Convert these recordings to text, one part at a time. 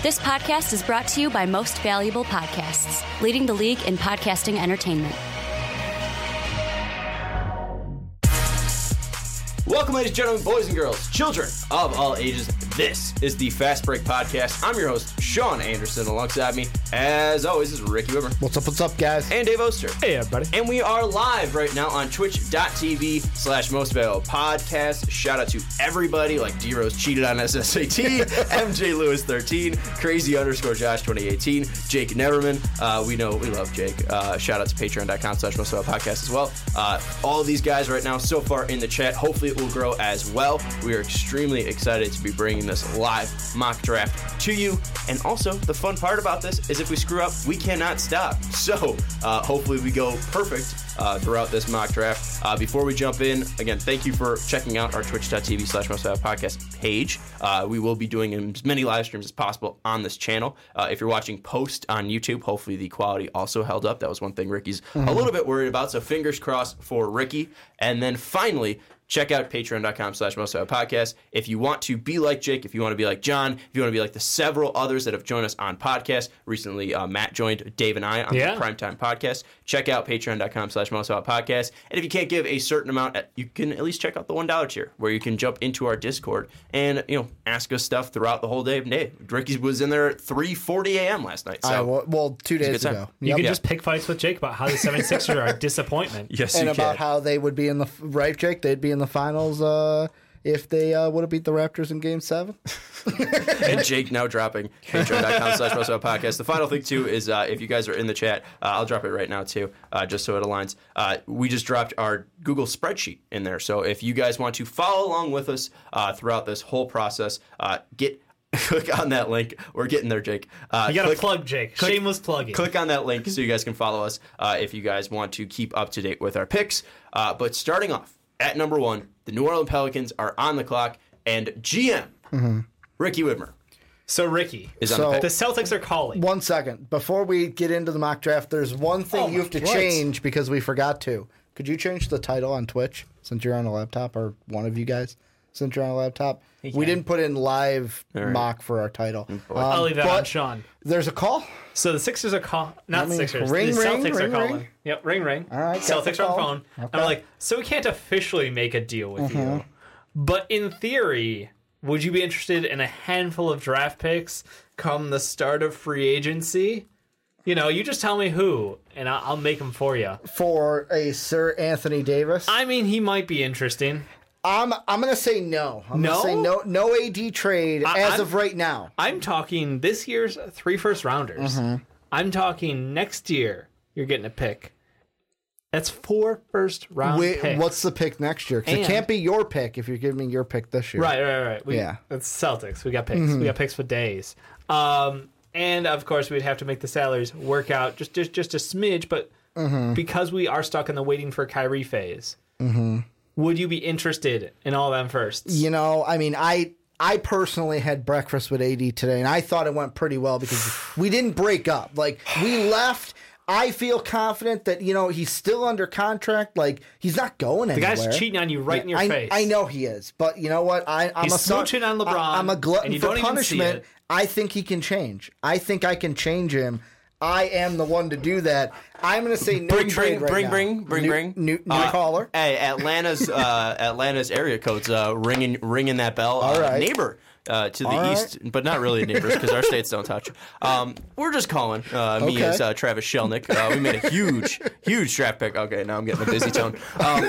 This podcast is brought to you by Most Valuable Podcasts, leading the league in podcasting entertainment. Welcome, ladies and gentlemen, boys and girls, children of all ages. This is the Fast Break Podcast. I'm your host, Sean Anderson. Alongside me, as always, is Ricky Widmer What's up? What's up, guys? and Dave Oster. Hey, everybody. And we are live right now on twitch.tv slash most valuable podcast. Shout out to everybody like D Rose cheated on SSAT, MJ Lewis 13, crazy underscore Josh 2018, Jake Neverman. Uh, we know we love Jake. Uh, shout out to patreon.com slash most valuable podcast as well. Uh, all of these guys right now so far in the chat. Hopefully it will grow as well. We are extremely excited to be bringing this live mock draft to you. And also, the fun part about this is if we screw up, we cannot stop. So, uh, hopefully, we go perfect uh, throughout this mock draft. Uh, before we jump in, again, thank you for checking out our twitch.tv slash most Valuable podcast page. Uh, we will be doing as many live streams as possible on this channel. Uh, if you're watching post on YouTube, hopefully the quality also held up. That was one thing Ricky's a little bit worried about. So, fingers crossed for Ricky. And then finally, check out patreon.com slash most Valuable podcast if you want to be like jake if you want to be like john if you want to be like the several others that have joined us on podcasts recently uh, matt joined dave and i on Yeah. the primetime podcast check out patreon.com slash most Valuable podcast and if you can't give a certain amount uh, you can at least check out the one dollar tier where you can jump into our discord and you know ask us stuff throughout the whole day of day ricky was in there at 3.40 a.m last night so I, well, well, two days good time. ago. You can Yeah. just pick fights with Jake about how the 76ers are a disappointment. yes and you about can. how they would be in the right, Jake. They'd be in the finals uh, if they uh, would have beat the Raptors in Game Seven. and Jake now dropping patreon.com slash most Valuable podcast. The final thing too is uh, if you guys are in the chat, uh, I'll drop it right now too, uh, just so it aligns. Uh, we just dropped our Google spreadsheet in there. So if you guys want to follow along with us uh, throughout this whole process, uh, get click on that link. We're getting there, Jake. Uh, You got to plug Jake. click- Shameless plugging. Click on that link so you guys can follow us uh, if you guys want to keep up to date with our picks. Uh, but starting off at number one, the New Orleans Pelicans are on the clock, and GM mm-hmm. Ricky Widmer So, Ricky, is on the the Celtics are calling. One second before we get into the mock draft, there's one thing Oh you have to God. change because we forgot to. Could you change the title on Twitch since you're on a laptop, or one of you guys since you're on a laptop? We didn't put in live right. mock for our title. Um, I'll leave that but on Sean. There's a call. So the Sixers are calling. Not I mean, Sixers. ring, the ring, Celtics ring, are calling. ring. Yep, ring, ring. All right, got the Celtics are on the call. phone. Okay. Mm-hmm. I'm like, so we can't officially make a deal with you, but in theory, would you be interested in a handful of draft picks come the start of free agency? You know, you just tell me who, and I'll, I'll make them for you. for a Sir Anthony Davis. I mean, he might be interesting. I'm I'm gonna say no. I'm No? gonna say no no AD trade I- as I'm- of right now. I'm talking this year's three first rounders. Mm-hmm. I'm talking next year. You're getting a pick. That's four first round Wait, picks. what's the pick next year? 'Cause it can't be your pick if you're giving me your pick this year. right, right, right. We, Yeah. it's Celtics. We got picks. Mm-hmm. We got picks for days. Um, and of course, we'd have to make the salaries work out just just just a smidge. But Mm-hmm. because we are stuck in the waiting for Kyrie phase, would you be interested in all them firsts? You know, I mean, I I personally had breakfast with AD today, and I thought it went pretty well because we didn't break up. Like we left. I feel confident that you know he's still under contract. Like he's not going anywhere. the guy's cheating on you right in your I, face. I know he is, but you know what? I, I'm He's a smooching on LeBron, I, am a glutton for don't even see punishment. I think he can change. I think I can change him. I am the one to do that. I'm going to say no bring, bring, right bring, now. bring, bring, new, bring. New, new Uh, caller. Hey, Atlanta's uh, Atlanta's area code's uh, ringing ringing that bell. All uh, right. Neighbor uh, to the All right. east, but not really neighbors because our states don't touch. Um, we're just calling. Uh, Me Okay. as uh, Travis Schlenk. Uh, we made a huge, huge draft pick. Okay, now I'm getting a busy tone. Um,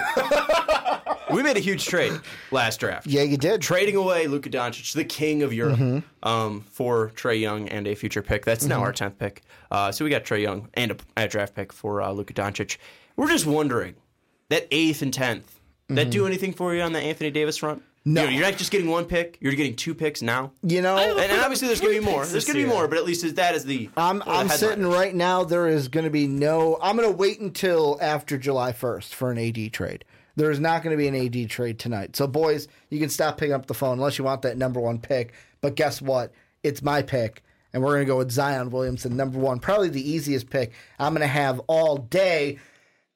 we made a huge trade last draft. Yeah, you did. Trading away Luka Doncic, the king of Europe, Mm-hmm. um, for Trae Young and a future pick. That's now our tenth pick. Uh, so we got Trae Young and a, a draft pick for uh, Luka Doncic. We're just wondering that eighth and 10th that do anything for you on the Anthony Davis front? Mm-hmm. No. You know, you're not just getting one pick; you're getting two picks now. You know, And, and obviously, there's going to be more. There's going to be more, but at least is that is the. I'm the I'm sitting right now. There is going to be no. I'm going to wait until after July 1st for an AD trade. There is not going to be an AD trade tonight. So boys, you can stop picking up the phone unless you want that number one pick. But guess what? It's my pick, and we're going to go with Zion Williamson, number one, probably the easiest pick I'm going to have all day.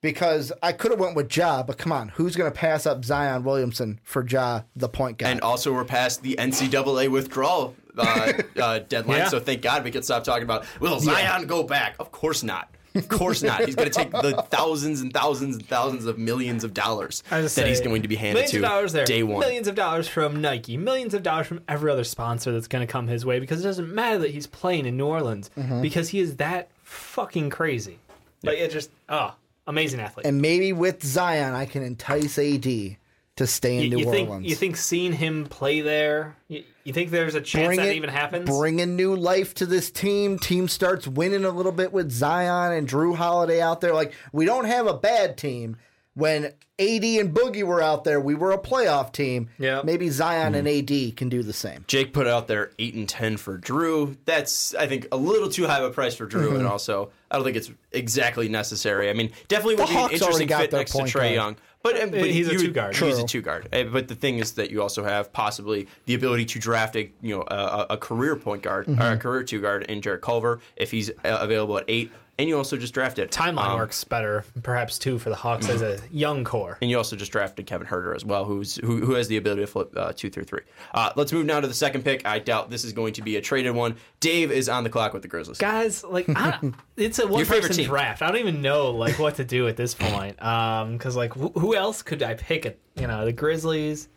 Because I could have went with Ja, but come on, who's going to pass up Zion Williamson for Ja, the point guard? And also, we're past the NCAA withdrawal uh, uh, deadline. Yeah. So thank God we can stop talking about will Zion go back? Of course not. Of course not. He's going to take the thousands and thousands and thousands of millions of dollars I that was he's going to be handed millions to of dollars there, day one. millions of dollars from Nike, millions of dollars from every other sponsor that's going to come his way because it doesn't matter that he's playing in New Orleans Mm-hmm. because he is that fucking crazy. Like it just oh, amazing athlete. And maybe with Zion, I can entice AD to stay in you, New you think Orleans. you think seeing him play there, you, you think there's a chance bring that it- even happens? Bringing new life to this team. Team starts winning a little bit with Zion and Jrue Holiday out there. Like we don't have a bad team. When AD and Boogie were out there, we were a playoff team. Yeah. Maybe Zion and Hmm. AD can do the same. Jake put out there eight and ten for Jrue. That's I think a little too high of a price for Jrue, and also I don't think it's exactly necessary. I mean, definitely would The be an Hawks already interesting fit next to Trae guard. Young. But, uh, but He's a two-guard. He's a two guard. Uh, But the thing is that you also have possibly the ability to draft a you know a, a- a career point guard Mm-hmm. or a career two guard in Jarrett Culver if he's uh, available at eight, and you also just drafted Timeline um, works better, perhaps too, for the Hawks as a young core. And you also just drafted Kevin Huerter as well, who's who, who has the ability to flip uh, two through three. Uh, let's move now to the second pick. I doubt this is going to be a traded one. Dave is on the clock with the Grizzlies. guys like I, it's a one person draft i don't even know like what to do at this point um because like wh- who else could i pick at you know the grizzlies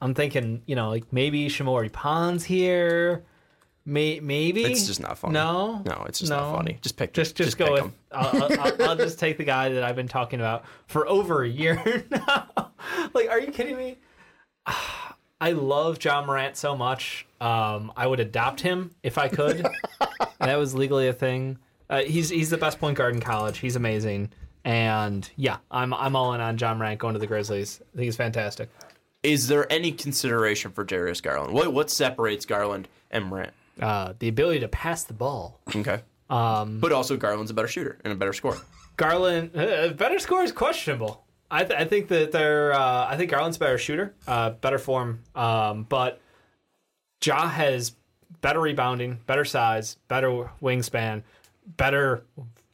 i'm thinking you know like maybe shamorie ponds here May, maybe It's just not funny. no No, it's just not funny. Just pick- just just, just go pick with I'll, I'll, I'll just take the guy that i've been talking about for over a year now like are you kidding me I love Ja Morant so much. Um, I would adopt him if I could. that was legally a thing. Uh, he's he's the best point guard in college. He's amazing, and yeah, I'm I'm all in on Ja Morant going to the Grizzlies. I think he's fantastic. Is there any consideration for Darius Garland? What what separates Garland and Morant? Uh, the ability to pass the ball. Okay. Um, but also Garland's a better shooter and a better scorer. Garland uh, better score is questionable. I, th- I think that they're uh, I think Garland's a better shooter, uh, better form, um, but Ja has better rebounding, better size, better wingspan, better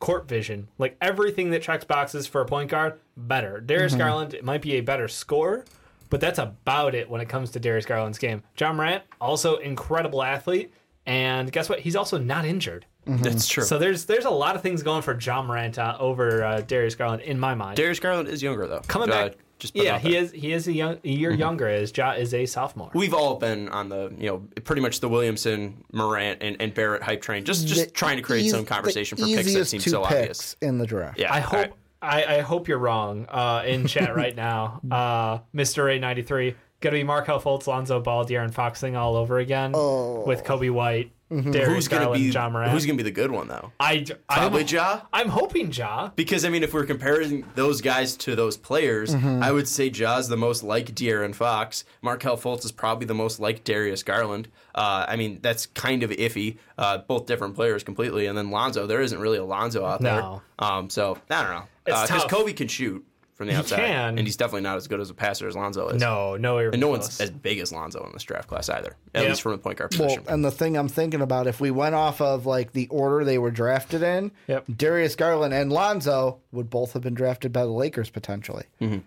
court vision. Like everything that checks boxes for a point guard, better. Darius Garland It might be a better scorer, but that's about it when it comes to Darius Garland's game. Ja Morant, also incredible athlete, and guess what? He's also not injured. That's true. So there's there's a lot of things going for Ja Morant uh, over uh, Darius Garland in my mind. Darius Garland is younger though. Coming Uh, back, just put it yeah, out he there. is he is a young a year younger as Ja is a sophomore. We've all been on the you know pretty much the Williamson, Morant, and, and Barrett hype train. Just just The trying to create eas- some conversation for picks that easiest seem two so picks obvious. in the draft. Yeah, I hope right. I, I hope you're wrong uh, in chat right now, uh, Mister A ninety three. Gonna be Markelle Fultz, Lonzo Ball, De'Aaron Fox thing all over again with Coby White, Darius Oh. Who's gonna Garland, be Ja Morant. who's gonna be the good one though? I Probably I'm, Ja. I'm hoping Ja. Because I mean, if we're comparing those guys to those players, Mm-hmm. I would say Ja's the most like De'Aaron Fox. Markelle Fultz is probably the most like Darius Garland. Uh, I mean, that's kind of iffy. Uh, both different players completely. And then Lonzo, there isn't really a Lonzo out No. there. Um, so I don't know because tough. Coby can shoot from the outside, can. and he's definitely not as good as a passer as Lonzo is. No, no, and no one's as big as Lonzo in this draft class either. At Yep. least from the point guard Well, position. and the thing I'm thinking about, if we went off of like the order they were drafted in, Yep. Darius Garland and Lonzo would both have been drafted by the Lakers potentially. Mm-hmm.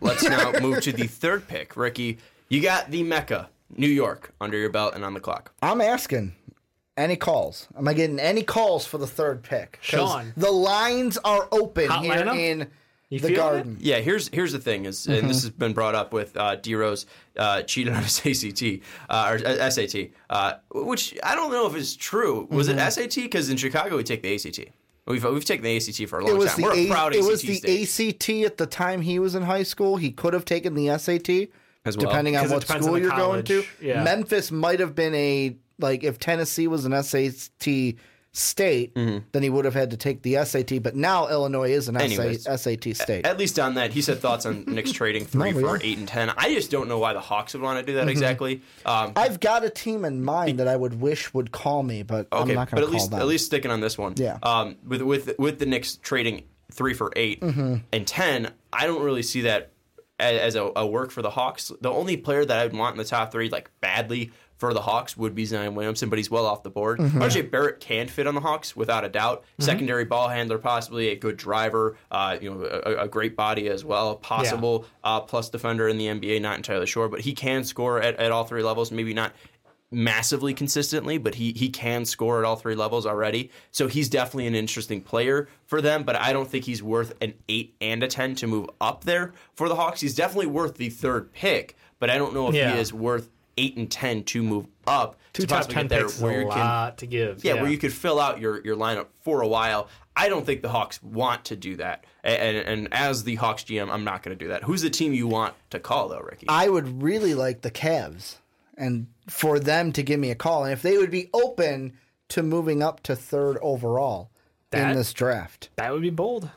Let's now move to the third pick, Ricky. You got the Mecca, New York, under your belt and on the clock. I'm asking any calls. Am I getting any calls for the third pick? Sean. the lines are open Hot here lineup? in You the feeling Garden. Yeah, here's here's the thing is, and this has been brought up with uh, D Rose uh, cheated on his ACT uh, or uh, SAT, uh, which I don't know if it's true. Was it SAT? Because in Chicago we take the ACT. We've we've taken the ACT for a long time. We're a A- proud it ACT was the state. ACT at the time he was in high school. He could have taken the SAT As well. depending on what school on you're going to. Yeah. Memphis might have been a like if Tennessee was an SAT state, then he would have had to take the SAT. But now Illinois is an Anyways. SAT state. At least on that, he said thoughts on Knicks trading three No, for eight and ten. I just don't know why the Hawks would want to do that exactly. Um, I've got a team in mind that I would wish would call me, but I'm Okay, not but going at to call least them. at least sticking on this one. Yeah. Um, with with with the Knicks trading three for 8 Mm-hmm. and ten, I don't really see that as, as a, a work for the Hawks. The only player that I'd want in the top three, like badly for the Hawks, would be Zion Williamson, but he's well off the board. Mm-hmm. RJ Barrett can fit on the Hawks without a doubt. Secondary ball handler, possibly a good driver. Uh, you know, a, a great body as well. Possible uh, plus defender in the NBA. Not entirely sure, but he can score at, at all three levels. Maybe not massively consistently, but he he can score at all three levels already. So he's definitely an interesting player for them, but I don't think he's worth an 8 and a 10 to move up there for the Hawks. He's definitely worth the third pick, but I don't know if Yeah. he is worth 8 and 10 to move up Two to top possibly ten get there picks is where a you can lot to give. yeah, where you could fill out your, your lineup for a while. I don't think the Hawks want to do that. And, and, and as the Hawks GM, I'm not going to do that. Who's the team you want to call, though, Ricky? I would really like the Cavs and for them to give me a call. And if they would be open to moving up to third overall That- in this draft that would be bold.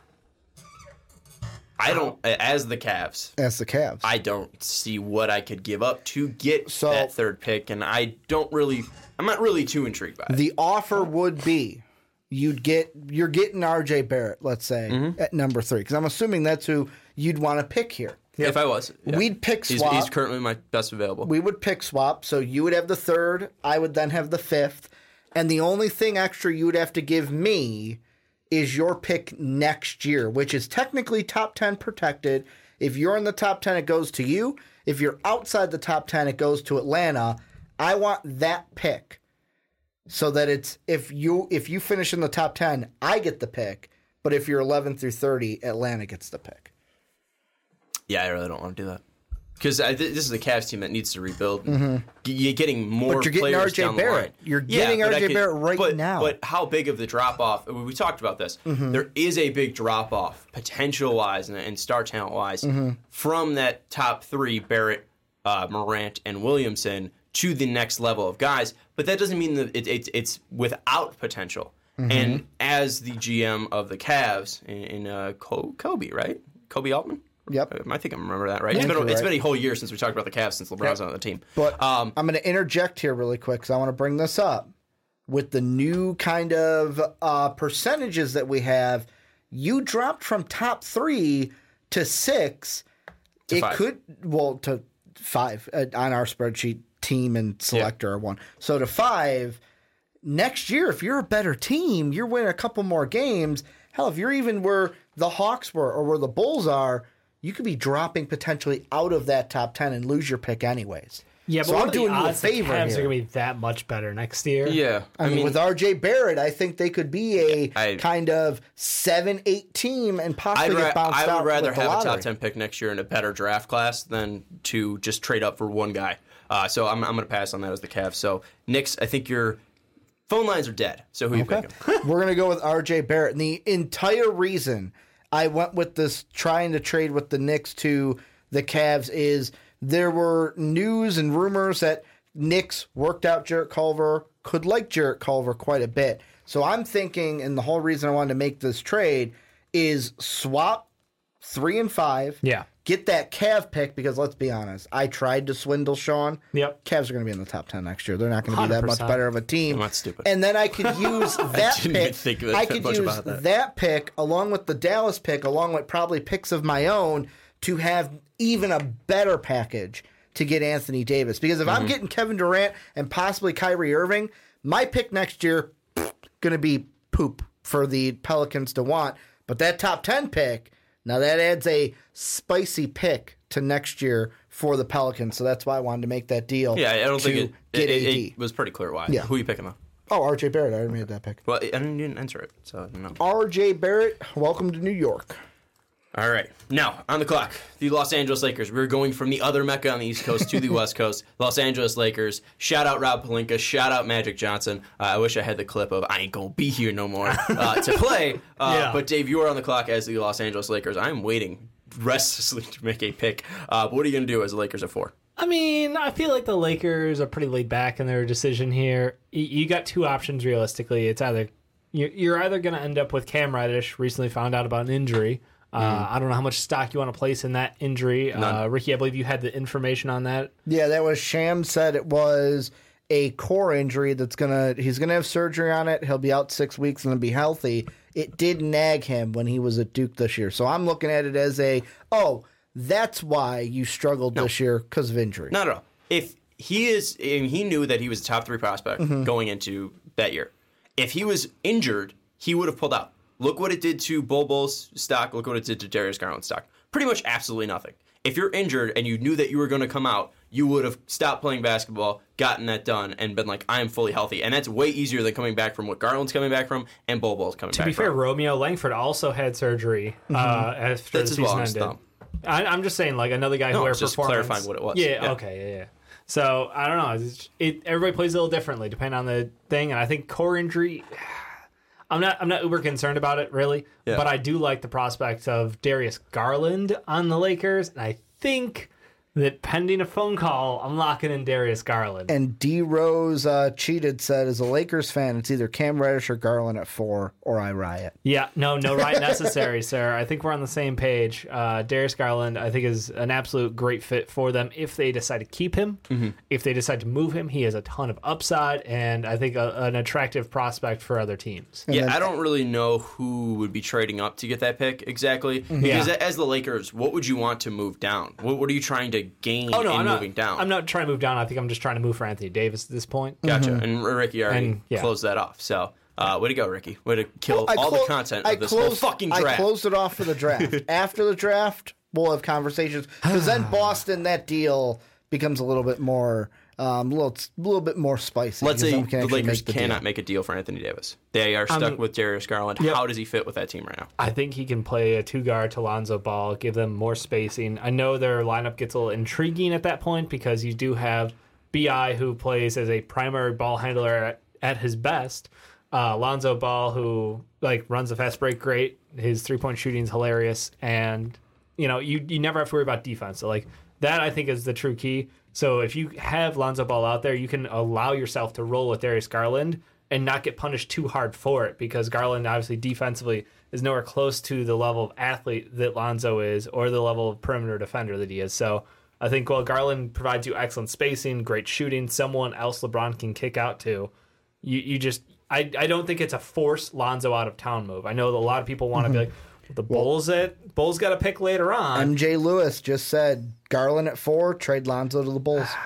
I don't, as the Cavs, as the Cavs. I don't see what I could give up to get So- that third pick. And I don't really, I'm not really too intrigued by it. the offer would be you'd get you're getting RJ Barrett, let's say, Mm-hmm. at number three. Because I'm assuming that's who you'd want to pick here. If I was, yeah. We'd pick he's, swap. he's currently my best available. we would pick swap. So you would have the third, I would then have the fifth. And the only thing extra you would have to give me is your pick next year, which is technically top 10 protected. If you're in the top 10, it goes to you. If you're outside the top 10, it goes to Atlanta. I want that pick so that it's if you if you finish in the top 10, I get the pick. But if you're 11 through 30, Atlanta gets the pick. yeah, I really don't want to do that. Because th- this is a Cavs team that needs to rebuild. G- You're getting more Mm-hmm. But you're getting players RJ down the Barrett. line. You're getting I RJ could- Barrett right but, now. But how big of the drop off? We talked about this. Mm-hmm. There is a big drop off, potential wise and, and star talent wise, Mm-hmm. from that top three Barrett, uh, Morant, and Williamson to the next level of guys. But that doesn't mean that it, it, it's without potential. Mm-hmm. And as the GM of the Cavs in, in uh, Kobe, right? Koby Altman. Yep. I think I remember that right. It's been, it's been a whole year since we talked about the Cavs since LeBron's on the team. But um, I'm going to interject here really quick because I want to bring this up. With the new kind of uh, percentages that we have, you dropped from top three to six. it five. could, well, to five uh, on our spreadsheet, team and selector are one. So to five. Next year, if you're a better team, you're winning a couple more games. Hell, if you're even where the Hawks were or where the Bulls are, you could be dropping potentially out of that top 10 and lose your pick anyways. Yeah, but so I'm doing you a odds the favor Cavs here. are going to be that much better next year? yeah, I, mean, with RJ Barrett, I think they could be a I- kind of seven, eight team and I'd possibly ra- get bounced out. I out. would rather with have a top ten pick next year in a better draft class than to just trade up for one guy. Uh, so I'm, I'm going to pass on that as the Cavs. So Knicks, I think your phone lines are dead. So who you Okay. picking? We're gonna go with RJ Barrett. And the entire reason I went with this trying to trade with the Knicks to the Cavs is there were news and rumors that Knicks worked out Jarrett Culver, could like Jarrett Culver quite a bit. So I'm thinking, and the whole reason I wanted to make this trade is swap three and five. Yeah. Get that Cav pick because let's be honest, I tried to swindle Sean. Yep. Cavs are going to be in the top ten next year. They're not going to be that much 100%. better of a team. I'm not stupid. And then I could use that didn't pick. even think of it I could much use about that. that pick along with the Dallas pick, along with probably picks of my own, to have even a better package to get Anthony Davis. Because if Mm-hmm. I'm getting Kevin Durant and possibly Kyrie Irving, my pick next year going to be poop for the Pelicans to want. But that top 10 pick, now that adds a spicy pick to next year for the Pelicans. So that's why I wanted to make that deal. Yeah, I don't think it, get it, AD. it, was pretty clear why. Yeah. Who are you picking though? oh, RJ Barrett. I already made that pick. Well, I didn't, you didn't answer it, so I don't know. RJ Barrett, welcome to New York. All right. Now, on the clock, the Los Angeles Lakers. We're going from the other Mecca on the East Coast to the West Coast. Los Angeles Lakers. Shout out Rob Pelinka. Shout out Magic Johnson. Uh, I wish I had the clip of I ain't going to be here no more uh, to play. Uh, Yeah. But, Dave, you are on the clock as the Los Angeles Lakers. I'm waiting restlessly to make a pick. Uh, what are you going to do as the Lakers at four? I mean, I feel like the Lakers are pretty laid back in their decision here. You got two options realistically. It's either you- you're either going to end up with Cam Reddish, recently found out about an injury. Uh, I don't know how much stock you want to place in that injury. Uh, Ricky, I believe you had the information on that. Yeah, that was Sham said it was a core injury that's gonna he's gonna have surgery on it. He'll be out six weeks and then be healthy. It did nag him when he was at Duke this year. So I'm looking at it as a oh, that's why you struggled this year because of injury. Not at all. If he is, and he knew that he was a top three prospect going into that year. If he was injured, he would have pulled out. Look what it did to Bol Bol's stock. Look what it did to Darius Garland's stock. Pretty much absolutely nothing. if you're injured and you knew that you were going to come out, you would have stopped playing basketball, gotten that done, and been like, I am fully healthy. And that's way easier than coming back from what Garland's coming back from and Bol Bol's coming To back To be fair, from. Romeo Langford also had surgery uh, after That's the season well on his ended. thumb. I, I'm just saying, like another guy No, who it's had just performance. clarifying what it was. Yeah, Yeah. Okay. Yeah. Yeah. So I don't know. It's, it everybody plays a little differently depending on the thing, and I think core injury. I'm not. I'm not uber concerned about it really, Yeah. but I do like the prospect of Darius Garland on the Lakers, and I think that pending a phone call, I'm locking in Darius Garland. And D Rose uh, cheated said, as a Lakers fan, it's either Cam Reddish or Garland at four, or I riot. Yeah, no, no riot necessary, sir. I think we're on the same page. Uh, Darius Garland, I think, is an absolute great fit for them if they decide to keep him. Mm-hmm. If they decide to move him, he has a ton of upside, and I think a, an attractive prospect for other teams. Yeah, I don't really know who would be trading up to get that pick exactly. Because Yeah. as the Lakers, what would you want to move down? What, what are you trying to gain Oh no, in I'm not. moving down? I'm not trying to move down. I think I'm just trying to move for Anthony Davis at this point. Gotcha. And Ricky already And, yeah. closed that off. So, uh, way to go, Ricky. Way to kill I all clo- the content I of this closed, whole fucking I draft. closed it off for the draft. After the draft, we'll have conversations because then Boston, that deal becomes a little bit more, um, a little, a little bit more spicy. Let's say then we can the Lakers make the cannot deal. make a deal for Anthony Davis. They are stuck Um, with Darius Garland. yep. How does he fit with that team right now? I think he can play a two guard to Lonzo Ball, give them more spacing. I know their lineup gets a little intriguing at that point because you do have Bi who plays as a primary ball handler at, at his best. Uh, Lonzo Ball who like runs a fast break great. His three point shooting is hilarious, and you know you you never have to worry about defense. So like that I think is the true key. So if you have Lonzo Ball out there, you can allow yourself to roll with Darius Garland and not get punished too hard for it because Garland obviously defensively is nowhere close to the level of athlete that Lonzo is or the level of perimeter defender that he is. So I think while Garland provides you excellent spacing, great shooting, someone else LeBron can kick out to, you, you just I, I don't think it's a force Lonzo out of town move. I know that a lot of people want to be mm-hmm. like the Bulls at Bulls got a pick later on. MJ Lewis just said Garland at four, trade Lonzo to the Bulls.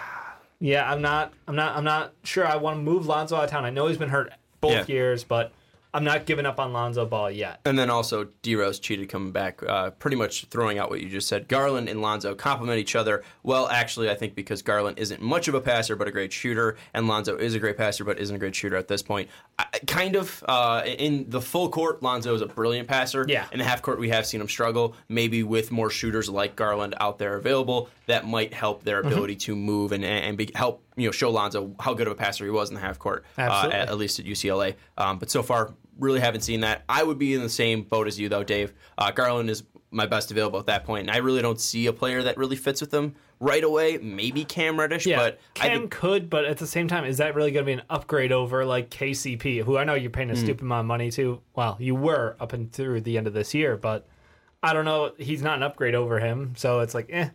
Yeah, I'm not. I'm not. I'm not sure. I want to move Lonzo out of town. I know he's been hurt both Yeah. years, but I'm not giving up on Lonzo Ball yet. And then also D Rose cheated coming back, uh, pretty much throwing out what you just said. Garland and Lonzo complement each other. Well, actually, I think because Garland isn't much of a passer but a great shooter, and Lonzo is a great passer but isn't a great shooter at this point. I, kind of uh, in the full court, Lonzo is a brilliant passer. Yeah. In the half court, we have seen him struggle. Maybe with more shooters like Garland out there available, that might help their ability to move and and be, help you know show Lonzo how good of a passer he was in the half court. Uh, at, at least at UCLA. Um, but so far, really haven't seen that. I would be in the same boat as you, though, Dave. Uh, Garland is my best available at that point, and I really don't see a player that really fits with him right away. Maybe Cam Reddish, Yeah, but I Cam think could, but at the same time, is that really going to be an upgrade over like KCP, who I know you're paying a stupid amount of money to? Well, you were up and through the end of this year, but I don't know. He's not an upgrade over him, so it's like, eh.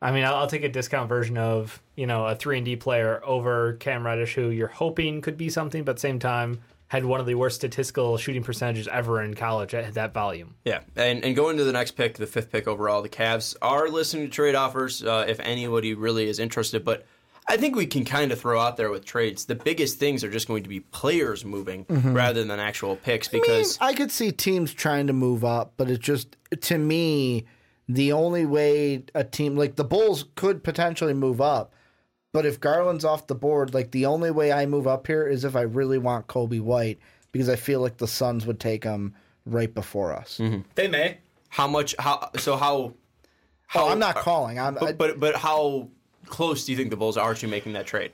I mean, I'll, I'll take a discount version of you know a three and D player over Cam Reddish, who you're hoping could be something, but at the same time had one of the worst statistical shooting percentages ever in college at that volume. Yeah, and and going to the next pick, the fifth pick overall, the Cavs are listening to trade offers uh, if anybody really is interested. But I think we can kind of throw out there with trades. The biggest things are just going to be players moving rather than actual picks because I, mean, I could see teams trying to move up, but it's just to me the only way a team like the Bulls could potentially move up. But if Garland's off the board, like the only way I move up here is if I really want Coby White because I feel like the Suns would take him right before us. Mm-hmm. They may. how much how so how Oh, I'm not calling. I'm, I, but but but how close do you think the Bulls are to making that trade?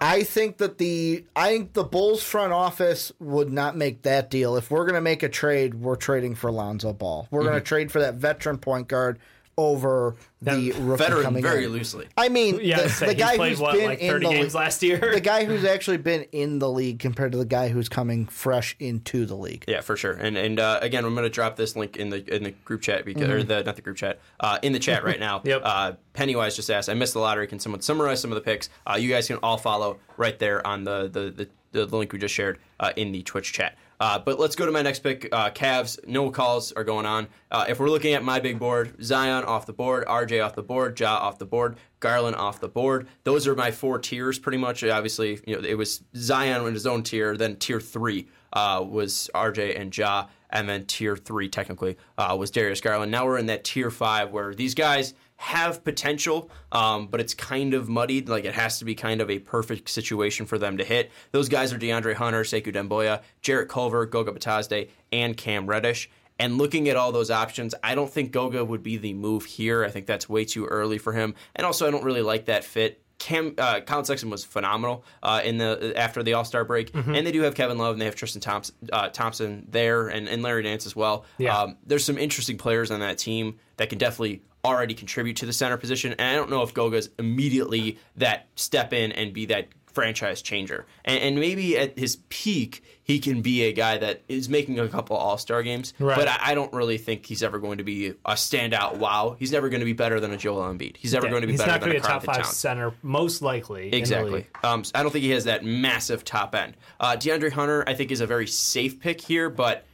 I think that the I think the Bulls front office would not make that deal. If we're going to make a trade, we're trading for Lonzo Ball. We're Mm-hmm. going to trade for that veteran point guard over the rookie Veteran coming very in. loosely. I mean, Yeah, the, say, the guy played who's what been like in 30 the games league, last year. the guy who's actually been in the league compared to the guy who's coming fresh into the league. Yeah, for sure. And and uh, again, I'm going to drop this link in the in the group chat because or the not the group chat uh, in the chat right now. Yep. Uh, Pennywise just asked, I missed the lottery. Can someone summarize some of the picks? Uh, you guys can all follow right there on the the the, the link we just shared uh, in the Twitch chat. Uh, but let's go to my next pick. Uh, Cavs, no calls are going on. Uh, if we're looking at my big board, Zion off the board, RJ off the board, Ja off the board, Garland off the board. Those are my four tiers, pretty much. Obviously, you know, it was Zion in his own tier. Then tier three uh, was RJ and Ja, and then tier three technically uh, was Darius Garland. Now we're in that tier five where these guys have potential, um, but it's kind of muddied. Like it has to be kind of a perfect situation for them to hit. Those guys are DeAndre Hunter, Sekou Doumbouya, Jarrett Culver, Goga Bitadze, and Cam Reddish. And looking at all those options, I don't think Goga would be the move here. I think that's way too early for him. And also, I don't really like that fit. Cam, uh, Collin Sexton was phenomenal uh, in the after the All Star break, and they do have Kevin Love and they have Tristan Thompson, uh, Thompson there and, and Larry Nance as well. Yeah. Um, there's some interesting players on that team that can definitely already contribute to the center position, and I don't know if Goga's immediately that step in and be that franchise changer. And, and maybe at his peak, he can be a guy that is making a couple All Star games. Right. But I, I don't really think he's ever going to be a standout. Wow, he's never going to be better than a Joel Embiid. He's never going to be He's better not than going a to be a top five Towns. center, most likely. Exactly. Um, so I don't think he has that massive top end. Uh, DeAndre Hunter, I think, is a very safe pick here, but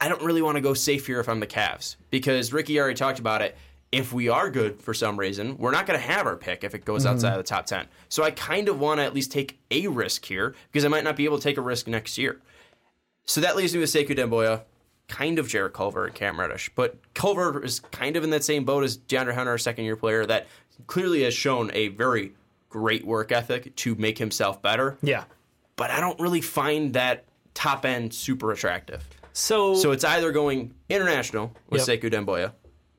I don't really want to go safe here if I'm the Cavs because Ricky already talked about it. If we are good for some reason, we're not going to have our pick if it goes mm-hmm. outside of the top 10. So I kind of want to at least take a risk here because I might not be able to take a risk next year. So that leaves me with Sekou Doumbouya, kind of Jarrett Culver and Cam Reddish. But Culver is kind of in that same boat as DeAndre Hunter, a second year player that clearly has shown a very great work ethic to make himself better. Yeah. But I don't really find that top end super attractive. So, So it's either going international with Yep. Sekou Doumbouya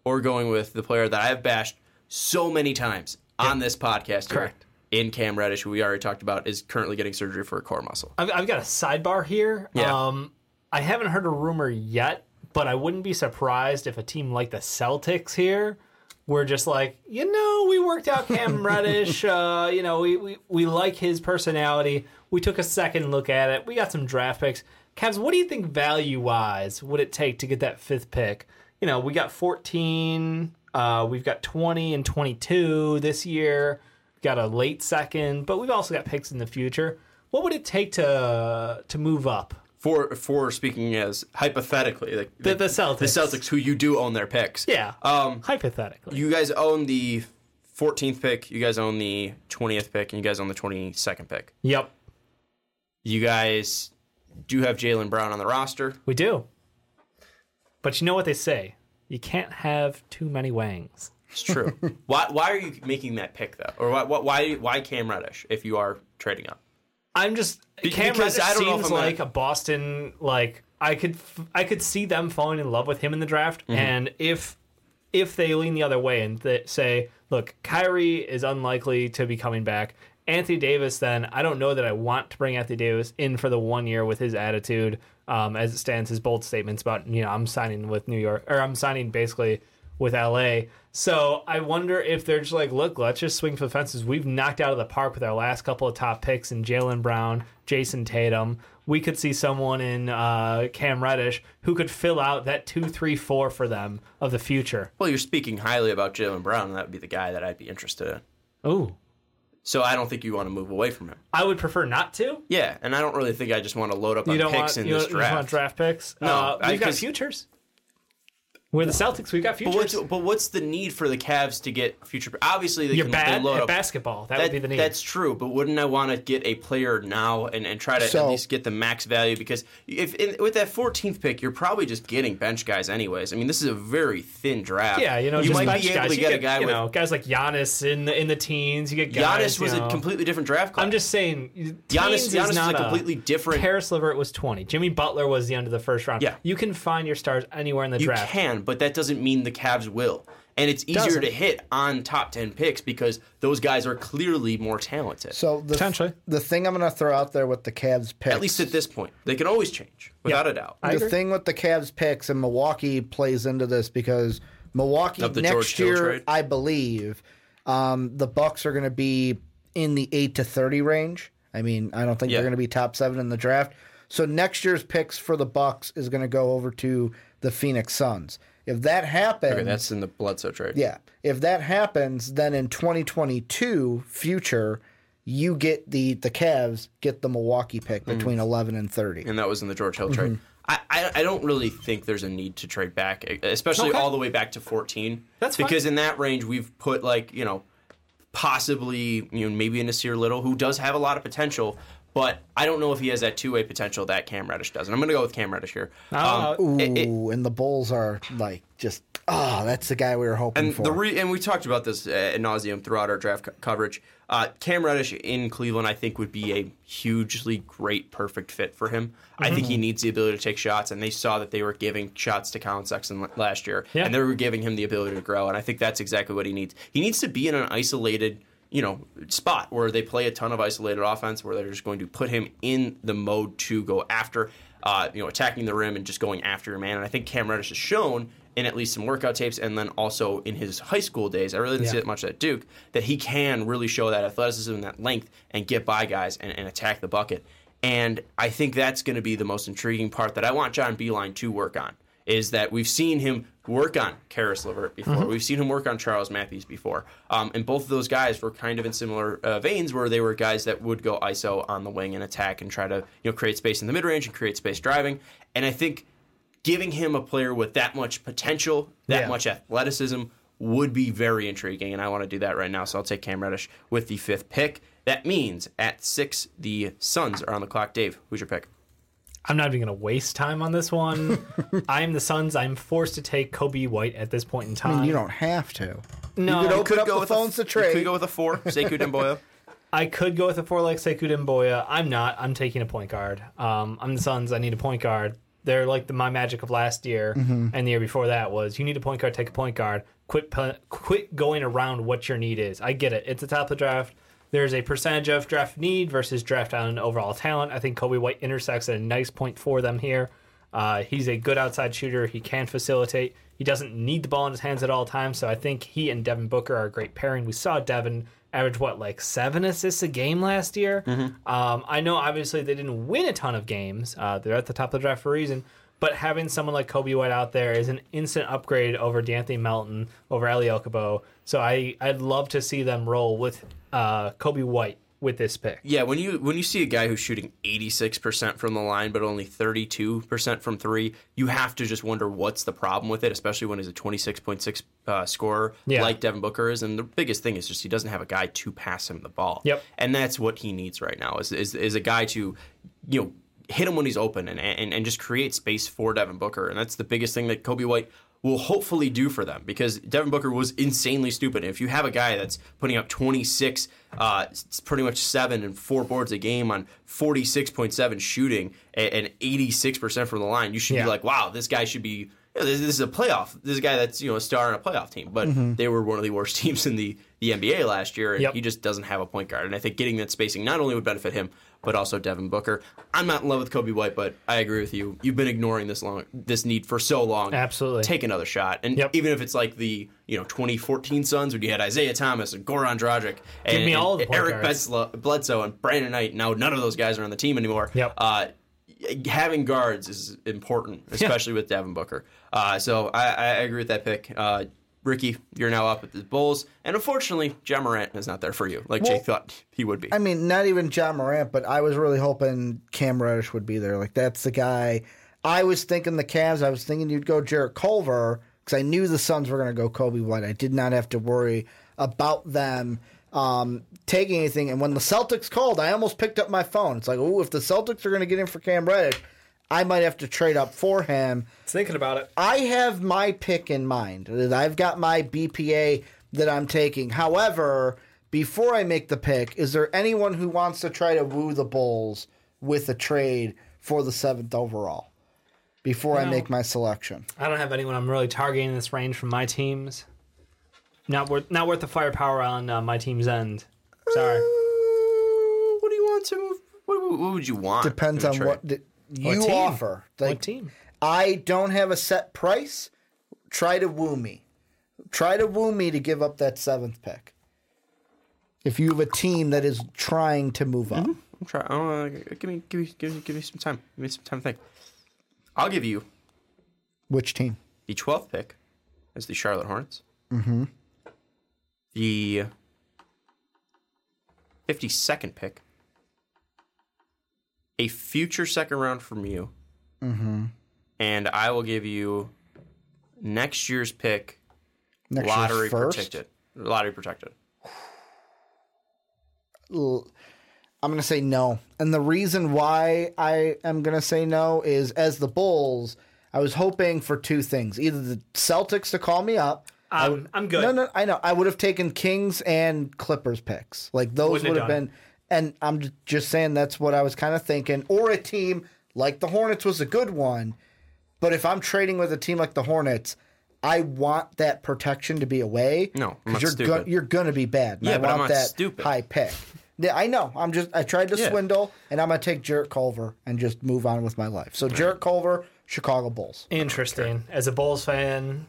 or going with the player that I have bashed so many times on this podcast here, Correct. in Cam Reddish, who we already talked about, is currently getting surgery for a core muscle. I've, I've got a sidebar here. Yeah. Um, I haven't heard a rumor yet, but I wouldn't be surprised if a team like the Celtics here were just like, you know, we worked out Cam Reddish. Uh, you know, we, we, we like his personality. We took a second look at it. We got some draft picks. Cavs, what do you think value wise would it take to get that fifth pick? You know, we got 14, uh, we've got 20 and 22 this year. We've got a late second, but we've also got picks in the future. What would it take to to move up? For for speaking as hypothetically, like The- the Celtics. the Celtics, who you do own their picks. Yeah. Um, hypothetically. you guys own the 14th pick. You guys own the 20th pick, and you guys own the 22nd pick. yep, You guys do have Jaylen Brown on the roster. we do. But you know what they say? You can't have too many wangs. It's true. why why are you making that pick though, or why why why Cam Reddish if you are trading up? I'm just Be- Cam Reddish I don't know if seems I'm gonna- like a Boston like I could f- I could see them falling in love with him in the draft, Mm-hmm. and if if they lean the other way and th- say, look, Kyrie is unlikely to be coming back. Anthony Davis, then I don't know that I want to bring Anthony Davis in for the one year with his attitude, um, as it stands, his bold statements about you know I'm signing with New York or I'm signing basically with LA. So I wonder if they're just like, look, let's just swing for the fences. We've knocked out of the park with our last couple of top picks in Jaylen Brown, Jayson Tatum. We could see someone in uh, Cam Reddish who could fill out that two, three, four for them of the future. Well, you're speaking highly about Jaylen Brown, that would be the guy that I'd be interested in. Ooh, So I don't think you want to move away from him. I would prefer not to. Yeah, and I don't really think I just want to load up on You don't picks want in you this don't, you just draft. want draft picks. No, uh, I- we've got 'cause- futures. We're the Celtics. We've got But futures. what's but what's the need for the Cavs to get future? Obviously, they You're can bad they load at up. basketball. That, That- would be the need. That's true, but wouldn't I want to get a player now and, and try to So- at least get the max value? Because if in, with that 14th pick, you're probably just getting bench guys anyways. I mean, this is a very thin draft. Yeah, you know, you just might bench be able guys. to You get, get a guy you with know guys like Giannis in the in the teens. You get guys. Giannis was you know. a completely different draft class. I'm just saying, Giannis- teens Giannis is is not a completely different- Caris LeVert was 20. Jimmy Butler was the end of the first round. Yeah. you can find your stars anywhere in the You draft. can, but that doesn't mean the Cavs will. And it's easier Doesn't. to hit on top 10 picks because those guys are clearly more talented. So the, Potentially. the thing I'm going to throw out there with the Cavs picks, At least at this point. They can always change, without a doubt. The agree. thing with the Cavs picks and Milwaukee plays into this because Milwaukee the next George year. I believe, um, the Bucks are going to be in the eight to thirty range. I mean, I don't think Yeah. they're going to be top seven in the draft. So next year's picks for the Bucks is going to go over to the Phoenix Suns. If that happens, Okay, that's in the Bledsoe trade. yeah. If that happens, then in 2022 future, you get the the Cavs get the Milwaukee pick Mm. between 11 and 30. and that was in the George Hill trade. I, I, I don't really think there's a need to trade back, especially Okay. all the way back to 14. That's fine. because in that range we've put like you know possibly you know maybe a Nassir Little who does have a lot of potential, but I don't know if he has that two way potential that Cam Reddish does. And I'm going to go with Cam Reddish here. Uh, Ooh, it- it- and the Bulls are like just oh, that's the guy we were hoping and for. the re- and we talked about this uh, ad nauseum throughout our draft co- coverage. Uh, Cam Reddish in Cleveland, I think, would be a hugely great, perfect fit for him. I think Mm-hmm. he needs the ability to take shots, and they saw that they were giving shots to Collin Sexton last year, Yeah. and they were giving him the ability to grow. And I think that's exactly what he needs. He needs to be in an isolated, you know, spot where they play a ton of isolated offense, where they're just going to put him in the mode to go after, uh, you know, attacking the rim and just going after your man. And I think Cam Reddish has shown in at least some workout tapes, and then also in his high school days. I really didn't see Yeah. it much at Duke that he can really show that athleticism and that length and get by guys and, and attack the bucket. And I think that's going to be the most intriguing part that I want John Beilein to work on. Is that we've seen him work on Caris LeVert before. We've seen him work on Charles Matthews before. Um, and both of those guys were kind of in similar uh, veins where they were guys that would go ISO on the wing and attack and try to you know create space in the mid range and create space driving. And I think giving him a player with that much potential, that Yeah. much athleticism would be very intriguing, and I want to do that right now. So I'll take Cam Reddish with the fifth pick. That means at six, the Suns are on the clock. Dave, who's your pick? I'm not even going to waste time on this one. I'm the Suns. I'm forced to take Coby White at this point in I time. mean, you don't have to. No, you could you open up the with phones a, to trade. You could go with a four, Sekou Doumbouya. I could go with a four like Sekou Doumbouya. I'm not. I'm taking a point guard. Um, I'm the Suns. I need a point guard. They're like the, my magic of last year Mm-hmm. and the year before that was you need a point guard, take a point guard. Quit quit going around what your need is. I get it. It's the top of the draft. There's a percentage of draft need versus draft on overall talent. I think Coby White intersects at a nice point for them here. Uh, he's a good outside shooter. He can facilitate. He doesn't need the ball in his hands at all times. So I think he and Devin Booker are a great pairing. We saw Devin average what like seven assists a game last year. Um, I know obviously they didn't win a ton of games. Uh, they're at the top of the draft for a reason. But having someone like Coby White out there is an instant upgrade over De'Anthony Melton, over Elie Okobo. So I I'd love to see them roll with uh, Coby White with this pick. Yeah, when you when you see a guy who's shooting 86% from the line but only 32% from 3, you have to just wonder what's the problem with it, especially when he's a 26.6 uh, scorer Yeah. like Devin Booker is and the biggest thing is just he doesn't have a guy to pass him the ball. Yep. And that's what he needs right now is is, is a guy to you know hit him when he's open and, and and just create space for Devin Booker and that's the biggest thing that Coby White will hopefully do for them because Devin Booker was insanely stupid. And If you have a guy that's putting up 26, uh, pretty much seven and four boards a game on 46.7 shooting and, and 86% from the line, you should Yeah. be like, wow, this guy should be. you know, This this is a playoff. This is a guy that's you know a star in a playoff team, but they were one of the worst teams in the, the NBA last year, and Yep. he just doesn't have a point guard. And I think getting that spacing not only would benefit him, but also Devin Booker. I'm not in love with Coby White, but I agree with you. You've been ignoring this long, this need for so long. Absolutely. take another shot. And Yep. even if it's like the you know 2014 Suns when you had Isaiah Thomas and Goran Dragic and, me all and Eric. Bledsoe, Bledsoe and Brandon Knight. Now none of those guys are on the team anymore. Yep. Uh, having guards is important, especially with Devin Booker. Uh, so I, I agree with that pick. Uh, Ricky, you're now up at the Bulls, and unfortunately, Ja Morant is not there for you, like Well, Jake thought he would be. I mean, not even Ja Morant, but I was really hoping Cam Reddish would be there. Like that's the guy. I was thinking the Cavs. I was thinking you'd go Jarrett Culver because I knew the Suns were going to go Coby White. I did not have to worry about them um, taking anything. And when the Celtics called, I almost picked up my phone. It's like, oh, if the Celtics are going to get in for Cam Reddish, I might have to trade up for him. Thinking about it. I have my pick in mind. I've got my BPA that I'm taking. However, before I make the pick, is there anyone who wants to try to woo the Bulls with a trade for the seventh overall before I make my selection? I don't have anyone I'm really targeting in this range from my teams. Not worth not worth the firepower on uh, my team's end. Sorry. Uh, what do you want to move? What, what would you want? Depends on trade? what th- you offer. What team? I don't have a set price. Try to woo me. Try to woo me to give up that seventh pick. If you have a team that is trying to move up. I'm trying. Uh, give me, give me, give me, give me some time. Give me some time to think. I'll give you Which team? the 12th pick as the Charlotte Hornets. Mm-hmm. The 52nd pick. A future second round from you. Mm-hmm. And I will give you next year's pick, Next lottery year's protected. Lottery protected. I'm going to say no. And the reason why I am going to say no is as the Bulls, I was hoping for two things. Either the Celtics to call me up. Um, I'm good. No, no, I know. I would have taken Kings and Clippers picks. Like those Wouldn't would have have done been and I'm just saying that's what I was kind of thinking or a team like the Hornets was a good one. But if I'm trading with a team like the Hornets, I want that protection to be away. No, I'm 'cause not you're stupid. go- you're gonna be bad. Yeah, I but I'm want not that stupid. high pick. Yeah, I know. I'm just I tried to Yeah. swindle, and I'm gonna take Jarrett Culver and just move on with my life. So Jarrett Culver, Chicago Bulls. Interesting. As a Bulls fan,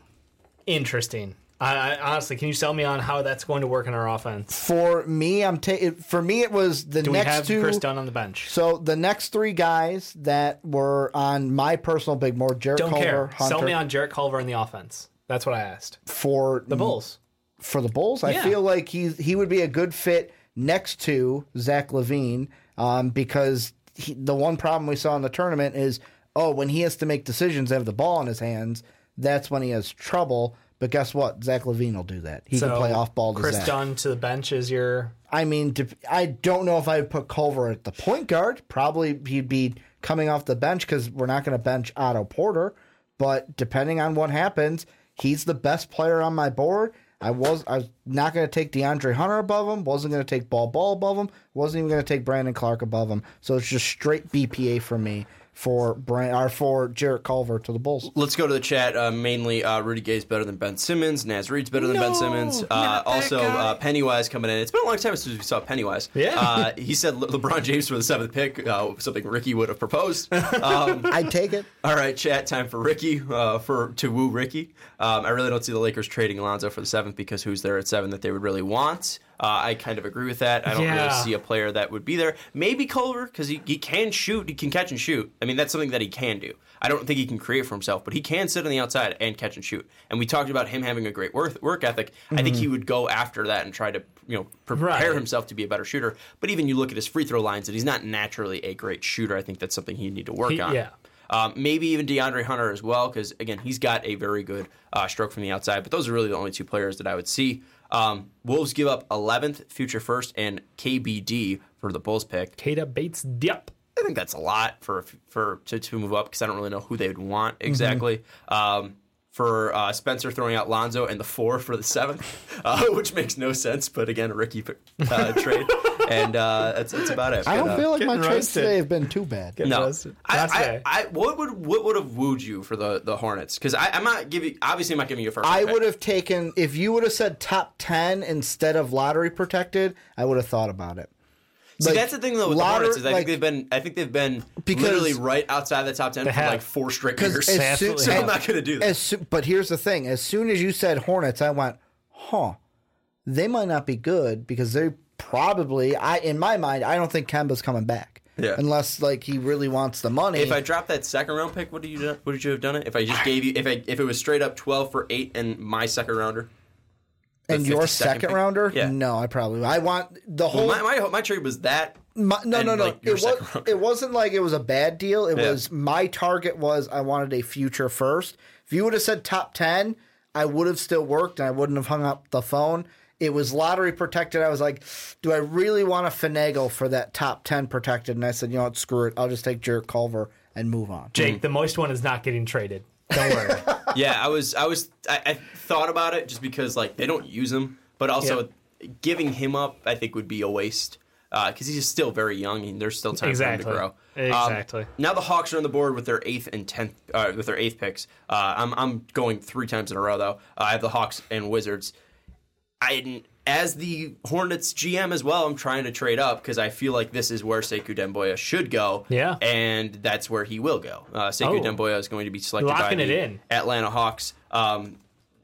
interesting. I, I honestly, can you sell me on how that's going to work in our offense? For me, I'm taking. For me, it was the Do we next have two. Kris Dunn on the bench? So the next three guys that were on my personal big board, Jarrett Don't Culver, care. Hunter, Sell me on Jarrett Culver in the offense. That's what I asked. for The Bulls. for the Bulls. I Yeah. feel like he he would be a good fit next to Zach LaVine um, because he, the one problem we saw in the tournament is oh when he has to make decisions, and have the ball in his hands, that's when he has trouble. But guess what? Zach LaVine will do that. He can play off ball to Kris Zach. Dunn to the bench is your. I mean, I don't know if I would put Culver at the point guard. Probably he'd be coming off the bench because we're not going to bench Otto Porter. But depending on what happens, he's the best player on my board. I was I was not going to take DeAndre Hunter above him. Wasn't going to take Bol Bol above him. Wasn't even going to take Brandon Clarke above him. So it's just straight BPA for me for Brand or for Jarrett Culver to the Bulls. Let's go to the chat. Uh, mainly, uh, Rudy Gay's better than Ben Simmons. Naz Reid's better than Ben Simmons. Uh, also, uh, Pennywise coming in. It's been a long time since we saw Pennywise. Yeah. Uh, he said Le- LeBron James for the seventh pick, uh, something Ricky would have proposed. Um, I'd take it. all right, chat time for Ricky uh, for to woo Ricky. Um, I really don't see the Lakers trading Alonzo for the seventh because who's there at seven that they would really want. Uh, I kind of agree with that. I don't Yeah. really see a player that would be there. Maybe Culver because he, he can shoot, he can catch and shoot. I mean, that's something that he can do. I don't think he can create for himself, but he can sit on the outside and catch and shoot. And we talked about him having a great work, work ethic. I think he would go after that and try to you know prepare Right. himself to be a better shooter. But even you look at his free throw lines, and he's not naturally a great shooter. I think that's something he'd need to work He- on. yeah. Um, maybe even DeAndre Hunter as well, because again, he's got a very good uh, stroke from the outside. But those are really the only two players that I would see. Um, Wolves give up 11th, future first, and KBD for the Bulls pick. Keita Bates-Diop. I think that's a lot for for to, to move up because I don't really know who they would want exactly. Um, for uh, Spencer throwing out Lonzo and the four for the seventh, uh, which makes no sense. But again, a Ricky uh, trade, and uh, that's, that's about it. I don't But, uh, feel like my getting trades today have been too bad. no. I, I. I, what would what would have wooed you for the the Hornets? Because I'm not giving. Obviously, I'm not giving you a first. I would have taken if you would have said top ten instead of lottery protected. I would have thought about it. See, like, that's the thing though with lottery- the Hornets is I like- think they've been. I think they've been literally right outside the top ten for have. like four straight years. as soon- so I'm not going to do that. As soo- but here's the thing: as soon as you said Hornets, I went, "Huh, they might not be good because they probably." I in my mind, I don't think Kemba's coming back. Yeah. Unless like he really wants the money. If I dropped that second round pick, would you do- would you have done it? If I just gave you, if I if it was straight up twelve for eight and my second rounder, and your 52nd second pick? rounder, Yeah. no, I probably I want the whole. well, my, my my trade was that. My, no, and, no, no. like, it was, it wasn't like it was a bad deal. It Yeah. was my target was I wanted a future first. If you would have said top ten, I would have still worked and I wouldn't have hung up the phone. It was lottery protected. I was like, do I really want to finagle for that top ten protected? And I said, you know what, screw it. I'll just take Jarrett Culver and move on. Jake, mm-hmm. the moist one is not getting traded. Don't worry. Yeah, I was I was I, I thought about it just because like they don't use him, but also giving him up I think would be a waste because he's still very young and there's still time Exactly. for him to grow. Exactly. Um, now the Hawks are on the board with their eighth and tenth uh, with their eighth picks. Uh, I'm I'm going three times in a row though. Uh, I have the Hawks and Wizards. I as the Hornets GM as well, I'm trying to trade up because I feel like this is where Sekou Doumbouya should go. Yeah. and that's where he will go. Uh, Sekou Oh. Doumbouya is going to be selected Locking by the in. Atlanta Hawks. Um,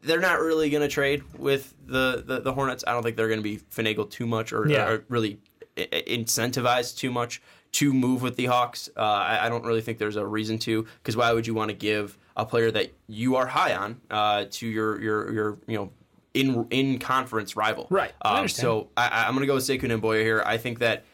they're not really going to trade with the, the, the Hornets. I don't think they're going to be finagled too much or, Yeah. or really incentivized too much to move with the Hawks. Uh, I, I don't really think there's a reason to because why would you want to give a player that you are high on uh, to your your your you know in in conference rival? Right. Um, understand. so I, I- I'm going to go with Sekou Doumbouya here. I think that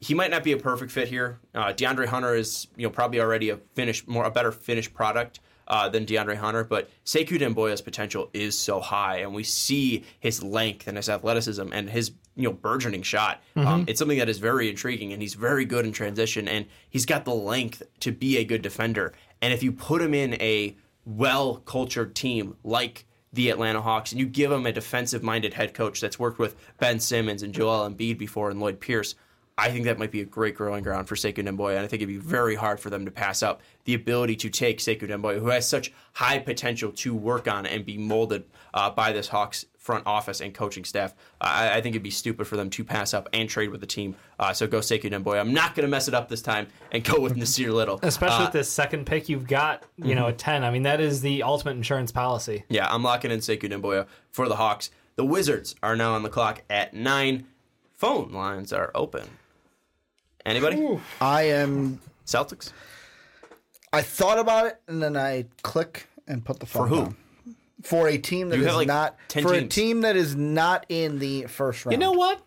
he might not be a perfect fit here. Uh, DeAndre Hunter is, you know, probably already a finished, more a better finished product uh, than DeAndre Hunter. But Sekou Doumbouya's potential is so high, and we see his length and his athleticism and his, you know burgeoning shot. Um, it's something that is very intriguing, and he's very good in transition, and he's got the length to be a good defender. And if you put him in a well cultured team like the Atlanta Hawks, and you give them a defensive minded head coach that's worked with Ben Simmons and Joel Embiid before and Lloyd Pierce, I think that might be a great growing ground for Sekou Doumbouya, and I think it'd be very hard for them to pass up the ability to take Sekou Doumbouya, who has such high potential to work on and be molded uh, by this Hawks front office and coaching staff. Uh, I, I think it'd be stupid for them to pass up and trade with the team. Uh, so go Sekou Doumbouya. I'm not going to mess it up this time and go with Nassir Little. Especially Uh, with this second pick you've got, you know, a 10. I mean, that is the ultimate insurance policy. Yeah, I'm locking in Sekou Doumbouya for the Hawks. The Wizards are now on the clock at nine. Phone lines are open. Anybody? I am. Celtics? I thought about it and then I click and put the phone for who? down. For a team that You is have, like, not 10 for a teams. team that is not in the first round. You know what?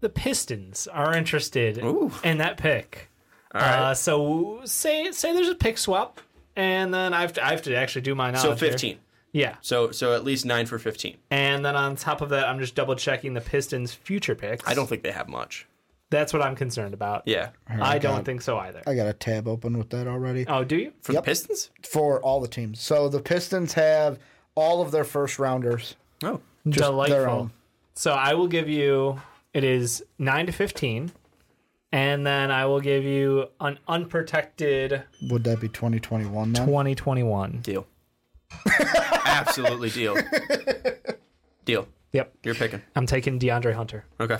The Pistons are interested Ooh. in that pick. All right. Uh, so say say there's a pick swap, and then I have to I have to actually do my so knowledge. here. 15. Yeah, So so at least nine for 15. and then on top of that, I'm just double checking the Pistons' future picks. I don't think they have much. That's what I'm concerned about. Yeah. I don't got- think so either. I got a tab open with that already Oh, do you? For Yep. the Pistons? for all the teams. So the Pistons have all of their first rounders. Oh. Just their Delightful. own. So I will give you. It is nine to fifteen, and then I will give you an unprotected Would that be 2021 then? 2021. Deal. Absolutely deal. Deal. Yep, You're picking. I'm taking DeAndre Hunter. Okay.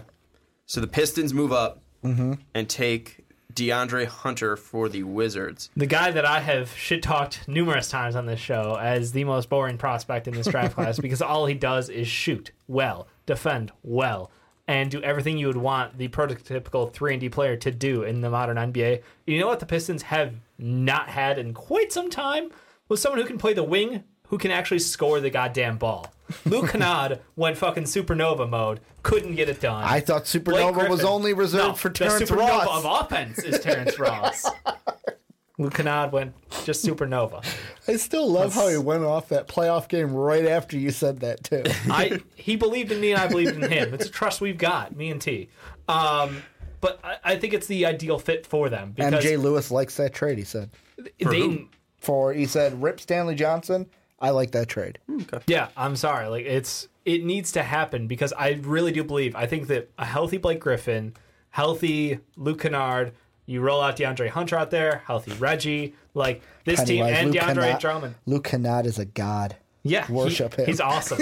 So the Pistons move up mm-hmm. and take DeAndre Hunter for the Wizards. The guy that I have shit talked numerous times on this show as the most boring prospect in this draft class because all he does is shoot well, defend well, and do everything you would want the prototypical 3 and D player to do in the modern NBA. You know what the Pistons have not had in quite some time? Was someone who can play the wing who can actually score the goddamn ball. Luke Kennard went fucking supernova mode, couldn't get it done. I thought Blake Supernova was only reserved No, for the Terrence supernova Ross. of offense is Terrence Ross. Luke Kennard went just supernova. I still love how he went off that playoff game right after you said that too. I he believed in me and I believed in him. It's a trust we've got, me and T. Um, but I, I think it's the ideal fit for them because MJ Lewis likes that trade. He said they. for he said Rip Stanley Johnson. I like that trade. Yeah, I'm sorry. Like it's it needs to happen because I really do believe. I think that a healthy Blake Griffin, healthy Luke Kennard, you roll out DeAndre Hunter out there, healthy Reggie, like this team Pennywise, and Luke DeAndre Kennard- Drummond. Luke Kennard is a god. Yeah, he- Worship him. He's awesome.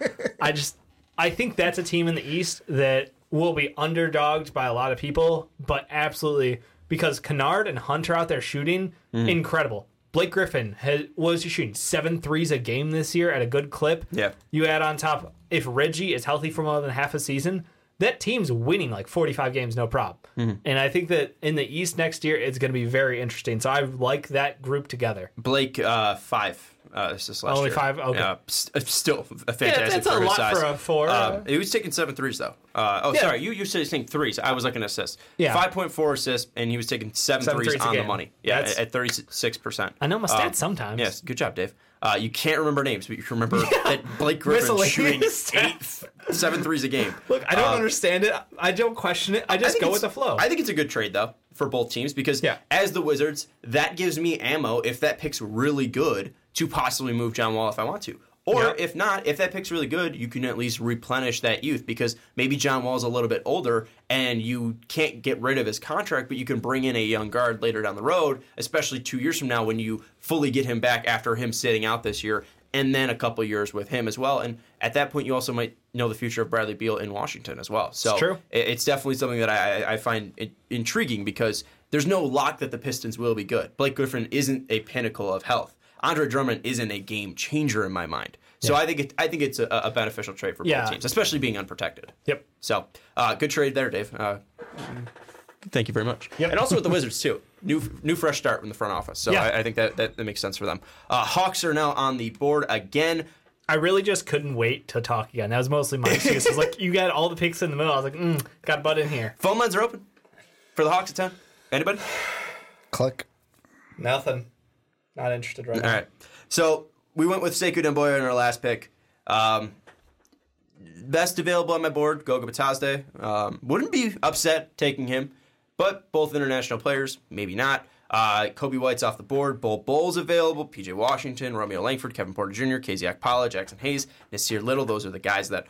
I just I think that's a team in the East that will be underdogged by a lot of people, but absolutely because Kennard and Hunter out there shooting, Mm. incredible. Blake Griffin has, was he shooting seven threes a game this year at a good clip. Yeah. You add on top if Reggie is healthy for more than half a season, that team's winning like 45 games no problem. Mm-hmm. And I think that in the East next year it's going to be very interesting. So I like that group together. Blake, uh, five. Uh, this is last Only year. five? Okay. Yeah, s- uh, still a fantastic that's a for his lot size. for a four. Um, he was taking seven threes though. Uh, oh, Yeah. sorry, you you said he's taking threes. I was looking at assists. Yeah. five point four assists, and he was taking seven, Seven threes threes on the money. Yeah, That's- at thirty six percent. I know my stats sometimes. Yes, good job, Dave. Uh, you can't remember names, but you can remember that Blake Griffin shooting eight, seven threes a game. Look, I don't Um, understand it. I don't question it. I I just think go with the flow. I think it's a good trade though for both teams because Yeah. as the Wizards, that gives me ammo if that pick's really good to possibly move John Wall if I want to. Or Yeah. if not, if that pick's really good, you can at least replenish that youth because maybe John Wall's a little bit older and you can't get rid of his contract, but you can bring in a young guard later down the road, especially two years from now when you fully get him back after him sitting out this year and then a couple years with him as well. And at that point, you also might know the future of Bradley Beal in Washington as well. So It's true. it's definitely something that I, I find intriguing because there's no lock that the Pistons will be good. Blake Griffin isn't a pinnacle of health. Andre Drummond isn't a game changer in my mind. So I think it, I think it's a, a beneficial trade for Yeah. both teams, especially being unprotected. Yep. So uh, good trade there, Dave. Uh, thank you very much. Yep. And also with the Wizards too. New new fresh start from the front office. So Yeah. I, I think that, that that makes sense for them. Uh, Hawks are now on the board again. I really just couldn't wait to talk again. That was mostly my excuse. It's like you got all the picks in the middle. I was like, mm, got butt in here. Phone lines are open for the Hawks at ten. Anybody? Click. Nothing. Not interested right now. All right. So we went with Sekou Doumbouya in our last pick. Um, best available on my board, Goga Bitadze. Um, wouldn't be upset taking him, but both international players, maybe not. Uh, Coby White's off the board. Bol Bol's available. PJ Washington, Romeo Langford, Kevin Porter Jr., KZ Okpala, Jaxson Hayes, Nassir Little. Those are the guys that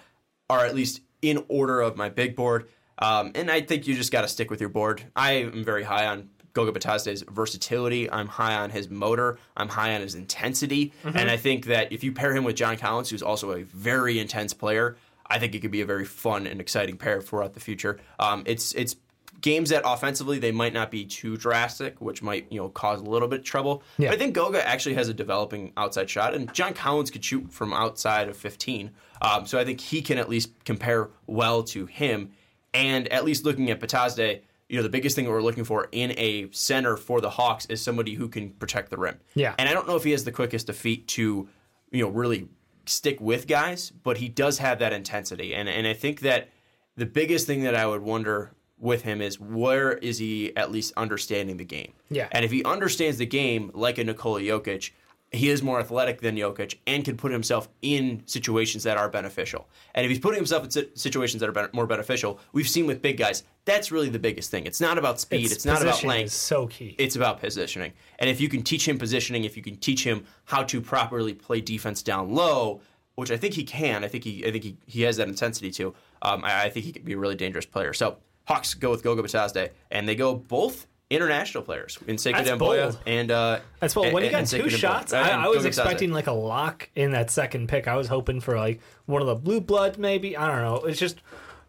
are at least in order of my big board. Um, and I think you just got to stick with your board. I am very high on Goga Bitadze's versatility. I'm high on his motor. I'm high on his intensity. And I think that if you pair him with John Collins, who's also a very intense player, I think it could be a very fun and exciting pair throughout the future. Um, it's it's games that offensively they might not be too drastic, which might you know cause a little bit of trouble. Yeah. But I think Goga actually has a developing outside shot, and John Collins could shoot from outside of 15. Um, so I think he can at least compare well to him. And at least looking at Bitadze, you know, the biggest thing that we're looking for in a center for the Hawks is somebody who can protect the rim. Yeah. And I don't know if he has the quickest of feet to, you know, really stick with guys, but he does have that intensity. And and I think that the biggest thing that I would wonder with him is where is he at least understanding the game? Yeah. And if he understands the game like a Nikola Jokic, he is more athletic than Jokic and can put himself in situations that are beneficial. And if he's putting himself in situations that are more beneficial, we've seen with big guys, that's really the biggest thing. It's not about speed, it's, not about length is so key. it's about positioning. And if you can teach him positioning, if you can teach him how to properly play defense down low, which I think he can, I think he, I think he, he has that intensity too. Um, I, I think he could be a really dangerous player. So Hawks go with Goga Bitadze, and they go both international players in Sekou Doumbouya bold. and uh, That's well. When he and- got and two Doumbouya. shots, I, I was expecting like a lock in that second pick. I was hoping for like one of the blue bloods, maybe. I don't know. It's just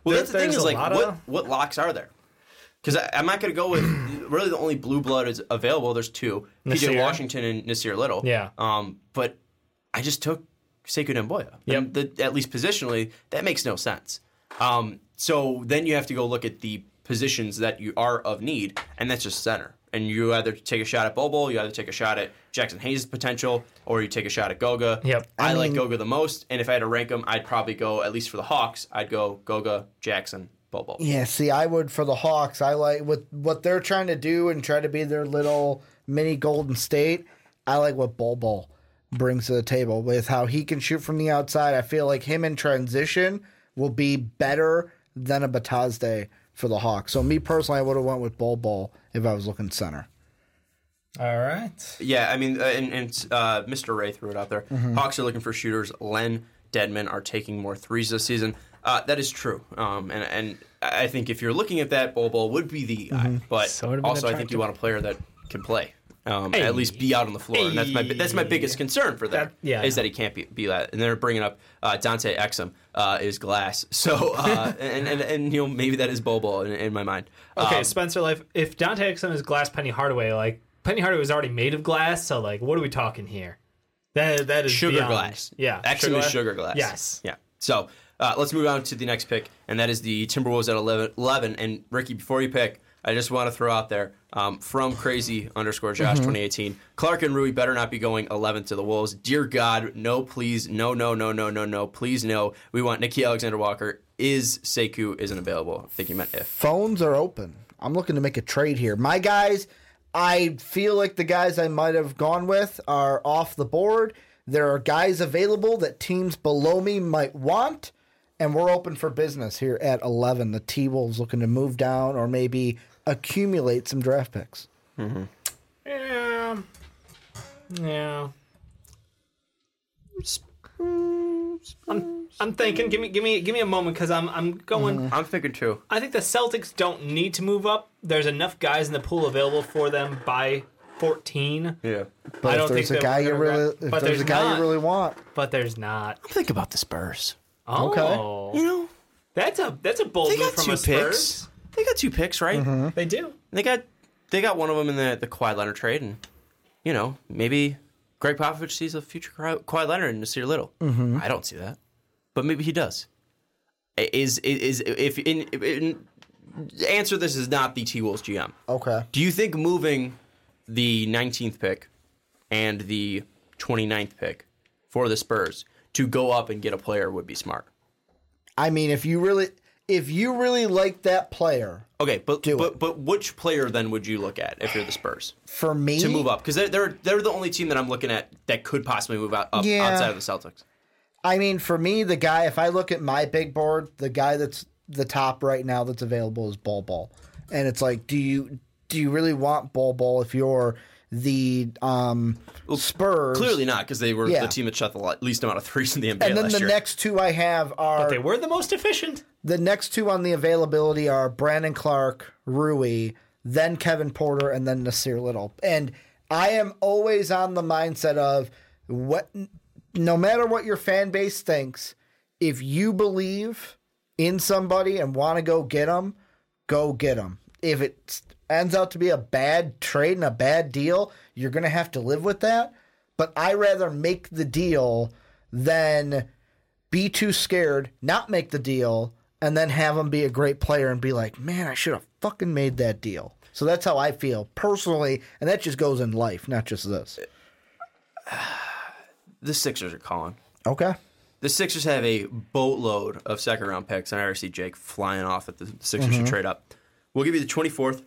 Well, there- that's the thing is like what of- what locks are there? Because I'm not going to go with really the only blue blood is available. There's two: Nassir. PJ Washington and Nassir Little. Yeah. Um, but I just took Sekou Doumbouya. Yep. And the, at least positionally, that makes no sense. Um, so then you have to go look at the positions that you are of need, and that's just center. And you either take a shot at Bobo, you either take a shot at Jaxson Hayes' potential, or you take a shot at Goga. Yep. I, I like mean- Goga the most, and if I had to rank them, I'd probably go at least for the Hawks. I'd go Goga, Jaxson, Bobo. Yeah, see, I would for the Hawks. I like with what they're trying to do and try to be their little mini Golden State. I like what Bol Bol brings to the table with how he can shoot from the outside. I feel like him in transition will be better than a Bitadze for the Hawks. So me personally, I would have went with Bol Bol if I was looking center. all right. Yeah, I mean, uh, and, and uh, Mr. Ray threw it out there. Hawks are looking for shooters. Len Dedmon are taking more threes this season. Uh, that is true, um, and and I think if you're looking at that, Bol Bol would be the guy. But Sort of an also, I think you want a player that can play. Um, Hey. At least be out on the floor, and that's my that's my biggest concern for them. That- yeah, is that he can't be, be that. And they're bringing up uh, Dante Exum uh, is glass. So uh, and, and and you know maybe that is Bol in, in my mind. Okay, Um, Spencer. Life. If Dante Exum is glass, Penny Hardaway. Like Penny Hardaway was already made of glass. So like, what are we talking here? That that is sugar beyond- glass. Yeah, Exum is sugar glass. Yes. Yeah. So uh, let's move on to the next pick, and that is the Timberwolves at 11. 11. And Ricky, before you pick, I just want to throw out there um, from crazy underscore Mm-hmm. Josh 2018. Clark and Rui better not be going 11th to the Wolves. Dear God, no, please, no, no, no, no, no, no, please, no. We want Nickeil Alexander Walker. Is Sekou isn't available? I think you meant if. Phones are open. I'm looking to make a trade here. My guys, I feel like the guys I might have gone with are off the board. There are guys available that teams below me might want, and we're open for business here at 11. The T Wolves looking to move down or maybe accumulate some draft picks. Mm-hmm. Yeah. Yeah. I'm, I'm thinking. Give me, give me, give me a moment because I'm, I'm going. Mm-hmm. I'm thinking too. I think the Celtics don't need to move up. There's enough guys in the pool available for them by 14. Yeah. But I don't there's think a that guy we're you gonna really, grab- if but there's, there's a guy not. you really want, But there's not. Think about the Spurs. Oh, You know, that's a that's a bold they move got from two a Spurs. picks. They got two picks, right? Mm-hmm. They do. They got they got one of them in the the Kawhi Leonard trade, and you know maybe Gregg Popovich sees a future Kawhi Kawhi Leonard in Nassir Little. Mm-hmm. I don't see that, but maybe he does. Is is, is if in, in answer this is not the T Wolves GM. okay. Do you think moving the 19th pick and the 29th pick for the Spurs to go up and get a player would be smart? I mean, if you really, if you really like that player, Okay, but Do but it. but which player then would you look at if you're the Spurs? for me to move up because they're, they're they're the only team that I'm looking at that could possibly move out up Yeah. outside of the Celtics. I mean, for me, the guy, if I look at my big board, the guy that's the top right now that's available is Bol Bol. And it's like, do you do you really want Bol Bol if you're the um, well, Spurs? Clearly not, because they were Yeah. the team that shot the least amount of threes in the NBA And then last the year. next two I have are But They were the most efficient. the next two on the availability are Brandon Clarke, Rui, then Kevin Porter, and then Nassir Little. And I am always on the mindset of what, no matter what your fan base thinks, if you believe in somebody and want to go get them, go get them. If it ends out to be a bad trade and a bad deal, you're going to have to live with that. But I rather make the deal than be too scared, not make the deal, and then have him be a great player and be like, man, I should have fucking made that deal. So that's how I feel personally, and that just goes in life, not just this. the Sixers are calling. Okay. The Sixers have a boatload of second round picks, and I already see Jake flying off at the Sixers should mm-hmm. trade up. We'll give you the 24th.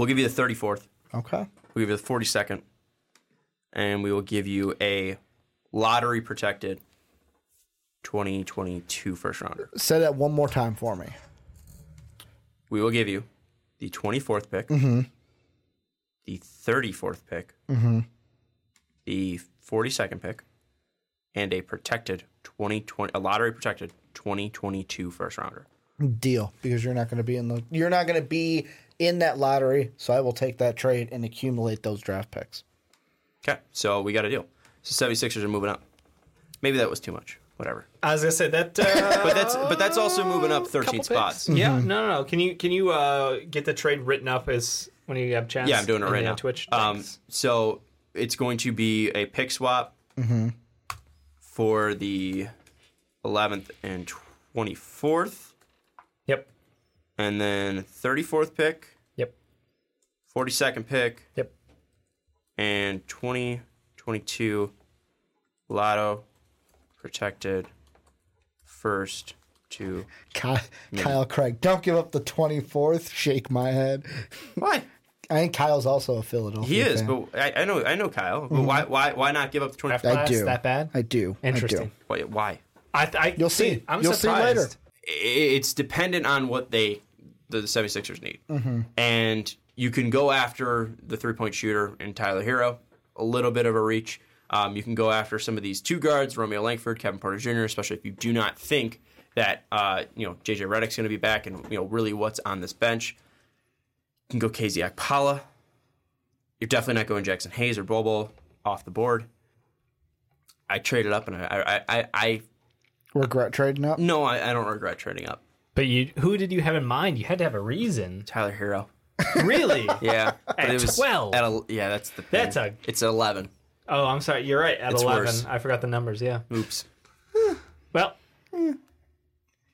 We'll give you the 34th. Okay. We'll give you the 42nd. And we will give you a lottery protected 2022 first rounder. Say that one more time for me. We will give you the 24th pick, mm-hmm. the 34th pick, mm-hmm. the 42nd pick, and a protected 2020 a lottery protected 2022 first rounder. Deal. Because you're not going to be in the you're not going to be in that lottery, so I will take that trade and accumulate those draft picks. Okay, so we got a deal. So 76ers are moving up. Maybe that was too much. Whatever. As I was gonna say that. Uh, But that's but that's also moving up 13 couple spots. picks. Yeah, no, no, no. Can you can you uh, get the trade written up as when you have chance? Yeah, I'm doing it right the, now. Twitch. Um, so it's going to be a pick swap for the 11th and 24th, yep, and then 34th pick, yep, 42nd pick, yep. and 2022 Lotto protected first to Kyle, Kyle Craig, don't give up the 24th. Shake my head. why I think Kyle's also a Philadelphia. he is, fan. but I, I know I know Kyle, but mhm. why why why not give up the 20? F I class, do. that bad? I do. I do. Interesting. Why, why? I, I You'll see. I'm You'll see surprised. later. it's dependent on what they the 76ers need. And you can go after the three point shooter in Tyler Herro, a little bit of a reach. Um, you can go after some of these two guards, Romeo Langford, Kevin Porter Jr., especially if you do not think that uh, you know JJ Redick's going to be back and you know really what's on this bench. You can go KZ Okpala. You're definitely not going Jaxson Hayes or Bobo off the board. I traded up and I I, I, I Regret trading up. no I, I don't regret trading up. But you, who did you have in mind? You had to have a reason. Tyler Herro. Really? Yeah, At it was 12. At a, yeah, that's the. Thing. That's a- It's eleven. oh, I'm sorry. You're right. At It's 11, worse. I forgot the numbers. Yeah. Oops. Well, eh.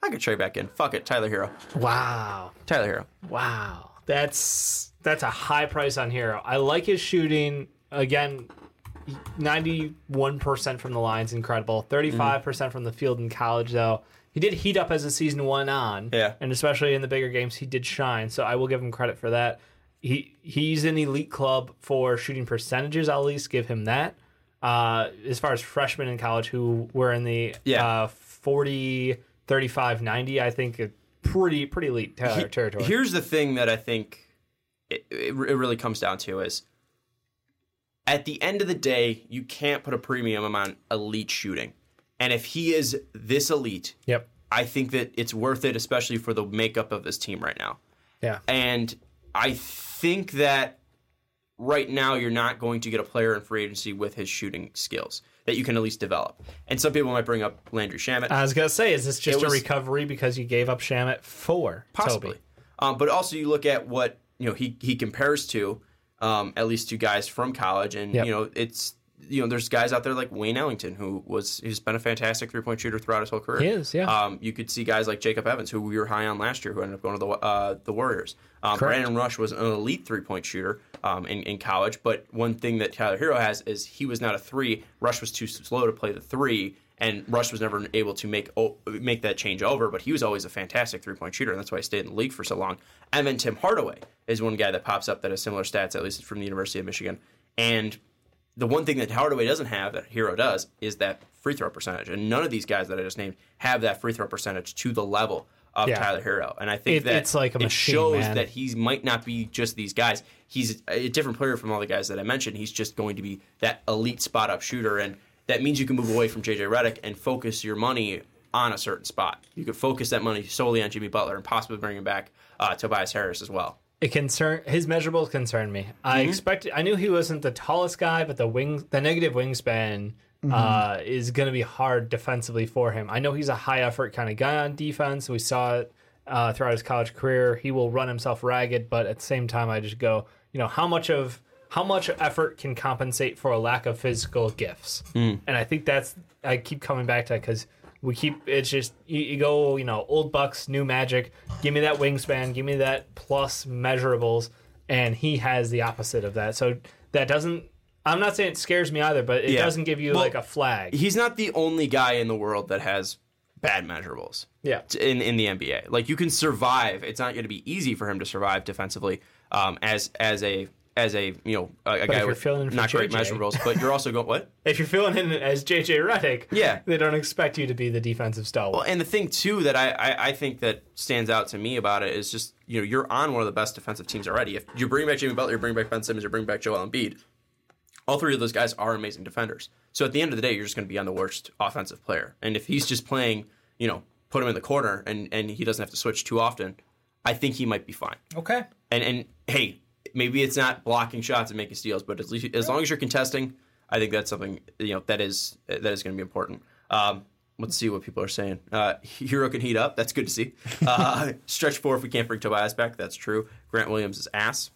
I could trade back in. Fuck it, Tyler Herro. wow, Tyler Herro. wow. That's that's a high price on Herro. I like his shooting. Again, 91% from the line's incredible. Mm-hmm. 35% from the field in college, though. He did heat up as the season went on. Yeah. And especially in the bigger games, he did shine. So I will give him credit for that. He He's an elite club for shooting percentages. I'll at least give him that. Uh, as far as freshmen in college who were in the Yeah. uh, 40, 35, 90, I think a pretty, pretty elite ter- He- territory. Here's the thing that I think it, it, it really comes down to is at the end of the day, you can't put a premium on elite shooting. And if he is this elite, yep. I think that it's worth it, especially for the makeup of this team right now. Yeah. And I think that right now you're not going to get a player in free agency with his shooting skills that you can at least develop. And some people might bring up Landry Shamet. I was gonna say, is this just It was- a recovery because you gave up Shamet for possibly. Um, but also you look at what you know he he compares to um, at least two guys from college, and Yep. you know it's you know there's guys out there like Wayne Ellington who was who's been a fantastic three point shooter throughout his whole career. He is, yeah. Um, you could see guys like Jacob Evans who we were high on last year who ended up going to the uh, the Warriors. Um, Brandon Rush was an elite three point shooter um, in, in college, but one thing that Tyler Herro has is he was not a three. Rush was too slow to play the three. And Rush was never able to make o- make that change over, but he was always a fantastic three point shooter, and that's why he stayed in the league for so long. And then Tim Hardaway is one guy that pops up that has similar stats, at least from the University of Michigan. And the one thing that Howard Hardaway doesn't have that Herro does is that free throw percentage, and none of these guys that I just named have that free throw percentage to the level of Yeah. Tyler Herro. And I think It- that it's like a it machine, shows man. that he might not be just these guys. He's a different player from all the guys that I mentioned. He's just going to be that elite spot up shooter, and that means you can move away from JJ Redick and focus your money on a certain spot. You could focus that money solely on Jimmy Butler and possibly bring him back uh, Tobias Harris as well. It concern his measurables concern me. I Mm-hmm. expected. I knew he wasn't the tallest guy, but the wing, the negative wingspan, Mm-hmm. uh, is going to be hard defensively for him. I know he's a high effort kind of guy on defense. We saw it uh, throughout his college career. He will run himself ragged, but at the same time, I just go, you know, how much of how much effort can compensate for a lack of physical gifts? Mm. And I think that's I keep coming back to that because we keep it's just you, you go you know old bucks new magic give me that wingspan give me that plus measurables and he has the opposite of that so that doesn't i'm not saying it scares me either but it Yeah. doesn't give you Well, like a flag He's not the only guy in the world that has bad measurables. yeah in in the NBA. Like you can survive. It's not going to be easy for him to survive defensively um, as as a as a you know a, a guy with filling in for not great JJ. measurables. But you're also going what? if you're filling in as jj Redick, Yeah. they don't expect you to be the defensive stalwart Well, and the thing too that I, I I think that stands out to me about it is just you know you're on one of the best defensive teams already. If you bring back Jimmy Butler, you bring back Ben Simmons, you bring back Joel Embiid. All three of those guys are amazing defenders. So at the end of the day, you're just going to be on the worst offensive player. And if he's just playing, you know, put him in the corner and and he doesn't have to switch too often, I think he might be fine. okay And and hey, maybe it's not blocking shots and making steals, but at least as long as you're contesting, I think that's something you know that is that is going to be important. Um, let's see what people are saying. Uh, Herro can heat up. That's good to see. Uh, stretch four if we can't bring Tobias back. That's true. Grant Williams is ass.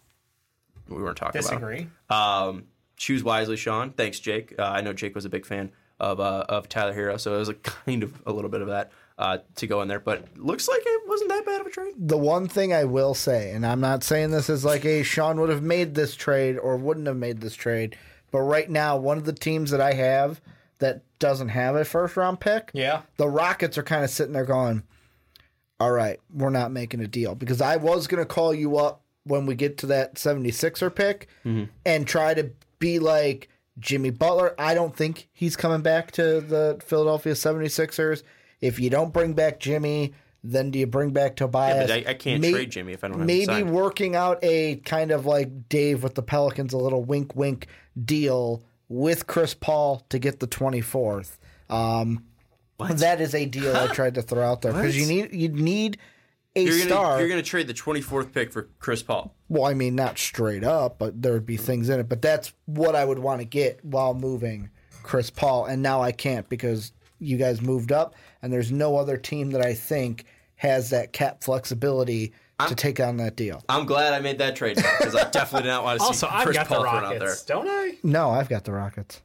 We weren't talking disagree about. Um, choose wisely, Sean. Thanks, Jake. Uh, I know Jake was a big fan of uh, of Tyler Herro, so it was a kind of a little bit of that uh, to go in there. But looks like it wasn't that bad of a trade. The one thing I will say, and I'm not saying this is like a Sean would have made this trade or wouldn't have made this trade, but right now, one of the teams that I have that doesn't have a first round pick, yeah the Rockets are kind of sitting there going, all right, we're not making a deal. Because I was going to call you up when we get to that 76er pick and try to be like Jimmy Butler. I don't think he's coming back to the Philadelphia 76ers. If you don't bring back Jimmy, then do you bring back Tobias? but I- I can't May- trade Jimmy if I don't have Maybe working out a kind of like Dave with the Pelicans, a little wink wink deal with Chris Paul to get the 24th. Um, that is a deal I tried to throw out there because you need you need a You're star. gonna, you're gonna trade the 24th pick for Chris Paul. well, I mean, not straight up, but there would be things in it. But that's what I would want to get while moving Chris Paul, and now I can't because you guys moved up, and there's no other team that I think has that cap flexibility to take on that deal. I'm glad I made that trade because I definitely did not want to see also i've Chris got Paul the thrown out there. rockets don't i No, I've got the Rockets.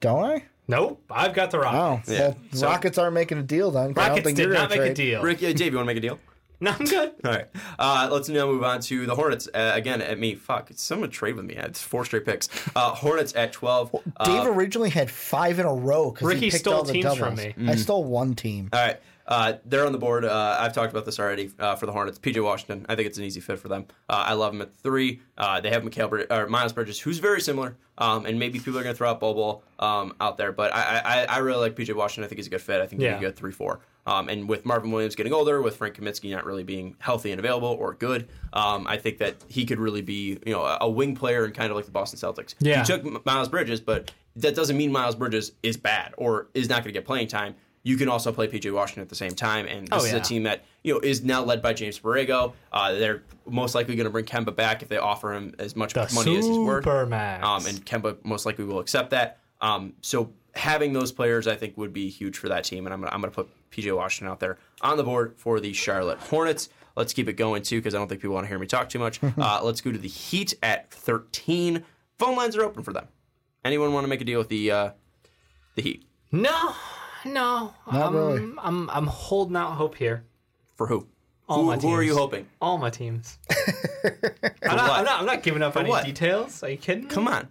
Don't I? nope i've got the Oh, rockets Yeah. well, So- Rockets aren't making a deal then. 'cause I don't rockets think did you're not gonna make a deal Rick, uh, Dave, you want to make a deal? no i'm good All right. Uh, let's now move on to the Hornets. Uh, again, at me. Fuck, someone trade with me. It's four straight picks. Uh, Hornets at 12. Uh, Dave originally had five in a row because Ricky he picked stole all the teams doubles. from me. I stole one team. all right. Uh, they're on the board. Uh, I've talked about this already uh, for the Hornets. PJ Washington. I think it's an easy fit for them. Uh, I love him at three. Uh, they have Mikhail Brid- or Miles Bridges, who's very similar. Um, and maybe people are going to throw out Bobo um, out there, but I, I, I really like PJ Washington. I think he's a good fit. I think he's Yeah. a good three four. Um, and with Marvin Williams getting older, with Frank Kaminsky not really being healthy and available or good, um, I think that he could really be you know a, a wing player and kind of like the Boston Celtics. Yeah. He took Miles Bridges, but that doesn't mean Miles Bridges is bad or is not going to get playing time. You can also play PJ Washington at the same time, and this Oh, is a team that you know is now led by James Borrego. Uh, they're most likely going to bring Kemba back if they offer him as much The money as he's worth. Um, and Kemba most likely will accept that. Um, so having those players, I think, would be huge for that team. And I'm gonna, I'm going to put PJ Washington out there on the board for the Charlotte Hornets. Let's keep it going too, because I don't think people want to hear me talk too much. uh, let's go to the Heat at 13. Phone lines are open for them. Anyone want to make a deal with the uh, the Heat No, no. Not I'm, really. I'm I'm holding out hope here. for who? All who, my teams. who are you hoping? All my teams. I'm, not, I'm not. I'm not giving up any what? details. Are you kidding? Me? Come on,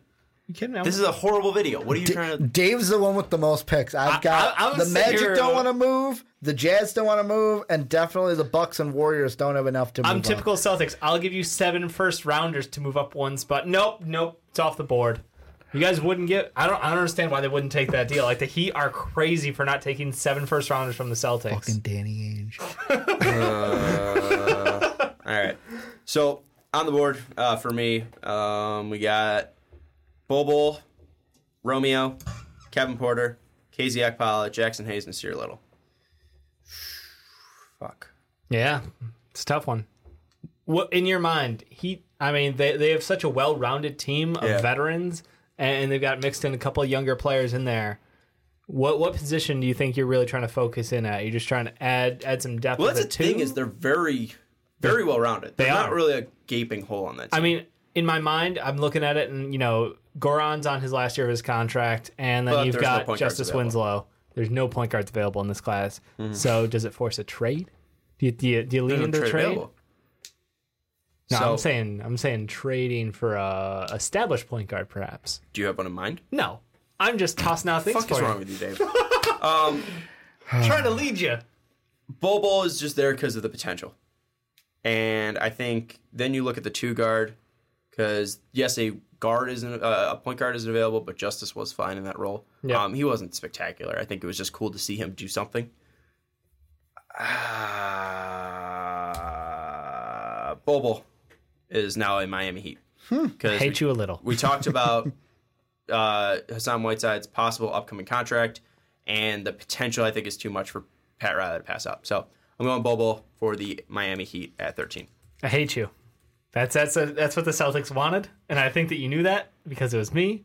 you kidding me? I'm- this is a horrible video. What are you trying to? Dave's the one with the most picks. I've got I- I'm the Magic here- don't want to move, the Jazz don't want to move, and definitely the Bucks and Warriors don't have enough to move. I'm up. typical Celtics. I'll give you seven first rounders to move up one spot. Nope, nope. It's off the board. You guys wouldn't get. I don't. I don't understand why they wouldn't take that deal. Like the Heat are crazy for not taking seven first rounders from the Celtics. Fucking Danny Ainge. All right. So on the board uh, for me, um, we got Bobo, Romeo, Kevin Porter, KZ Okpala, Jaxson Hayes, and Sear Little. Fuck. Yeah, it's a tough one. What in your mind? Heat. I mean, they they have such a well-rounded team of Yeah. veterans, and they've got mixed in a couple of younger players in there. What what position do you think you're really trying to focus in at? You're just trying to add add some depth. Well, that's the the two? thing is they're very, very well rounded. They They're not are. really a gaping hole on that. Team. I mean, in my mind, I'm looking at it, and you know, Goran's on his last year of his contract, and then But you've there's no got Justice. Mm-hmm. Winslow. There's no point guards available in this class. So, does it force a trade? Do you, do you, do you lean into trade trade? available. No, So- I'm saying I'm saying trading for a established point guard, perhaps. Do you have one in mind? No, I'm just tossing out things Fuck for is you. wrong with you, Dave? trying to lead you. Bobo is just there because of the potential. And I think then you look at the two guard because yes, a guard isn't uh, a point guard isn't available, but Justice was fine in that role. Yeah. Um, he wasn't spectacular. I think it was just cool to see him do something. Uh, Bobo is now in Miami Heat. Because Hate you a little. we talked about uh, Hassan Whiteside's possible upcoming contract, and the potential I think is too much for Pat Riley to pass up. So I'm going Bobo for the Miami Heat at 13. I hate you. That's that's a, that's what the Celtics wanted, and I think that you knew that because it was me.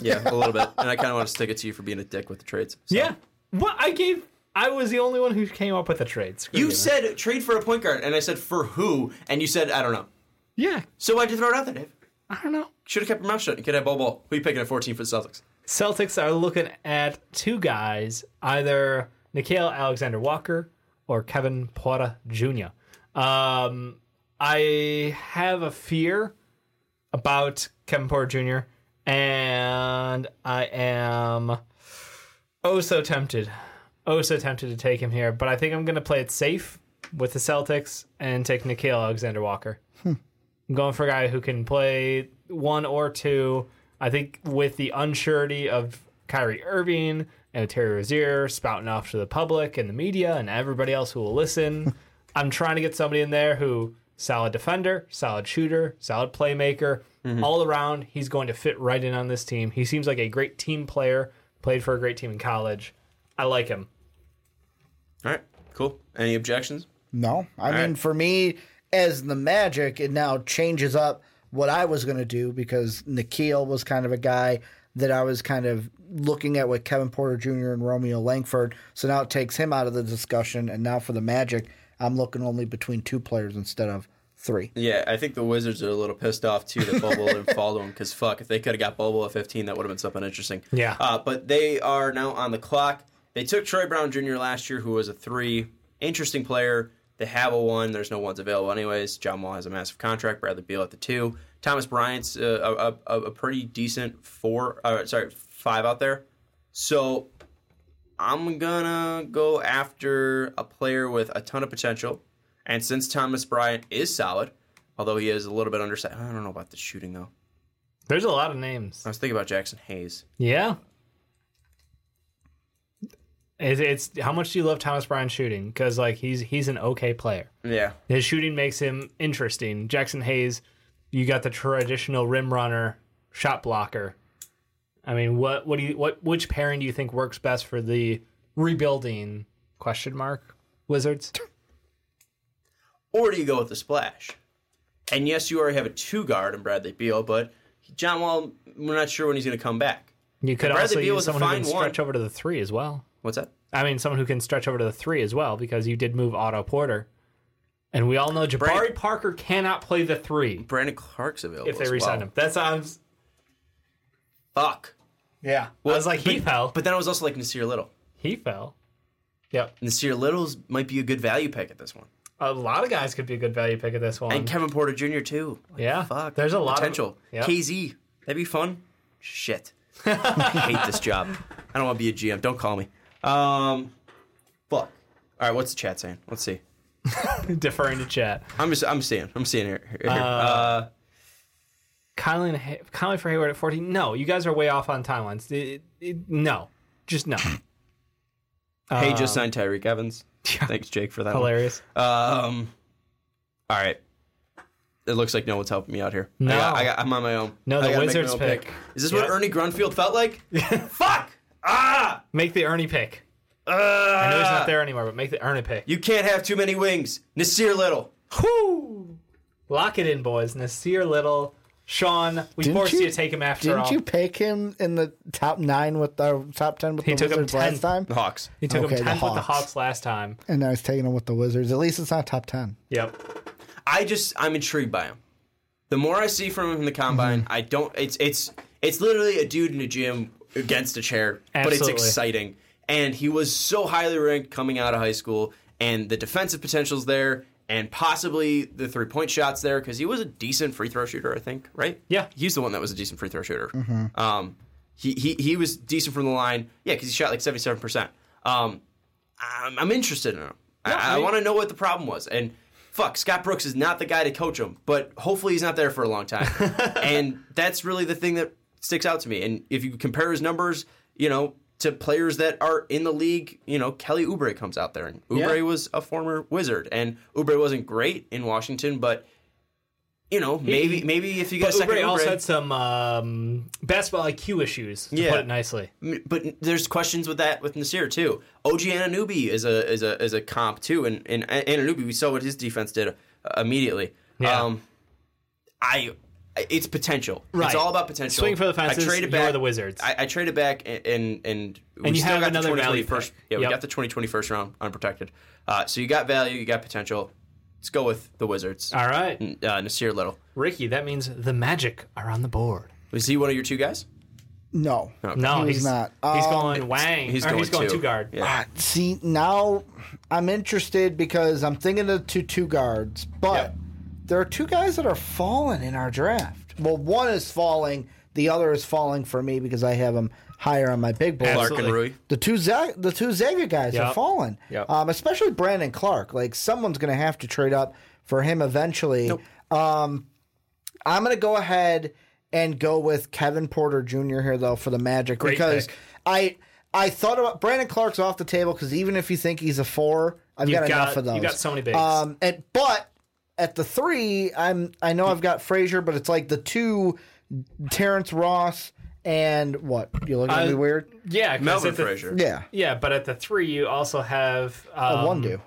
Yeah, a little bit. And I kind of want to stick it to you for being a dick with the trades. So. Yeah. What I gave, I was the only one who came up with the trades. Screw You man. said trade for a point guard, and I said for who, and you said I don't know. yeah. So why'd you throw it out there, Dave? I don't know. Should have kept your mouth shut. You could have Bobo. Who you picking at 14 for the Celtics? Celtics are looking at two guys, either Nickeil Alexander Walker or Kevin Porter Jr. Um, I have a fear about Kevin Porter Jr. and I am oh so tempted, oh so tempted to take him here. But I think I'm going to play it safe with the Celtics and take Nickeil Alexander Walker. Hmm. I'm going for a guy who can play one or two. I think with the unsurety of Kyrie Irving and Terry Rozier spouting off to the public and the media and everybody else who will listen, I'm trying to get somebody in there who solid defender, solid shooter, solid playmaker, mm-hmm. all around. He's going to fit right in on this team. He seems like a great team player. Played for a great team in college. I like him. All right, cool. Any objections? No, I mean right. for me as the Magic, it now changes up what I was going to do because Nickeil was kind of a guy that I was kind of looking at with Kevin Porter Jr. and Romeo Langford. So now it takes him out of the discussion, and now for the Magic, I'm looking only between two players instead of three. Yeah, I think the Wizards are a little pissed off too that Bobo didn't fall to him because fuck, if they could have got Bobo at 15, that would have been something interesting. Yeah. Uh, but they are now on the clock. They took Troy Brown Jr. last year, who was a three. Interesting player. They have a one. There's no ones available anyways. John Wall has a massive contract. Bradley Beal at the two. Thomas Bryant's a, a, a pretty decent four. Uh, sorry, five out there. So I'm gonna go after a player with a ton of potential. And since Thomas Bryant is solid, although he is a little bit undersized, I don't know about the shooting though. There's a lot of names. I was thinking about Jaxson Hayes. Yeah. It's, it's how much do you love Thomas Bryant shooting? Because like he's he's an okay player. Yeah, His shooting makes him interesting. Jaxson Hayes, you got the traditional rim runner, shot blocker. I mean, what what do you what which pairing do you think works best for the rebuilding question mark Wizards? or do you go with the splash? And yes, you already have a two guard in Bradley Beal, but John Wall, we're not sure when he's going to come back. You could Bradley also Beal use someone who can fine one. stretch over to the three as well. What's that? I mean, someone who can stretch over to the three as well because you did move Otto Porter, and we all know Jabari Brand- Parker cannot play the three Brandon Clarke's available. if they resign well. him. That sounds Fuck. Yeah. I was like, he but, fell. But then I was also like Nassir Little. he fell. Yep. Nassir Little's might be a good value pick at this one. A lot of guys could be a good value pick at this one. And Kevin Porter Jr. too. Like, Yeah, Fuck. there's a lot of- potential. Yep. KZ. That'd be fun. Shit. I hate this job. I don't want to be a GM. Don't call me. Um, fuck. All right, what's the chat saying? Let's see. Deferring to chat. I'm just, I'm seeing. I'm seeing here. here. Uh, Conley, and Hay- for Hayward at 14. No, you guys are way off on timelines. It- it- no, just no. Hey, Um, just signed Tyreke Evans. Thanks, Jake, for that. Hilarious. Um, all right. It looks like no one's helping me out here. No. I got, I got, I'm on my own. No, the gotta make my Wizards own pick. Is this what Ernie Grunfeld felt like? Fuck! Ah! Make the Ernie pick. Uh, I know he's not there anymore, but make the Ernie pick. You can't have too many wings. Nassir Little. Whoo! Lock it in, boys. Nassir Little. Sean, we Didn't forced you- you, to take him after Didn't all. you pick him in the top nine with the top ten with He the took him Wizards last time? The Hawks. He took Okay, the him 10th with the Hawks. Hawks last time. And now he's taking him with the Wizards. At least it's not top ten. Yep. I just I'm intrigued by him. The more I see from him in the combine, Mm-hmm. I don't. It's it's it's literally a dude in a gym against a chair, but it's exciting. And he was so highly ranked coming out of high school, and the defensive potential's there, and possibly the three point shots there because he was a decent free throw shooter. I think, right? Yeah. he's the one that was a decent free throw shooter. Um, he he he was decent from the line. Yeah, because he shot like seventy seven percent. Um, I'm, I'm interested in him. I, I, I- want to know what the problem was. And fuck, Scott Brooks is not the guy to coach him, but hopefully he's not there for a long time. and that's really the thing that sticks out to me. And if you compare his numbers, you know, to players that are in the league, you know, Kelly Oubre comes out there, and Oubre Yeah. was a former Wizard, and Oubre wasn't great in Washington, but you know, maybe maybe if you get a second Oubre also had some um, basketball IQ issues, to Yeah. put it nicely. But there's questions with that with Nassir too. OG Anunoby is a is a is a comp too, and and Anunoby we saw what his defense did immediately. Yeah. Um, I it's potential. Right. It's all about potential. Swing for the fences, I traded you're back the Wizards. I, I traded back and and, and we And you still have got the another 2020 value first. pick. Yeah, we got the 2020 first round unprotected. Uh, so you got value, you got potential. Let's go with the Wizards. All right. Uh, Nassir Little. Ricky, that means the Magic are on the board. Was he one of your two guys? No. No, He was he's not. He's Um, going Wang. he's going he's going two. two guard. Yeah. Ah, See, now I'm interested because I'm thinking of two two guards, but Yep. There are two guys that are falling in our draft. Well, one is falling, the other is falling for me because I have them higher on my big board. Clarke and Absolutely. Rui. The two Za- the two Zaga guys are falling, Yep. um, especially Brandon Clarke. Like someone's going to have to trade up for him eventually. Um, I'm going to go ahead and go with Kevin Porter Jr. here though for the Magic Great because pick. I I thought about Brandon Clarke's off the table because even if you think he's a four, I've got, got- enough of those. you've got so many bigs. Um, and but at the three, I'm I know I've got Frazier, but it's like the two Terrence Ross and what you looking at me Uh, weird? Yeah, 'cause Melvin the- Frazier. Yeah, Yeah, but at the three, you also have a um, one do.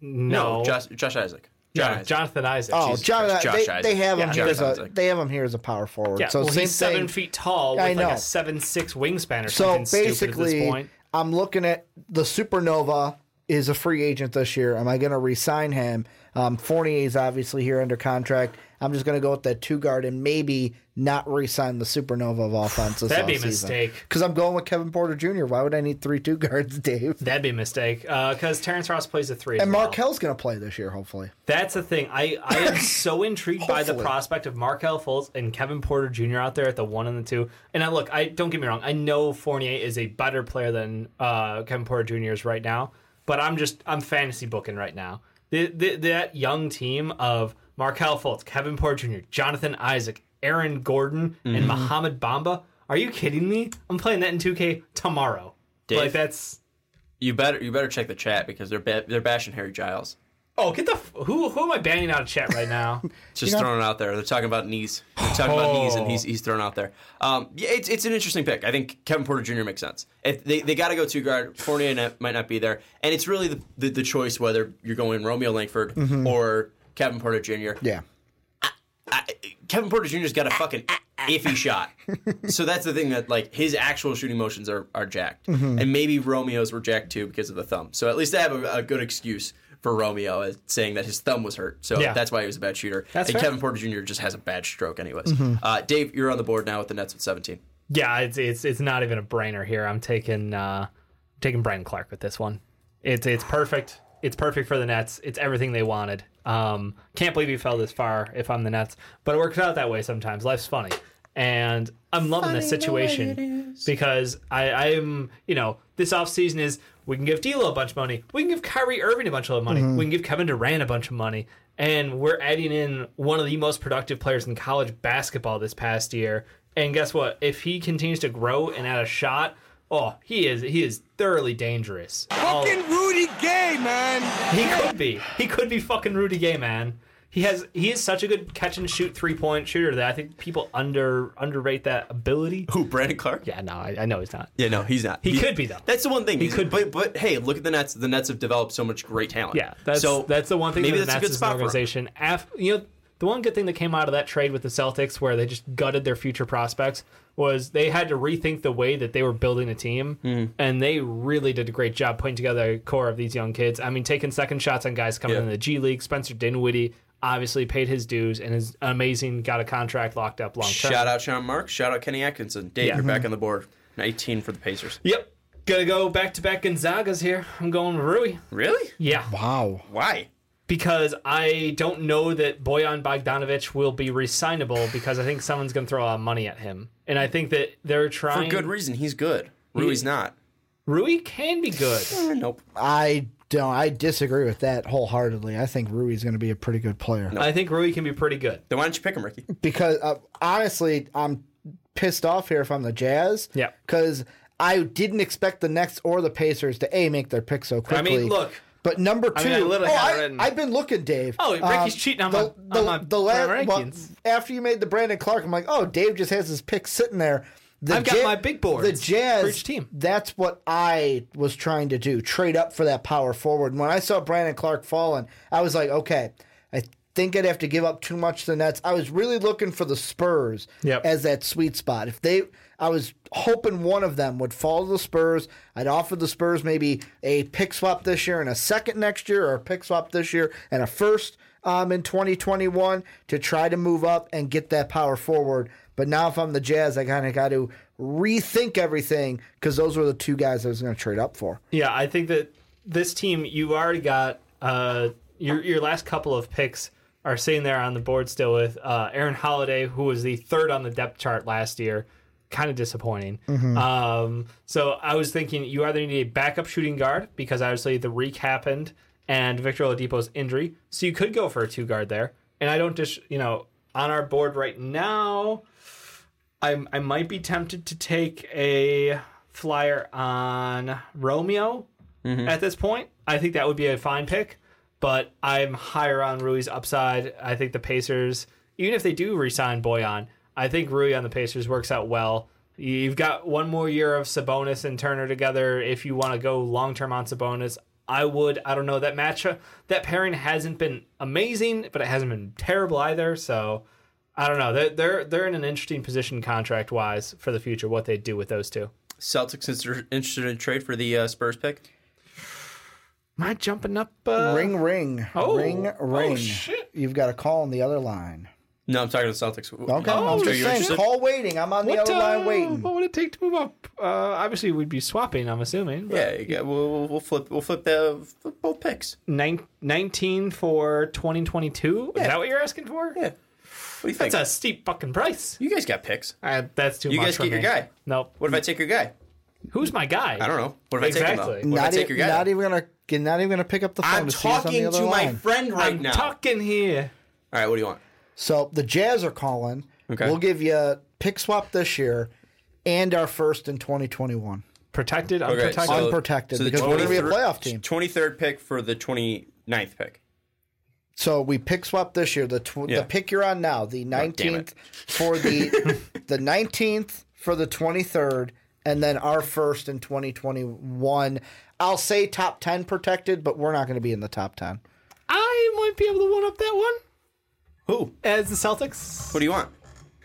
No, No, Josh, Josh Isaac. John yeah, Isaac. Jonathan Isaac. Oh, Jesus John, Christ, Josh they, Isaac. they have him Yeah, here Josh as a Isaac. they have him here as a power forward. yeah, so well, same he's seven thing. feet tall with I like know. a seven six wingspan or So something stupid at this basically, point. I'm looking at the Supernova is a free agent this year. Am I going to re-sign him? Um, Fournier is obviously here under contract. I'm just going to go with that two guard and maybe not re-sign the Supernova of offense. This That'd be a mistake. because I'm going with Kevin Porter Jr. Why would I need three two guards, Dave? That'd be a mistake because Terrence Ross plays a three. And well. Markelle's going to play this year, hopefully. That's the thing. I, I am so intrigued by the prospect of Markelle Fultz and Kevin Porter Jr. out there at the one and the two. And I look, I don't get me wrong. I know Fournier is a better player than uh, Kevin Porter Jr. is right now, but I'm just I'm fantasy booking right now. The, the, that young team of Markelle Fultz, Kevin Porter Jr., Jonathan Isaac, Aaron Gordon, Mm-hmm. and Mohamed Bamba. Are you kidding me? I'm playing that in 2K tomorrow. Dave? Like that's You better you better check the chat because they're ba- they're bashing Harry Giles. Oh get the f- who who am I banning out of chat right now? Just know- throwing it out there. They're talking about knees. They're talking about knees, and he's he's thrown out there. Um, yeah, it's it's an interesting pick. I think Kevin Porter Jr. makes sense. If they they got to go two guard. Fournier not- might not be there, and it's really the, the, the choice whether you're going Romeo Langford or Kevin Porter Jr. Yeah. I, Kevin Porter Jr.'s got a fucking iffy shot. So that's the thing that like his actual shooting motions are are jacked, and maybe Romeo's were jacked too because of the thumb. So at least I have a, a good excuse for Romeo as saying that his thumb was hurt. So Yeah. that's why he was a bad shooter. That's and fair. Kevin Porter Jr. just has a bad stroke, anyways. Uh, Dave, you're on the board now with the Nets with 17. Yeah, it's it's it's not even a brainer here. I'm taking uh taking Brandon Clarke with this one. It's it's perfect. It's perfect for the Nets. It's everything they wanted. Um, can't believe he fell this far if I'm the Nets, but it works out that way sometimes. Life's funny, and I'm loving this situation because I I'm you know this offseason is we can give D'Lo a bunch of money, we can give Kyrie Irving a bunch of money, mm-hmm. we can give Kevin Durant a bunch of money. and we're adding in one of the most productive players in college basketball this past year. And guess what? If he continues to grow and add a shot, oh, he is he is thoroughly dangerous. Fucking Rudy Gay, man. He could be. He could be fucking Rudy Gay, man. He has he is such a good catch and shoot three point shooter that I think people under underrate that ability. Who, Brandon Clarke? Yeah, no, I, I know he's not. Yeah, no, he's not. He could be, though. That's the one thing. He could be. But, but hey, look at the Nets. The Nets have developed so much great talent. Yeah, that's so that's the one thing. Maybe that that's the a good Nets spot for him. organization. You know, the one good thing that came out of that trade with the Celtics, where they just gutted their future prospects, was they had to rethink the way that they were building a team, Hmm. and they really did a great job putting together a core of these young kids. I mean, taking second shots on guys coming Yeah. in the G League. Spencer Dinwiddie obviously paid his dues and is amazing. Got a contract locked up long term. Shout out Sean Marks. Shout out Kenny Atkinson. Dave, Yeah. you're back on the board. 19 for the Pacers. Yep. Gonna go back to back Gonzaga's here. I'm going with Rui. Really? Yeah. Wow. Why? because I don't know that Bojan Bogdanovic will be resignable because I think someone's going to throw a lot of money at him. And I think that they're trying For good reason. He's good. Rui's not. Rui can be good. Eh, nope. I don't. I disagree with that wholeheartedly. I think Rui's going to be a pretty good player I think Rui can be pretty good. Then why don't you pick him, Ricky? because uh, honestly, I'm pissed off here if I'm the Jazz. Yeah. Because I didn't expect the Nets or the Pacers to a make their pick so quickly. I mean, look. But number two, mean, I literally oh, had it I, written. I've been looking, Dave. Oh, Ricky's cheating on my- on my- la- my well, rankings. after you made the Brandon Clarke, I'm like, oh, Dave just has his pick sitting there. I've got my big boards The Jazz, team. That's what I was trying to do: trade up for that power forward. And when I saw Brandon Clarke falling, I was like, okay, I think I'd have to give up too much to the Nets. I was really looking for the Spurs Yep. as that sweet spot. If they, I was hoping one of them would fall to the Spurs. I'd offer the Spurs maybe a pick swap this year and a second next year, or a pick swap this year and a first um, in 2021 to try to move up and get that power forward. But now, if I'm the Jazz, I kind of got to rethink everything because those were the two guys I was going to trade up for. Yeah, I think that this team, you've already got uh, your your last couple of picks are sitting there on the board still with uh, Aaron Holiday, who was the third on the depth chart last year. Kind of disappointing. Um, so I was thinking you either need a backup shooting guard because obviously the reek happened and Victor Oladipo's injury, so you could go for a two guard there. And I don't just you know on our board right now. I I might be tempted to take a flyer on Romeo mm-hmm. at this point. I think that would be a fine pick, but I'm higher on Rui's upside. I think the Pacers, even if they do resign Bojan, I think Rui on the Pacers works out well. You've got one more year of Sabonis and Turner together. If you want to go long term on Sabonis, I would. I don't know that match. That pairing hasn't been amazing, but it hasn't been terrible either. So I don't know. They're they're, they're in an interesting position contract wise for the future. What they do with those two. Celtics inter- interested in trade for the uh, Spurs pick? Am I jumping up? Uh, ring, ring, Oh. ring, Oh, ring. shit. You've got a call on the other line. No, I'm talking to the Celtics. Okay, Oh, I'm just saying, interested? call waiting. I'm on the What, other line uh, waiting. What would it take to move up? Uh, obviously, we'd be swapping. I'm assuming. but Yeah, you got- we'll, we'll, we'll flip. We'll flip the flip both picks. Nine, 19 for 2022. Is that what you're asking for? Yeah. What do you think? That's a steep fucking price. you guys got picks. Uh, that's too You much You guys for get your guy. Nope. What if I take your guy? Who's my guy? I don't know. What if I take Exactly. him? Though? What not, if I take your guy? not even gonna not even gonna pick up the phone I'm to see on talking the other to my friend right I'm now. talking here. All right, what do you want? So the Jazz are calling. Okay. We'll give you pick swap this year and our first in 2021. Protected, Okay, unprotected. so- Unprotected, so because we're gonna be a playoff team. 23rd pick for the 29th pick. So we pick swap this year. The tw- Yeah. the pick you're on now, the damn 19th for the the 19th for the 23rd, and then our first in 2021. I'll say top 10 protected, but we're not going to be in the top 10. I might be able to one up that one Who? as the Celtics. What do you want?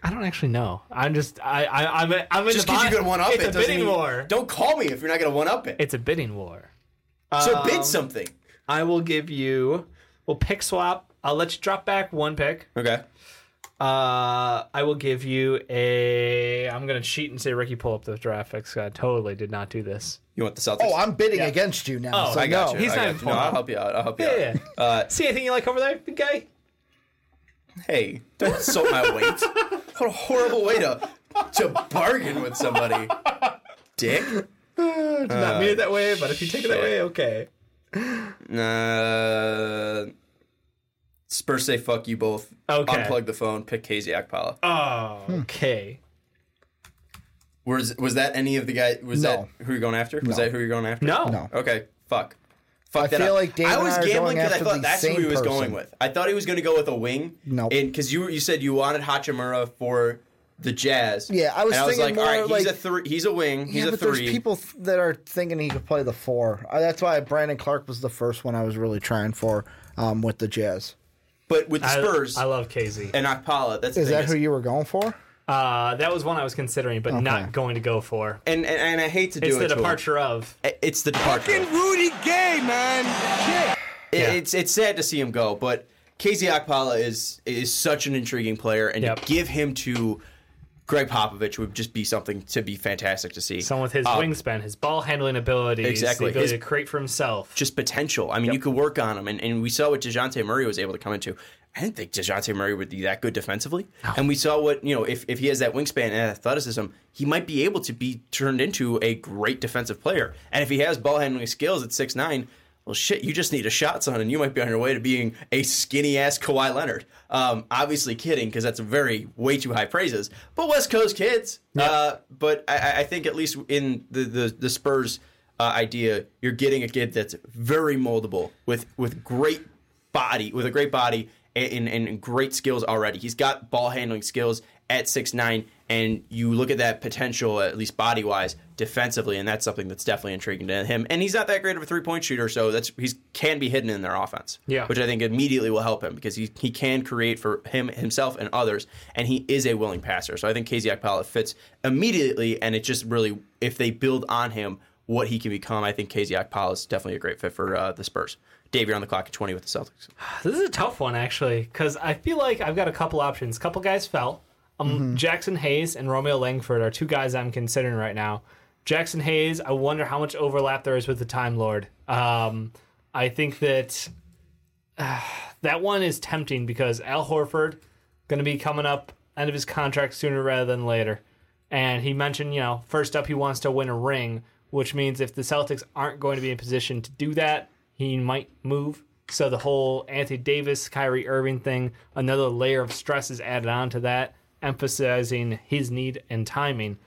I don't actually know. I'm just I, I I'm a, I'm in Just the because bi- you're gonna one up It's it a doesn't bidding mean. war. Don't call me if you're not gonna one up it. It's a bidding war. so Um, bid something. I will give you. We'll pick swap. I'll let you drop back one pick. Okay. Uh, I will give you a. I'm gonna cheat and say Ricky pull up the draft picks. I totally did not do this. You want the Celtics? Oh, I'm bidding against you now. Oh, so I got no. you. He's I not even. No, I'll help you out. I'll help you Yeah, out. Uh, See anything you like over there, big guy? hey, don't insult my weight. What a horrible way to to bargain with somebody, dick. Did not mean it that way, but if you take it that way, okay. Uh, Spurs say fuck you both. Okay. Unplug the phone. Pick KZ Okpala. Oh, okay. Was was that any of the guys? Was No. that who you're going after? Was that who you're going after? No. No. Okay. Fuck. Fuck I that feel up. like Dave I and was I are gambling going because I after thought the that's who he same was going person. with. I thought he was going to go with a wing. No. because you you said you wanted Hachimura for the Jazz. Yeah, I was and I was thinking like, all right, more he's like- a three. He's a wing. He's yeah, a but three. there's people th- that are thinking he could play the four. Uh, that's why Brandon Clarke was the first one I was really trying for um, with the Jazz. but with the I, Spurs I love KZ. and Okpala, that's Is that who you were going for? Uh, that was one I was considering, but not going to go for. And, and and I hate to do It's it. It's the to him. departure of. It's the departure. Fucking Rudy Gay, man. Shit. It- Yeah. It's it's sad to see him go, but KZ Okpala is is such an intriguing player, and Yep. to give him to Gregg Popovich would just be something to be fantastic to see. Someone with his Um, wingspan, his ball handling abilities, Exactly. the ability His- to create for himself. just potential. I mean, you could work on him, and, and we saw what Dejounte Murray was able to come into. I didn't think Dejounte Murray would be that good defensively, and we saw what you know if, if he has that wingspan and athleticism, he might be able to be turned into a great defensive player. And if he has ball handling skills at six nine, well, shit, you just need a shot, son, and you might be on your way to being a skinny ass Kawhi Leonard. Um, obviously, kidding because that's very way too high praises. But West Coast kids. Uh, but I, I think at least in the the, the Spurs uh, idea, you're getting a kid that's very moldable with with great body, with a great body and, and, and great skills already. He's got ball handling skills at six nine, and you look at that potential, at least body wise, defensively, and that's something that's definitely intriguing to him. And he's not that great of a three point shooter, so that's he can be hidden in their offense. Yeah. which I think immediately will help him because he he can create for him himself and others, and he is a willing passer. So I think KZ Okpala fits immediately, and it just really if they build on him. What he can become, I think KZ Okpala is definitely a great fit for uh, the Spurs. Dave, you're on the clock at 20 with the Celtics. This is a tough one actually, because I feel like I've got a couple options. A couple guys fell. Um, Jaxson Hayes and Romeo Langford are two guys I'm considering right now. Jaxson Hayes, I wonder how much overlap there is with the Time Lord. Um, I think that uh, that one is tempting because Al Horford going to be coming up end of his contract sooner rather than later, and he mentioned you know first up he wants to win a ring, which means if the Celtics aren't going to be in position to do that, he might move. So the whole Anthony Davis, Kyrie Irving thing, another layer of stress is added on to that, emphasizing his need and timing.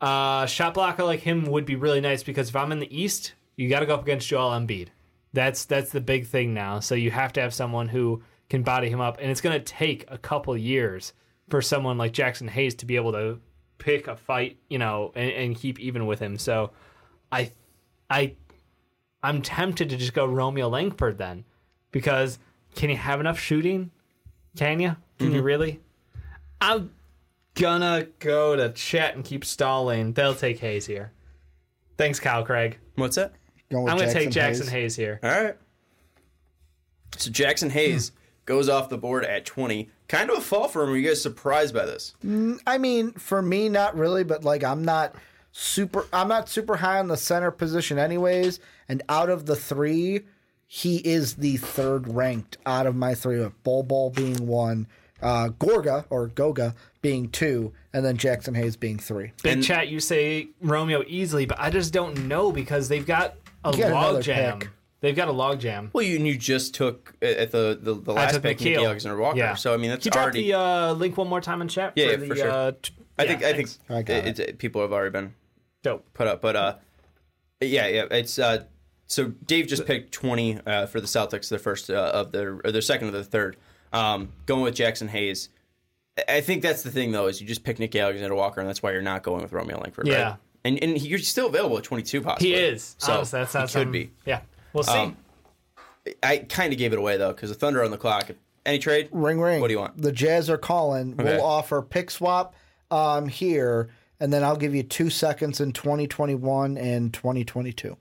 Uh, shot blocker like him would be really nice because if I'm in the East, you got to go up against Joel Embiid. That's that's the big thing now. So you have to have someone who can body him up, and it's going to take a couple years for someone like Jaxson Hayes to be able to pick a fight, you know, and, and keep even with him. So I, I, I'm tempted to just go Romeo Langford then, because can you have enough shooting? Can you? Can you really? I'm gonna go to chat and keep stalling. They'll take Hayes here. Thanks, Kyle Craig. What's that? Going with I'm gonna take Jaxson Jaxson Hayes. Hayes, here. All right. So Jaxson Hayes hmm. goes off the board at 20. Kind of a fall for him. Are you guys surprised by this? Mm, I mean, for me, not really, but like I'm not super. I'm not super high on the center position, anyways. And out of the three, he is the third ranked out of my three. With Bol Bol being one, uh, Gorga or Goga being two, and then Jaxson Hayes being three. Big chat, you say Romeo easily, but I just don't know because they've got a You got another log jam. pick. They've got a log jam. Well, you, and you just took uh, at the the, the last took pick Nicky Nickeil. Alexander Walker. Yeah. So I mean that's Can you drop already. the uh, link one more time in chat? Yeah, for yeah, the, for sure. Uh, t- I yeah, think I think thanks. I got it, it- people have already been dope. put up, but uh, yeah, yeah, it's uh, so Dave just picked 20 uh, for the Celtics, their first uh, of their or their second of the third. Um, going with Jaxson Hayes. I- I think that's the thing though is you just pick Nickeil Alexander Walker, and that's why you're not going with Romeo Langford. Yeah. right? and and he- you're still available at 22 possibly. He is. So Honestly, that's not he could be. Yeah, we'll see. Um, I kind of gave it away though because the Thunder on the clock. Any trade? Ring ring. What do you want? The Jazz are calling. Okay. We'll offer pick swap um, here, and then I'll give you two seconds in 2021 and 2022.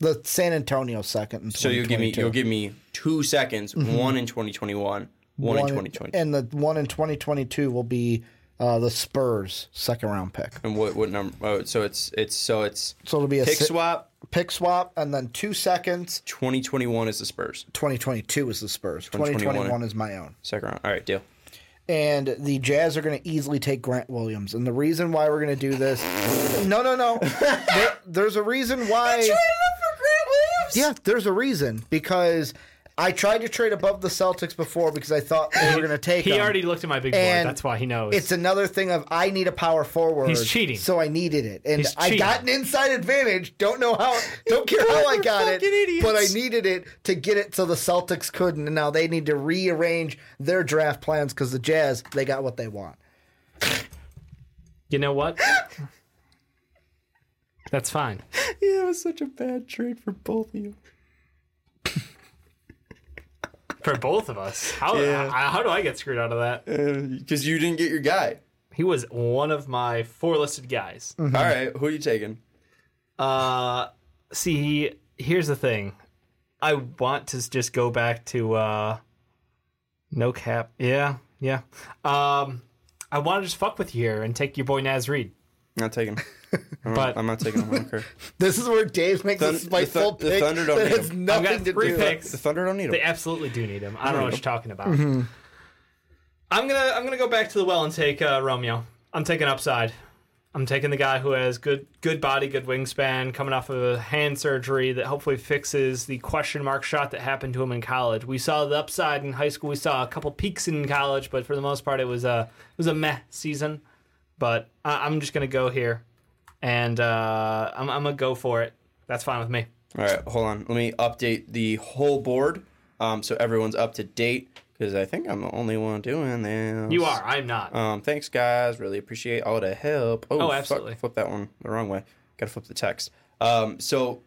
The San Antonio second. In So you'll give me you'll give me two seconds, one in 2021, one, in 2022. and the one in 2022 will be uh, the Spurs second round pick. And what what number? Oh, so it's it's so it's So it'll be a pick si- swap. pick swap, and then two seconds. 2021 is the Spurs 2022 is the Spurs. 2021. 2021 is my own. second round. All right, deal. and the Jazz are going to easily take Grant Williams. And the reason why we're going to do this, no, no, no, there, there's a reason why. Yeah, there's a reason because I tried to trade above the Celtics before because I thought they were going to take He him. already looked at my big board. And That's why he knows. It's another thing of I need a power forward. He's cheating. So I needed it. And He's I got an inside advantage. Don't know how don't care how I got it. fucking idiots. But I needed it to get it so the Celtics couldn't. And now they need to rearrange their draft plans because the Jazz, they got what they want. you know what? That's fine. Yeah, it was such a bad trade for both of you. For both of us. How, Yeah. how, how do I get screwed out of that? Because you didn't get your guy. He was one of my four listed guys. All right, who are you taking? Uh, see, here's the thing. I want to just go back to uh, no cap. Yeah, yeah. Um, I want to just fuck with you here and take your boy Naz Reid. I'm not taking. I'm, But- I'm not taking him. I don't care. This is where Dave makes Thun- a spiteful the Thun- the Thunder don't that need has him. nothing I've got to three do picks. The Thunder don't need him. They absolutely do need him. I don't know what you're talking about. I'm gonna I'm gonna go back to the well and take uh, Romeo. I'm taking upside. I'm taking the guy who has good good body, good wingspan, coming off of a hand surgery that hopefully fixes the question mark shot that happened to him in college. We saw the upside in high school. We saw a couple peaks in college, but for the most part, it was a it was a meh season. But I, I'm just gonna go here, and uh, I'm I'm gonna go for it. That's fine with me. All right, hold on. Let me update the whole board um, so everyone's up to date because I think I'm the only one doing this. You are. I'm not. Um, thanks, guys. Really appreciate all the help. Oh, Oh, fuck, absolutely. flip that one the wrong way. Got to flip the text. Um, so,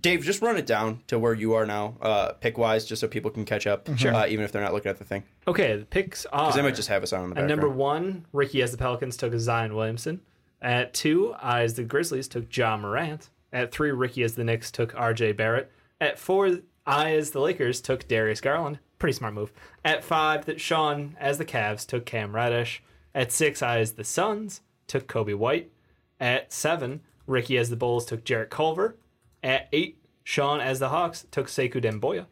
Dave, just run it down to where you are now, uh, pick wise, just so people can catch up. Sure. Uh, even if they're not looking at the thing, Okay, the picks are. because they might just have us on in the At number one, Ricky as the Pelicans took Zion Williamson. At two, I as the Grizzlies took Ja Morant. At three, Ricky as the Knicks took RJ Barrett. At four, I as the Lakers took Darius Garland. Pretty smart move. At five, that Sean as the Cavs took Cam Reddish. At six, I as the Suns took Coby White. At seven, Ricky as the Bulls took Jarrett Culver. At eight, Sean as the Hawks took Sekou Doumbouya.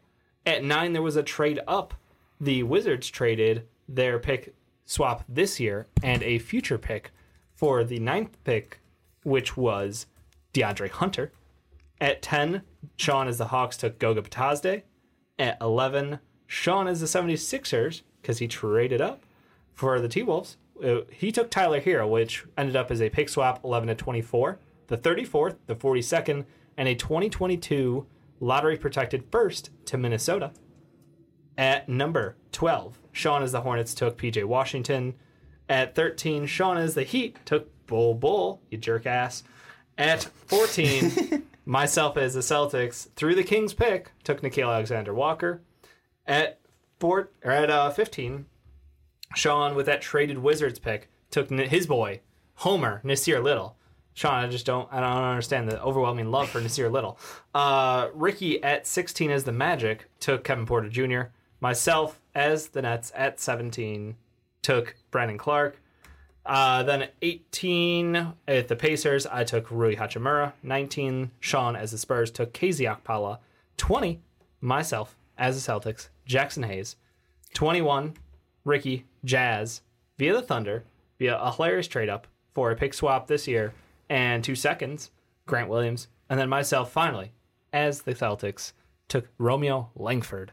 At nine, there was a trade up. The Wizards traded their pick swap this year and a future pick for the ninth pick, which was De'Andre Hunter. At 10, Sean as the Hawks took Goga Bitadze. At 11, Sean as the 76ers, because he traded up for the T Wolves. Uh, he took Tyler Herro, which ended up as a pick swap 11 to 24, the 34th, the 42nd, and a 2022 lottery protected first to Minnesota. At number 12, Sean as the Hornets took PJ Washington. At 13, Sean as the Heat took Bol Bol, you jerk ass. At 14, myself as the Celtics, through the Kings pick, took Nickeil Alexander Walker. At four, or at uh, 15, Sean, with that traded Wizards pick, took his boy, Homer, Nassir Little. Sean, I just don't, I don't understand the overwhelming love for Nassir Little. Uh, Ricky at 16 as the Magic took Kevin Porter Jr. Myself as the Nets at 17 took Brandon Clarke. Uh, then at 18 at the Pacers, I took Rui Hachimura. 19, Sean as the Spurs took KZ Okpala. 20, myself as the Celtics, Jaxson Hayes. 21, Ricky Jazz via the Thunder via a hilarious trade up for a pick swap this year and two seconds, Grant Williams. And then myself finally as the Celtics took Romeo Langford.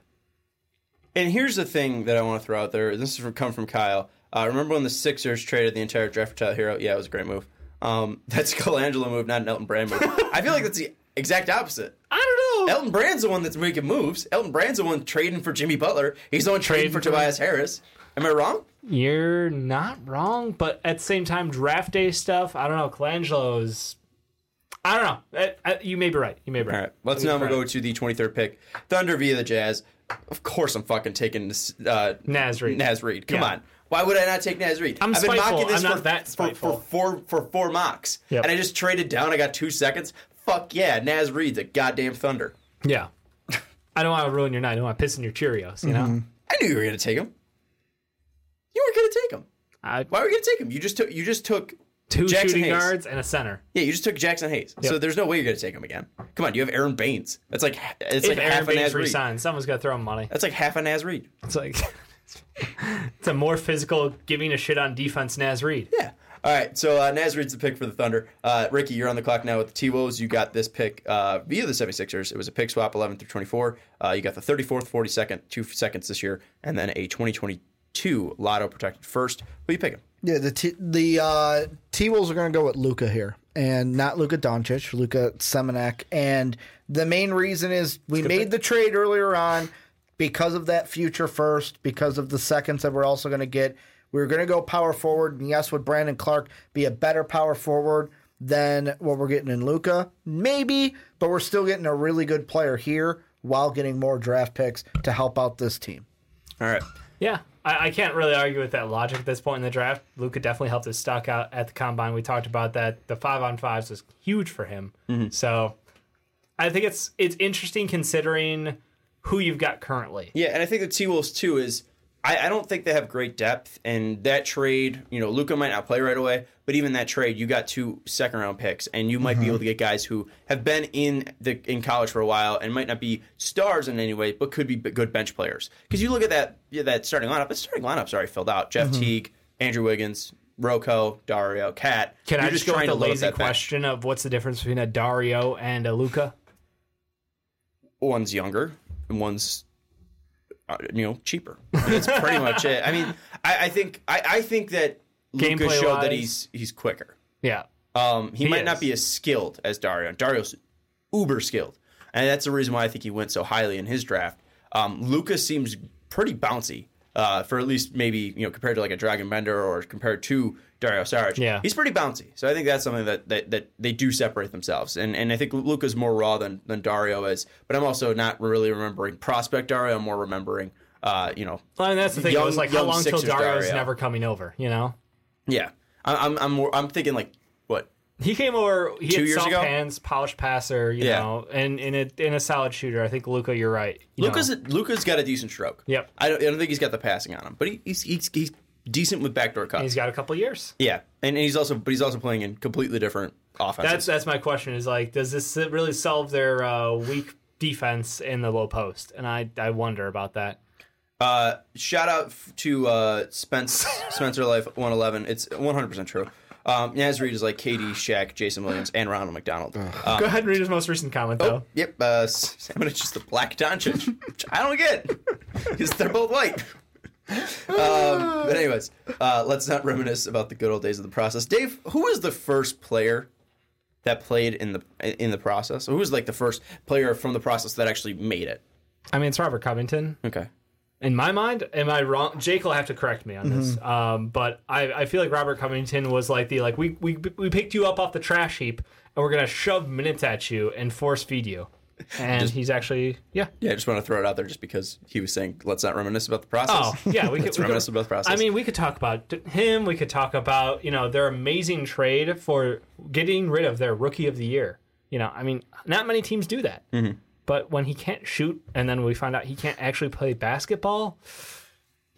And here's the thing that I want to throw out there. This is from, come from Kyle. Uh, remember when the Sixers traded the entire draft for Tyler Herro? Yeah, it was a great move. Um, that's a Colangelo move, not an Elton Brand move. I feel like that's the exact opposite. I don't know. Elton Brand's the one that's making moves. Elton Brand's the one trading for Jimmy Butler. He's the one trading for Trading for- Tobias Harris. Am I wrong? You're not wrong, but at the same time, draft day stuff. I don't know. Colangelo's. I don't know. Uh, uh, you may be right. You may be right. All right, let's now go to the 23rd pick. Thunder via the Jazz. Of course, I'm fucking taking this, uh, Naz Reid. Naz Reid. Come Yeah. on. Why would I not take Naz Reid? I'm I've been mocking this for, that for, spiteful. for four for four mocks, Yep. and I just traded down. I got two seconds. Fuck yeah, Naz Reid's a goddamn Thunder. Yeah. I don't want to ruin your night. I don't want to piss in your Cheerios. You know. I knew you were gonna take him. You weren't gonna take him. I, Why were you gonna take him? You just took. You just took. two Jaxson shooting Hayes. guards and a center. Yeah, you just took Jaxson Hayes. So there's no way you're gonna take him again. Come on, you have Aron Baynes. That's like it's If like Aaron half a Baynes Naz Reid. resigns, someone's got to throw him money. That's like half a Naz Reid. It's like it's a more physical, giving a shit on defense. Naz Reid. Yeah. All right, so uh, Naz reads the pick for the Thunder. Uh, Ricky, you're on the clock now with the T-Wolves. You got this pick uh, via the 76ers. It was a pick swap 11 through 24. Uh, you got the 34th, 42nd, two seconds this year, and then a 2022 lotto protected first. Who you picking? Yeah, the T, the uh, T Wolves are going to go with Luka here, and not Luka Doncic, Luka Samanic. And the main reason is we made the trade earlier on because of that future first, because of the seconds that we're also going to get. We were going to go power forward, and yes, would Brandon Clarke be a better power forward than what we're getting in Luka? Maybe, but we're still getting a really good player here while getting more draft picks to help out this team. All right. Yeah, I, I can't really argue with that logic at this point in the draft. Luka definitely helped his stock out at the combine. We talked about that. The five on fives was huge for him. Mm-hmm. So I think it's it's interesting considering who you've got currently. Yeah, and I think the T Wolves too is I, I don't think they have great depth, and that trade, you know, Luka might not play right away, but even that trade, you got two second round picks, and you might be able mm-hmm. to get guys who have been in the in college for a while and might not be stars in any way, but could be good bench players. Because you look at that yeah, that starting lineup, the starting lineup's already filled out. Jeff mm-hmm. Teague, Andrew Wiggins, Rocco, Dario, Cat. Can You're I just go with trying the to load up lazy that bench. question of what's the difference between a Dario and a Luka? one's younger and one's you know cheaper. That's pretty much it. I mean, I, I think I, I think that Gameplay showed that he's he's quicker. Yeah. Um, he, He might is. not be as skilled as Dario. Dario's uber skilled, and that's the reason why I think he went so highly in his draft. Um, Luka seems pretty bouncy uh, for at least maybe you know compared to like a Dragan Bender or compared to Dario Saric. Yeah. he's pretty bouncy. So I think that's something that, that that they do separate themselves, and and I think Luka's more raw than than Dario is. But I'm also not really remembering prospect Dario. I'm more remembering. Uh, you know, Well, and that's the thing. it was like, how long till Dario's Dario. never coming over? You know, yeah, I, I'm I'm more, I'm thinking like he came over. He Two had years soft ago? hands, polished passer. You Yeah. know, and in a in a solid shooter. I think Luka, you're right. You Luka's know. Luka's got a decent stroke. Yep. I don't, I don't think he's got the passing on him, but he, he's, he's he's decent with backdoor cuts. he's got a couple years. yeah, and, and he's also but he's also playing in completely different offenses. That's that's my question. Is like, does this really solve their uh, weak defense in the low post? And I I wonder about that. uh, shout out f- to uh, Spence Spencer Life 111. It's 100 percent true. Um, Naz Reid is like KD, Shaq, Jason Williams, and Ronald McDonald. Um, Go ahead and read his most recent comment though. Yep, uh, Salmon is just a black Doncic, which I don't get because they're both white. Um, but anyways, uh, let's not reminisce about the good old days of the process. Dave, who was the first player that played in the in the process? Who was like the first player from the process that actually made it? I mean, it's Robert Covington. Okay, in my mind, am I wrong? Jake will have to correct me on this. Um, but I, I feel like Robert Covington was like the like we, we we picked you up off the trash heap and we're gonna shove minutes at you and force feed you. And he's actually yeah. yeah, I just want to throw it out there just because he was saying let's not reminisce about the process. Oh yeah, we could, Let's we could reminisce about the process. I mean, we could talk about him. We could talk about you know their amazing trade for getting rid of their rookie of the year. You know, I mean, not many teams do that. Mm-hmm. But when he can't shoot, and then we find out he can't actually play basketball,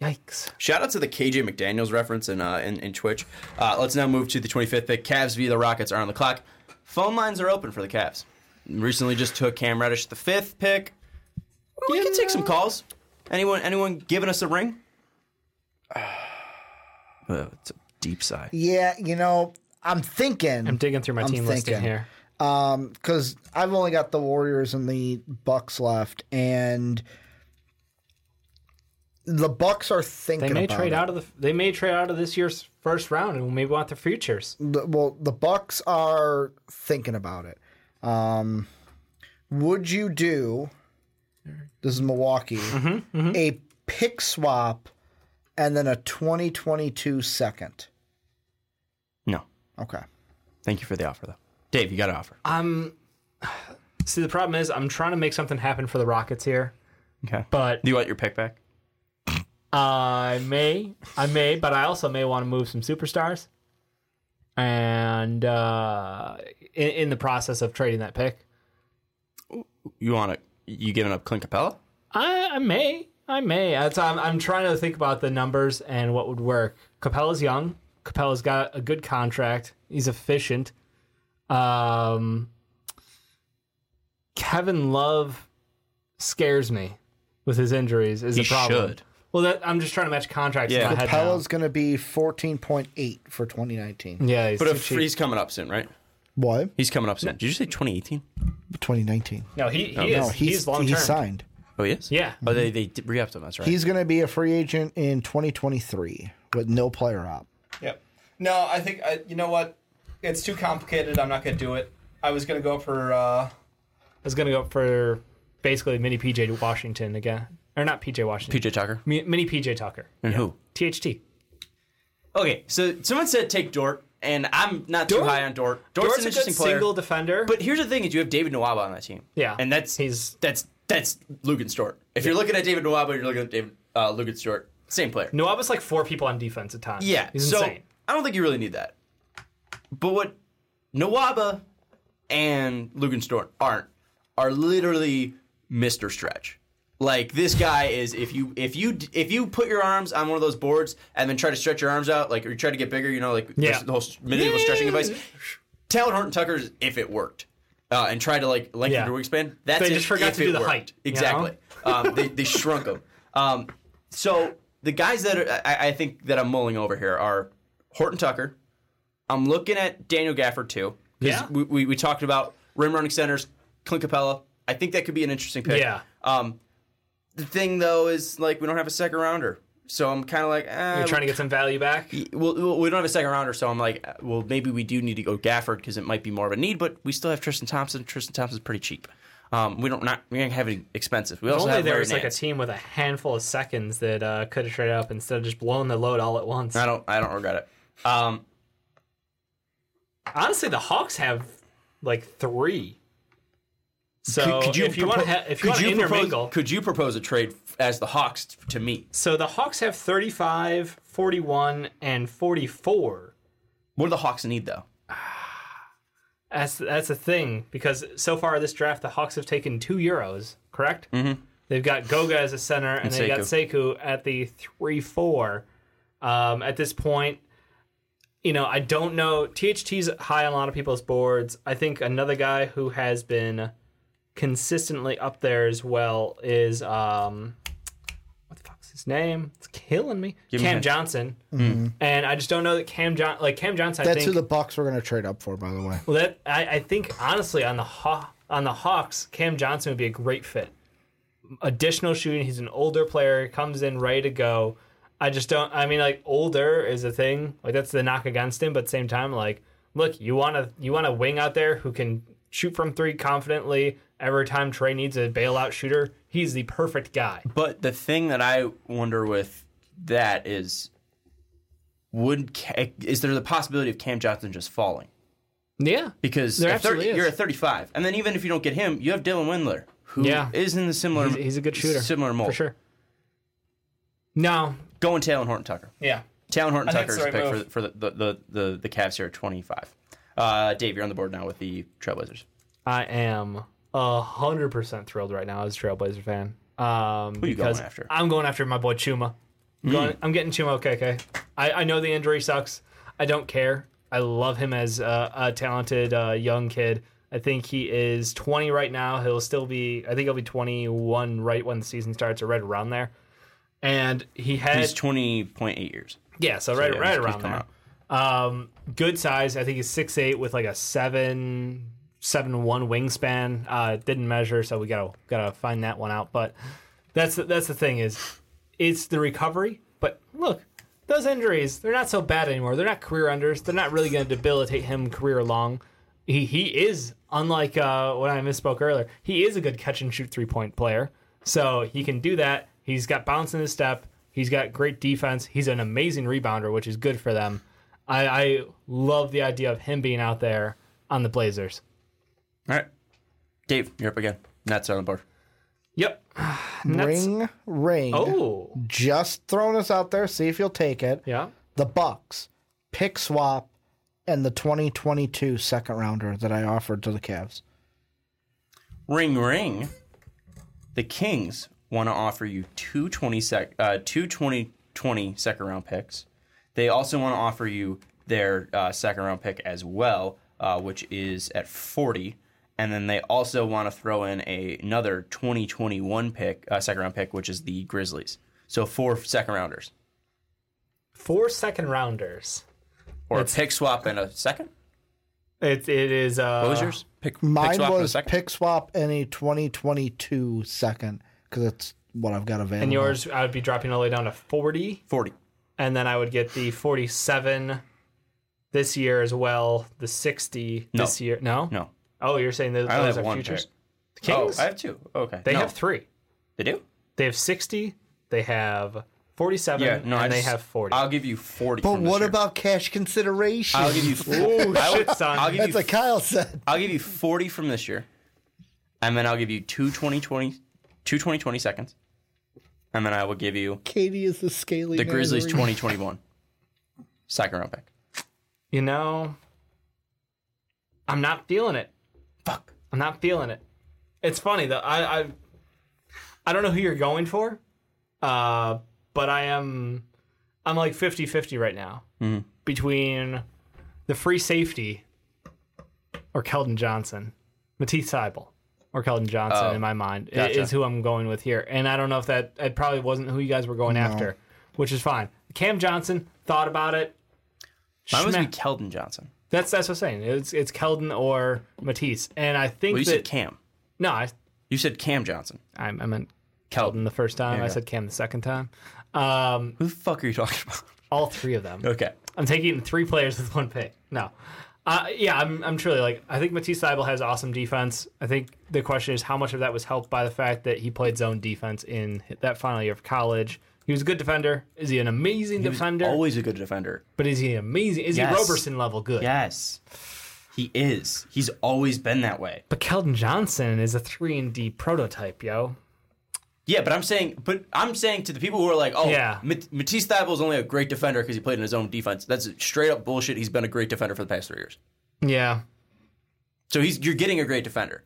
yikes! Shout out to the KJ McDaniels reference in uh, in, in Twitch. Uh, let's now move to the 25th pick. Cavs via the Rockets are on the clock. Phone lines are open for the Cavs. Recently, just took Cam Reddish, the fifth pick. We can take some calls. Anyone anyone giving us a ring? Oh, it's a deep sigh. Yeah, you know, I'm thinking. I'm digging through my I'm team listing thinking. here. Um, because I've only got the Warriors and the Bucks left, and the Bucks are thinking. They may about trade it. out of the. They may trade out of this year's first round, and we may want their futures. The- well, the Bucks are thinking about it. Um, would you do? This is Milwaukee. Mm-hmm, A pick swap, and then a 2022 second. No. Okay. Thank you for the offer, though. Dave, you got an offer. I'm. See, the problem is, I'm trying to make something happen for the Rockets here, Okay. but Do you want your pick back? I may, I may, but I also may want to move some superstars, and uh, in, in the process of trading that pick, You want to? You giving up Clint Capela? I, I may, I may. That's, I'm, I'm trying to think about the numbers and what would work. Capela's young. Capela's got a good contract. He's efficient. Um, Kevin Love scares me with his injuries. Is He a problem. should. Well, that, I'm just trying to match contracts Yeah. in my head. Capela's going to be 14.8 for 2019. Yeah, he's But if cheap. he's coming up soon, right? What? He's coming up soon. Did you say 2018? 2019. no, he, he No, is. he's, he's long he's signed. Oh, he is? Yeah. Oh, they, they re upped him. That's right. He's going to be a free agent in 2023 with no player op. Yep. No, I think I, you know what? It's too complicated. I'm not going to do it. I was going to go for. Uh, I was going to go for basically mini PJ Washington again, or not PJ Washington. PJ Tucker. Mi- mini PJ Tucker. And who? THT. Okay, so someone said take Dort, and I'm not too high on Dort. Dort's, Dort's an a interesting good player. single defender. But here's the thing: is you have David Nwaba on that team. Yeah. and that's He's- that's that's Luguentz Dort. If you're looking at David Nwaba, you're looking at David uh, Luguentz Dort. Same player. Nwaba's like four people on defense at times. Yeah, he's so insane. I don't think you really need that. But what Nwaba and Luguentz Dort aren't are literally Mr. Stretch. Like this guy is if you if you if you put your arms on one of those boards and then try to stretch your arms out like or you try to get bigger, you know, like Yeah. the whole medieval stretching device. Talen Horton Tucker's if it worked. Uh, and try to like lengthen Yeah. your wingspan. That's They it just forgot if to do the worked. height, you know? Exactly. um, they, they shrunk them. Um, so the guys that are, I, I think that I'm mulling over here are Horton Tucker. I'm looking at Daniel Gafford too. Yeah. We, we, we talked about rim running centers, Clint Capela. I think that could be an interesting pick. Yeah. Um, the thing though is like we don't have a second rounder, so I'm kind of like eh, You're trying to get some value back. well, we don't have a second rounder, so I'm like, uh, well, maybe we do need to go Gafford because it might be more of a need, but we still have Tristan Thompson. Tristan Thompson's pretty cheap. Um, we don't not we don't have any expensive. We also only have there Larry was like a team with a handful of seconds that uh, could have traded up instead of just blowing the load all at once. I don't I don't regret it. Um, Honestly, the Hawks have like three. So could, could you if you want to, propo- ha- if you could intermingle, propose, could you propose a trade as the Hawks t- to me? so the Hawks have 35, 41, and 44. What do the Hawks need though? That's that's the thing because so far this draft, the Hawks have taken two euros. Correct. Mm-hmm. They've got Goga as a center, and, And they've got Sekou at the three four. Um, at this point, you know, I don't know. THT's high on a lot of people's boards. I think another guy who has been consistently up there as well is um, what the fuck's his name? It's killing me. Give me a Cam hint. Johnson. And I just don't know that Cam John like Cam Johnson. I That's think who the Bucks were going to trade up for, by the way. well, that I, I think honestly on the Haw- on the Hawks, Cam Johnson would be a great fit. Additional shooting, he's an older player, comes in ready to go. I just don't. I mean, like older is a thing. Like that's the knock against him, but at the same time, like look, you want to you want a wing out there who can shoot from three confidently. Every time Trae needs a bailout shooter, he's the perfect guy. But the thing that I wonder with that is, would is there the possibility of Cam Johnson just falling? Yeah, Because There at 30 is. you're at 35, and then even if you don't get him, you have Dylan Windler, who is Yeah. in the similar. he's, he's a good shooter, Similar mold. for sure. No, Going Talen Horton Tucker. yeah, Talen Horton Tucker is the picked right for, for the, the, the, the, the Cavs here at 25. Uh, Dave, you're on the board now with the Trailblazers. I am a hundred percent thrilled right now as a Trailblazer fan. Um, you because going after? I'm going after my boy Chuma. I'm, going, I'm getting Chuma Okeke. I, I know the injury sucks. I don't care. I love him as a, a talented uh, young kid. I think he is 20 right now. He'll still be. I think he'll be 21 right when the season starts, or right around there. And he had He's 20.8 years. yeah, so right yeah, right around there. Um, good size. I think he's six eight with like a seven seven one wingspan. Uh, didn't measure, so we gotta gotta find that one out. But that's the, that's the thing is, it's the recovery. But look, those injuries they're not so bad anymore. They're not career unders. They're not really going to debilitate him career long. He he is unlike uh, when I misspoke earlier. He is a good catch and shoot three point player, so he can do that. He's got bounce in his step. He's got great defense. He's an amazing rebounder, which is good for them. I, I love the idea of him being out there on the Blazers. All right. Dave, you're up again. Nets are on the board. Yep. Nets- Ring, ring. Oh, Just throwing us out there. See if you'll take it. yeah. The Bucks, pick swap, and the 2022 second rounder that I offered to the Cavs. Ring, ring. The Kings want to offer you two 20 sec, uh, two 2020 second round picks. They also want to offer you their uh, second round pick as well, uh, which is at 40. And then they also want to throw in a, another 2021 pick, uh, second round pick, which is the Grizzlies. So four second rounders. Four second rounders. Or It's- a pick swap and a second? It it is. Uh, What was yours? Pick, pick Mine swap and a was second? pick swap and a 2022 second because that's what I've got available. And yours, I would be dropping all the way down to forty, 40. and then I would get the forty-seven this year as well. The sixty No. this year. No, No. Oh, you're saying those, I only those have are one futures? The Kings. Oh, I have two. Okay. they No. have three. They do? They have sixty. They have forty-seven. Yeah, no, I and they just- have forty. I'll give you 40. but from this what year. about cash consideration? I'll give you Ooh, I shit, son. I'll give That's you what Kyle said. I'll give you 40 from this year. And then I'll give you two 2020 two 2020 seconds. And then I will give you Katie is the scaly. the Grizzlies Nazarene. 2021 second round pick. you know, I'm not feeling it. Fuck. I'm not feeling it. It's funny though. I I, I don't know who you're going for, uh, but I am. I'm like 50-50 right now Mm-hmm. between the free safety or Keldon Johnson, Matisse Thybulle or Keldon Johnson Oh, in my mind i- gotcha. is who I'm going with here. And I don't know if that it probably wasn't who you guys were going after, which is fine. Cam Johnson thought about it. Mine was Schma- be Keldon Johnson. that's that's what I'm saying. It's it's Keldon or Matisse, and I think Well, you that said Cam. no, I You said Cam Johnson. I, I meant Keldon. Keldon the first time. I said Cam the second time. Um, Who the fuck are you talking about? all three of them. Okay. I'm taking three players with one pick. No. Uh, yeah, I'm, I'm truly like, I think Matisse Thybulle has awesome defense. I think the question is how much of that was helped by the fact that he played zone defense in that final year of college. He was a good defender. Is he an amazing He defender? always a good defender. but is he amazing? Is Yes. he Roberson level good? Yes. He is. He's always been that way. But Keldon Johnson is a 3 and D prototype, yo. Yeah, but I'm saying, but I'm saying to the people who are like, oh, Yeah. Mat- Matisse Thybulle is only a great defender because he played in his own defense. That's straight up bullshit. He's been a great defender for the past three years. Yeah. So he's you're getting a great defender.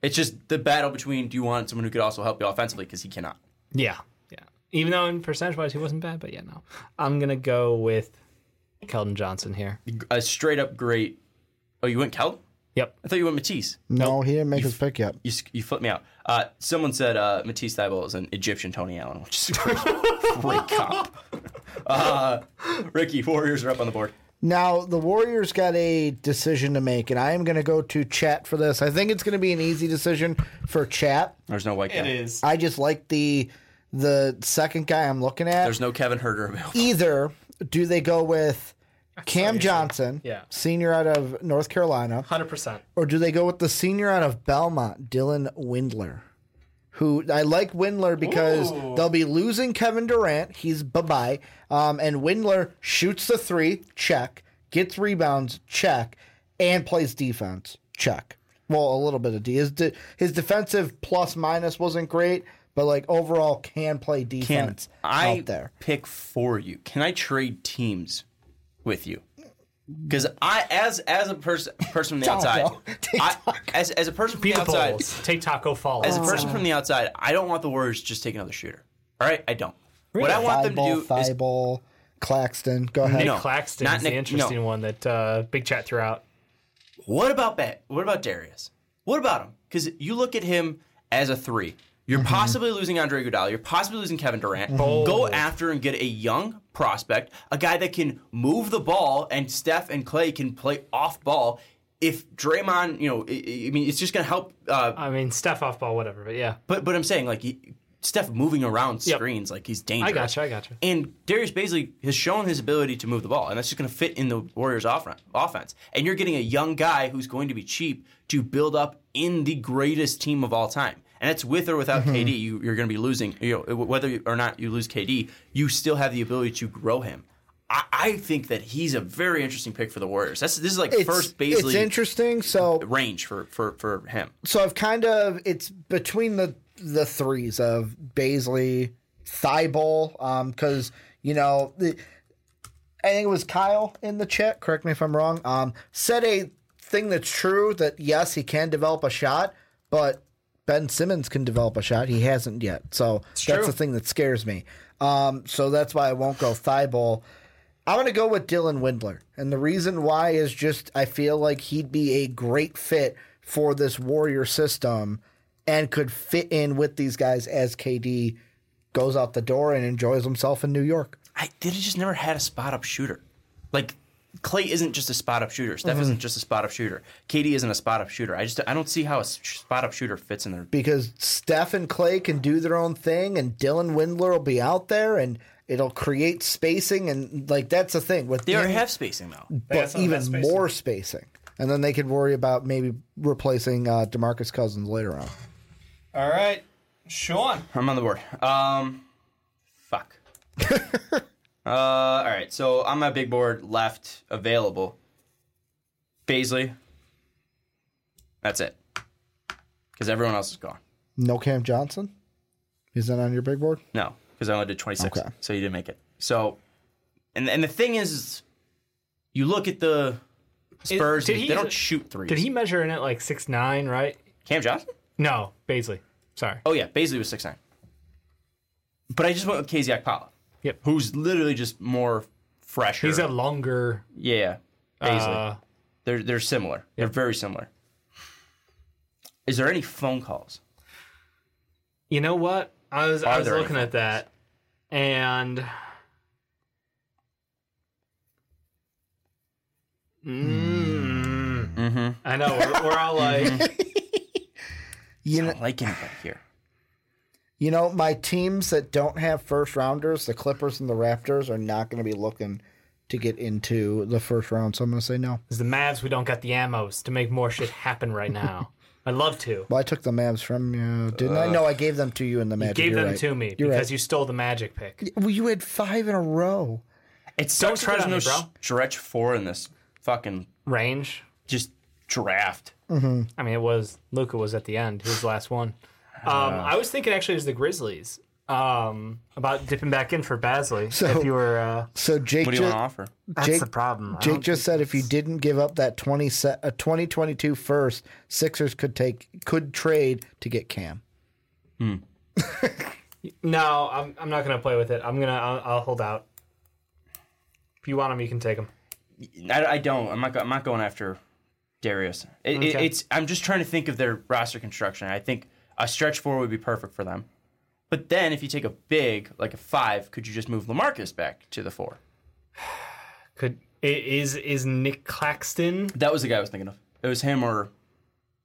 It's just the battle between do you want someone who could also help you offensively because he cannot. Yeah, yeah. Even though in percentage wise he wasn't bad, but yeah, no. I'm gonna go with Keldon Johnson here. A straight up great. Oh, you went Kel? Yep. I thought you went Matisse. No, he didn't make his pick yet. You, you flipped me out. Uh, someone said uh, Matisse Thybulle is an Egyptian Tony Allen, which is a great, great comp. Uh, Ricky, Warriors are up on the board. Now the Warriors got a decision to make, and I am going to go to chat for this. I think it's going to be an easy decision for chat. There's no white guy. It is. I just like the the second guy I'm looking at. There's no Kevin Huerter available. Either do they go with Cam Johnson, Yeah. senior out of North Carolina, Hundred percent. or do they go with the senior out of Belmont, Dylan Windler? Who I like Windler because they'll be losing Kevin Durant. He's bye bye. Um, and Windler shoots the three, check. Gets rebounds, check. And plays defense, check. Well, a little bit of D. His, de- his defensive plus minus wasn't great, but like overall can play defense Can defense I out there. pick for you? Can I trade teams with you? Because I, as as a person person from the outside, I, as as a person from Beat the the outside, Bulls. Take Tacko Fall. as a person from the outside, I don't want the Warriors just take another shooter. All right, I don't. What I want them to Thibault, do is Thibault, Claxton. Go ahead. Nick No, Claxton not is the Nick- interesting no. one that uh, Big Chat threw out. What about Bet? What about Darius? What about him? Because you look at him as a three. You're Mm-hmm. possibly losing Andre Iguodala. You're possibly losing Kevin Durant. Go after and get a young prospect, a guy that can move the ball, and Steph and Clay can play off ball. If Draymond, you know, I, I mean, it's just going to help. Uh, I mean, Steph off ball, whatever. But yeah, but but I'm saying like he, Steph moving around Yep. screens, like he's dangerous. I gotcha. I gotcha. And Darius Bazley has shown his ability to move the ball, and that's just going to fit in the Warriors' off- offense. And you're getting a young guy who's going to be cheap to build up in the greatest team of all time. And it's with or without KD. You, you're going to be losing. You know, whether or not you lose KD, you still have the ability to grow him. I, I think that he's a very interesting pick for the Warriors. That's this is like It's, first it's interesting. So range for, for for him. so I've kind of it's between the the threes of Bazley, Thibault, um, because you know the, I think it was Kyle in the chat. Correct me if I'm wrong. Um, said a thing that's true that yes, he can develop a shot, but Ben Simmons can develop a shot. He hasn't yet, so that's true. the thing that scares me. Um, so that's why I won't go Thibault. I'm going to go with Dylan Windler. And the reason why is just I feel like he'd be a great fit for this Warrior system and could fit in with these guys as KD goes out the door and enjoys himself in New York. I did just never had a spot up shooter. Like Clay isn't just a spot up shooter. Steph isn't just a spot up shooter. Katie isn't a spot up shooter. I just I don't see how a spot up shooter fits in there. because Steph and Clay can do their own thing, and Dylan Windler will be out there, and it'll create spacing, and like that's the thing with They already him, have spacing though. but some of that even spacing. more spacing, and then they could worry about maybe replacing uh, Demarcus Cousins later on. All right, Sean. I'm on the board. Um, fuck. uh, all right. So on my big board left available. Bazley. That's it. Because everyone else is gone. No Cam Johnson, is that on your big board? No, because I only did 26. Okay. So you didn't make it. So, and and the thing is, is you look at the Spurs, did they don't shoot threes. Did he measure in at like six nine? Right? Cam Johnson? No, Bazley. Sorry. Oh yeah, Bazley was six nine. But I just went with KZ Okpala. Yep. Who's literally just more fresher. He's a longer. yeah, Bazley. Uh, they're they're similar. They're very similar. Is there any phone calls? you know what? I was I was looking at that, and mm, Mm-hmm. I know we're, we're all like, You I know, don't like anybody here. You know, my teams that don't have first rounders, the Clippers and the Raptors, are not going to be looking to get into the first round. So I'm going to say no. "Is the Mavs? We don't got the ammos to make more shit happen right now. I'd love to. Well, I took the Mavs from you, didn't I? Uh, no, I gave them to you in the Magic. Gave You're them right. to me You're because right. you stole the Magic pick. Well, you had five in a row. It sucks tread that on there's me, bro. stretch four in this fucking Range. just draft. Mm-hmm. I mean, it was Luca was at the end. He was the last one. Um, I was thinking actually it was the Grizzlies. Um, about dipping back in for Bazley. So- if you were, uh, So Jake, What do you ju- want to offer? that's Jake- the problem. I Jake just said if you didn't give up that 20 set, a 2022 first, Sixers could take could trade to get Cam. No, I'm, I'm not gonna play with it. I'm gonna I'll, I'll hold out. If you want him, you can take him. I, I don't. I'm not. I'm not going after Darius. It, it- it's. I'm just trying to think of their roster construction. I think a stretch four would be perfect for them. But then, if you take a big, like a five, could you just move Lamarcus back to the four? Could i- is is Nick Claxton? That was the guy I was thinking of. It was him or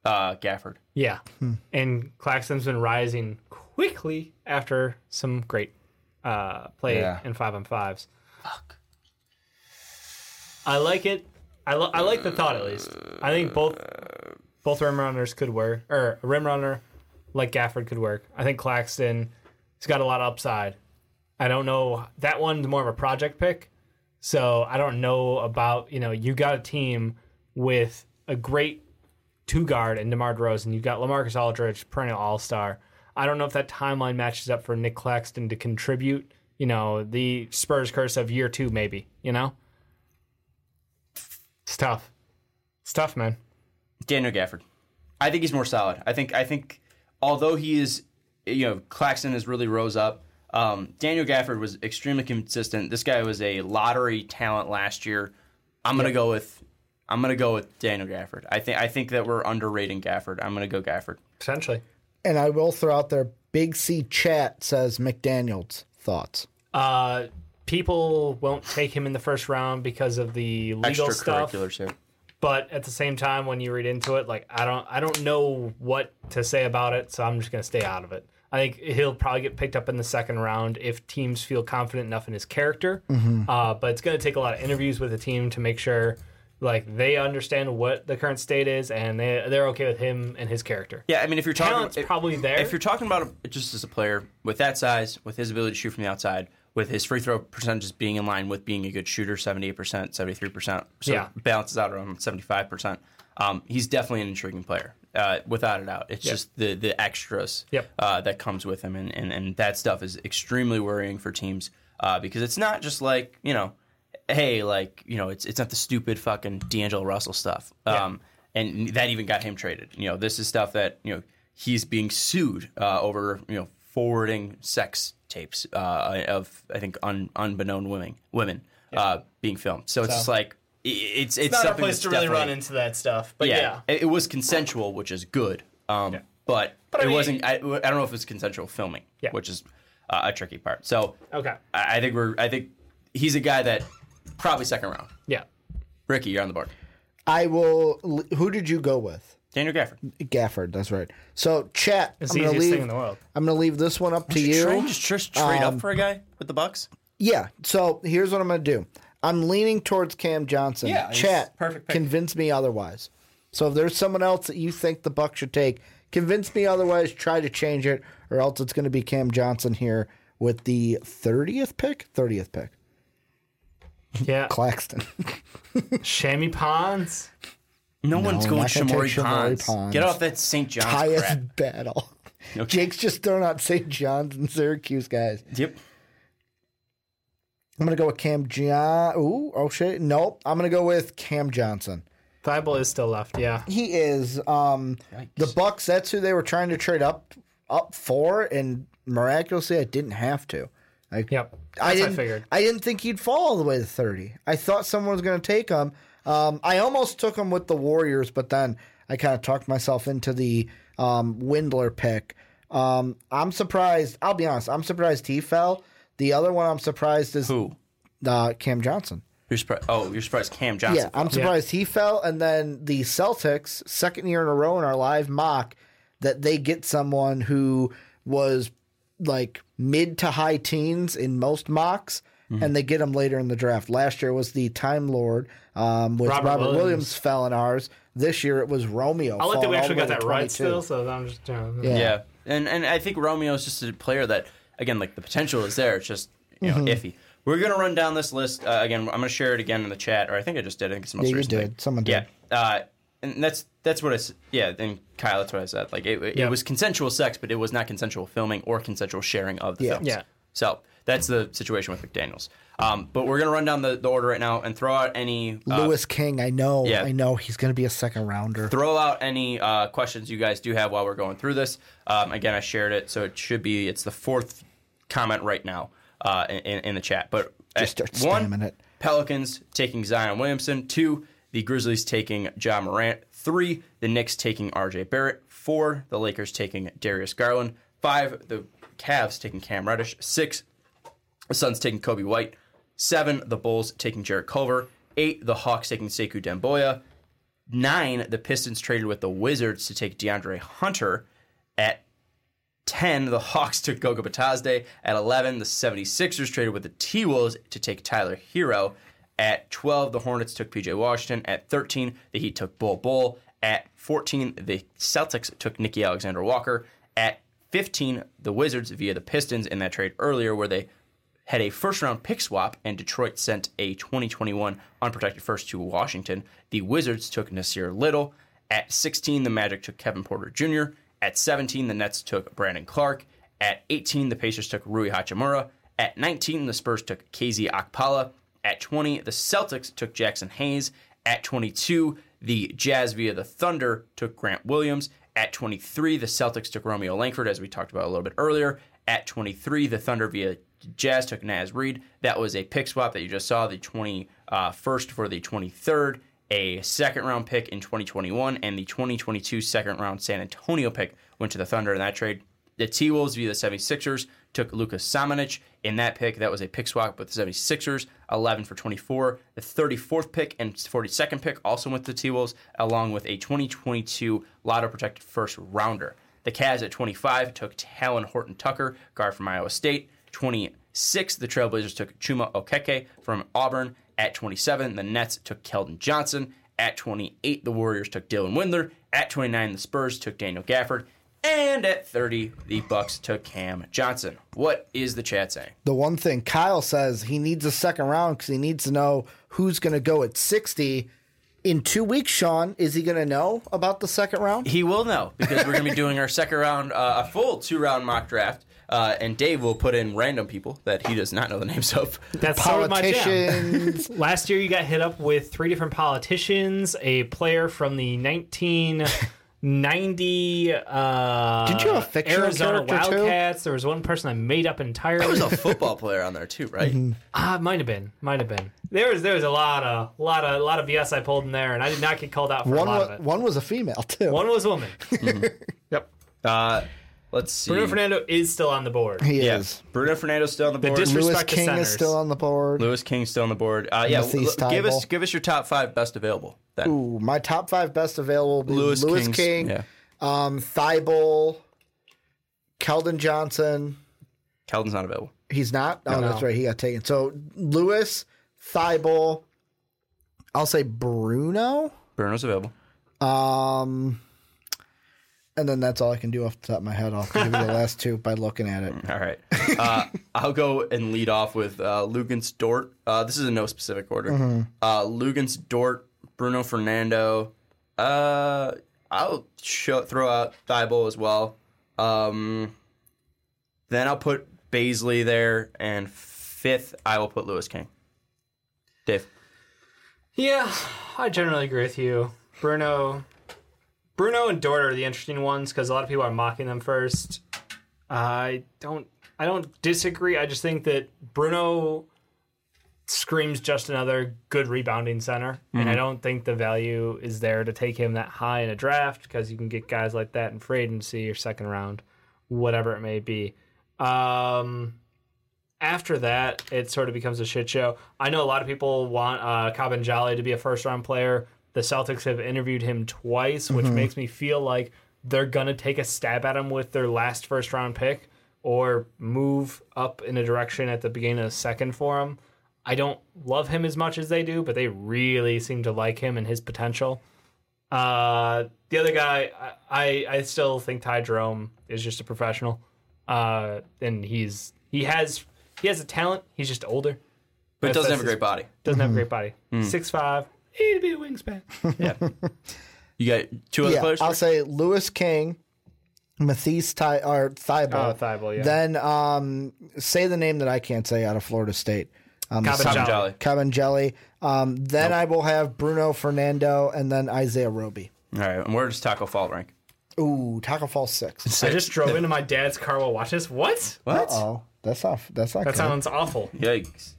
uh, Gafford. Yeah, and Claxton's been rising quickly after some great uh, play Yeah. in five on fives. Fuck. I like it. I, lo- I like the thought at least. I think both both rim runners could work, or a rim runner like Gafford could work. I think Claxton he's got a lot of upside. I don't know that one's more of a project pick, so I don't know about you know you got a team with a great two guard and DeMar DeRozan. You've got Lamarcus Aldridge, perennial All Star. I don't know if that timeline matches up for Nick Claxton to contribute. You know, the Spurs curse of year two, maybe. You know, it's tough. It's tough, man. Daniel Gafford. I think he's more solid. I think I think although he is you know, Claxton has really rose up. Um, Daniel Gafford was extremely consistent. This guy was a lottery talent last year. I'm gonna go with I'm gonna go with Daniel Gafford. I think I think that we're underrating Gafford. I'm gonna go Gafford. Potentially. And I will throw out there Big C chat says McDaniels thoughts. Uh, people won't take him in the first round because of the legal stuff. Extracurriculars here. But at the same time, when you read into it, like I don't, I don't know what to say about it, so I'm just gonna stay out of it. I think he'll probably get picked up in the second round if teams feel confident enough in his character. Uh, but it's gonna take a lot of interviews with the team to make sure, like they understand what the current state is and they they're okay with him and his character. Yeah, I mean, if you're talking, Talent's if- probably there. If you're talking about a, just as a player with that size, with his ability to shoot from the outside, with his free throw percentages being in line with being a good shooter, seventy eight percent, seventy three percent, so Yeah. it balances out around seventy five percent. Um, he's definitely an intriguing player, uh, without a doubt. It's just the the extras Yep. uh, that comes with him, and, and and that stuff is extremely worrying for teams uh, because it's not just like you know, hey, like you know, it's it's not the stupid fucking D'Angelo Russell stuff. Um, and that even got him traded. You know, this is stuff that you know he's being sued uh, over. You know, forwarding sex tapes uh, of I think un, unbeknown women women uh, being filmed. So it's just like i- it's it's, not a something place that's to really run into that stuff. But yeah, yeah, It, it was consensual, which is good. Um, but, But I it mean- wasn't. I, I don't know if it was consensual filming, Yeah. which is. uh, a tricky part. So Okay. I I think we're I think he's a guy that probably second round. Yeah. Ricky, you're on the board. I will. Who did you go with? Daniel Gafford. Gafford. That's right. So chat. It's I'm the gonna easiest leave. thing in the world. I'm gonna leave this one up to you. Trade, just, just trade up um, for a guy with the Bucks. Yeah. So here's what I'm going to do. I'm leaning towards Cam Johnson. Yeah, he's Chat. perfect pick. Convince me otherwise. So if there's someone else that you think the Bucks should take, convince me otherwise. Try to change it, or else it's going to be Cam Johnson here with the 30th pick. 30th pick. Yeah. Claxton. Shamorie Ponds. No, one's going gonna Shamorie take Shamorie Ponds. Ponds. Get off that St. John's Highest crap. battle. Jake's just throwing out St. John's and Syracuse guys. Yep. I'm going to go with Cam John. Ooh, oh shit. Nope. I'm going to go with Cam Johnson. Thibault is still left. Yeah. He is. Um, the Bucks. That's who they were trying to trade up up for, and miraculously, I didn't have to. I, Yep. That's I didn't. I figured. I didn't think he'd fall all the way to thirty. I thought someone was going to take him. Um, I almost took him with the Warriors, but then I kind of talked myself into the um, Windler pick. Um, I'm surprised. I'll be honest. I'm surprised he fell. The other one I'm surprised is Who? uh, Cam Johnson. You're surprised. Oh, you're surprised Cam Johnson. Yeah, I'm surprised he fell. And then the Celtics, second year in a row in our live mock, that they get someone who was like mid to high teens in most mocks, Mm-hmm. and they get him later in the draft. Last year was the Time Lord um, with Robert Robert, Williams. Williams. fell in ours. This year it was Romeo. I like that we actually got that right 22. still, so I'm just. You know, Yeah. Yeah, and and I think Romeo is just a player that again, like the potential is there. It's just you know Mm-hmm. iffy. We're gonna run down this list uh, again. I'm gonna share it again in the chat, or I think I just did. I think it's the most Yeah, you did. thing. Someone Yeah, did. uh, and that's that's what I s- yeah. And Kyle, that's what I said. Like it, it Yeah. was consensual sex, but it was not consensual filming or consensual sharing of the Yeah. films. Yeah. So that's the situation with McDaniel's. Um, but we're gonna run down the, the order right now and throw out any uh, Louis King, I know, yeah. I know he's going to be a second rounder. throw out any uh, questions you guys do have while we're going through this. Um, again, I shared it, so it should be it's the fourth comment right now uh, in, in the chat. But Just start one, it. Pelicans taking Zion Williamson. Two, the Grizzlies taking Ja Morant. Three, the Knicks taking R.J. Barrett. Four, the Lakers taking Darius Garland. Five, the Cavs taking Cam Reddish. Six, the Suns taking Coby White. Seven, the Bulls taking Jarrett Culver. Eight, the Hawks taking Sekou Doumbouya. Nine, the Pistons traded with the Wizards to take DeAndre Hunter. At 10, the Hawks took Goga Bitadze. At 11, the 76ers traded with the T Wolves to take Tyler Herro. At 12, the Hornets took PJ Washington. At 13, the Heat took Bol Bol. At 14, the Celtics took Nickeil Alexander Walker. At 15, the Wizards via the Pistons in that trade earlier, where they had a first round pick swap, and Detroit sent a 2021 unprotected first to Washington. The Wizards took Nassir Little. At 16, the Magic took Kevin Porter Jr. At 17, the Nets took Brandon Clarke. At 18, the Pacers took Rui Hachimura. At 19, the Spurs took KZ Okpala. At 20, the Celtics took Jaxson Hayes. At 22, the Jazz via the Thunder took Grant Williams. At 23, the Celtics took Romeo Langford, as we talked about a little bit earlier. At 23, the Thunder via Jazz took Naz Reid. That was a pick swap that you just saw, the 21st uh, for the 23rd, a second round pick in 2021, and the 2022 second round San Antonio pick went to the Thunder in that trade. The T Wolves via the 76ers took Lucas Samanic in that pick. That was a pick swap with the 76ers, 11 for 24. The 34th pick and 42nd pick also went to the T Wolves, along with a 2022 lotto protected first rounder. The Cavs at 25 took Talen Horton Tucker, guard from Iowa State. 26, the Trailblazers took Chuma Okeke from Auburn. At 27, the Nets took Keldon Johnson. At 28, the Warriors took Dylan Windler. At 29, the Spurs took Daniel Gafford. And at 30, the Bucks took Cam Johnson. What is the chat saying? the one thing Kyle says he needs a second round because he needs to know who's going to go at 60. In two weeks, Sean, is he going to know about the second round? He will know because we're going to be doing our second round, uh, a full two round mock draft. Uh, and Dave will put in random people that he does not know the names of. That's sort of my jam. Last year, you got hit up with three different politicians, a player from the 1990 uh, Did you have a fictional Arizona character, too? Wildcats. There was one person I made up entirely. There was a football player on there too, right? Ah, might have been, might have been. There was there was a lot of lot of lot of BS I pulled in there, and I did not get called out for one, a lot was, of it. one was a female, too. One was a woman. Yep. Uh, Let's see. Bruno Fernando is still on the board. He yeah, is. Bruno Fernando's still on the board. dis- Lewis Disrespect to King is centers. still on the board. Louis King's still on the board. Uh, yeah, Matthijs l- give us Thybulle. give us your top five best available. Then Ooh, my top five best available will be Lewis, Lewis, King's- King, Yeah, um, Thibault, Keldon Johnson. Keldon's not available. He's not. Oh, that's right. He got taken. So Lewis, Thibault. I'll say Bruno. Bruno's available. Um, and then that's all I can do off the top of my head. I'll give you the last two by looking at it. All right. Uh, I'll go and lead off with uh, Luguentz Dort. Uh, this is in no specific order. Mm-hmm. Uh, Luguentz Dort, Bruno Fernando. Uh, I'll show, throw out Thibault as well. Um, then I'll put Bazley there, and fifth I will put Louis King. Dave. Yeah, I generally agree with you. Bruno, Bruno and Dort are the interesting ones because a lot of people are mocking them first. I don't, I don't disagree. I just think that Bruno screams just another good rebounding center, and I don't think the value is there to take him that high in a draft because you can get guys like that in free agency or second round, whatever it may be. Um, after that, it sort of becomes a shit show. I know a lot of people want uh, Kabengele to be a first round player. The Celtics have interviewed him twice, which makes me feel like they're gonna take a stab at him with their last first round pick or move up in a direction at the beginning of the second for him. I don't love him as much as they do, but they really seem to like him and his potential. Uh, the other guy, I, I I still think Ty Jerome is just a professional, uh, and he's he has he has a talent. He's just older. But doesn't have a great body. Doesn't have a great body. Hmm. Six five, eight be a wingspan. Yeah. You got two other Yeah, players? I'll say Louis King, Mathis Ty or Thibault. Oh, Thibault, yeah. Then um, say the name that I can't say out of Florida State. Um, Cobbin Tom Jolly. Jolly. Kevin Jelly. Um, then I will have Bruno Fernando and then Isaiah Roby. All right. And where does Tacko Fall rank? Ooh, Tacko Fall six. I just drove into my dad's car while watching this. What? What? Oh, that's not that's not That good. sounds awful. Yikes.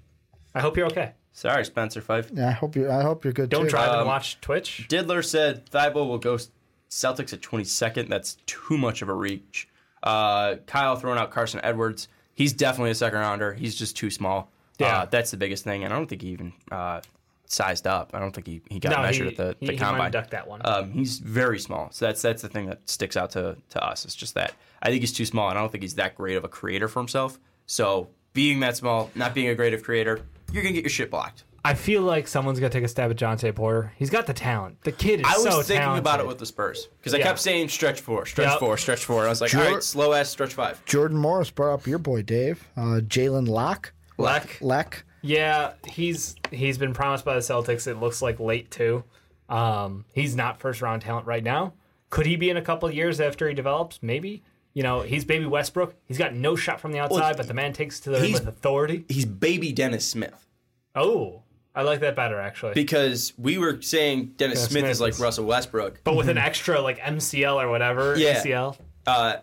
I hope you're okay. Sorry, Spencer Fife. yeah, I hope you I hope you're good. Don't too. drive Um, and watch Twitch. Diddler said Thibault will go Celtics at 22nd. That's too much of a reach. Uh, Kyle throwing out Carson Edwards. He's definitely a second rounder. He's just too small. Yeah. Uh, that's the biggest thing. And I don't think he even uh, sized up. I don't think he, he got No, measured he- at the, he- the he might have combine. ducked that one. Um, he's very small. So that's that's the thing that sticks out to, to us. It's just that I think he's too small, and I don't think he's that great of a creator for himself. So being that small, not being a creative creator, you're gonna get your shit blocked. I feel like someone's gonna take a stab at Jontay Porter. He's got the talent. The kid is I was so thinking talented. about it with the Spurs because I Yeah. kept saying stretch four, stretch Yep. four, stretch four. And I was like, Sure. all right, slow ass stretch five. Jordan Morris brought up your boy Dave, uh, Jalen Lecque. Lecque. Lecque. Yeah, he's he's been promised by the Celtics. It looks like late too. Um, he's not first round talent right now. Could he be in a couple of years after he develops? Maybe. You know, he's baby Westbrook. He's got no shot from the outside, but the man takes to the rim with authority. He's baby Dennis Smith Oh, I like that better actually. because we were saying Dennis Dennis Smith, Smith is like Russell Westbrook. but with an extra like MCL or whatever. Yeah. ACL. Uh,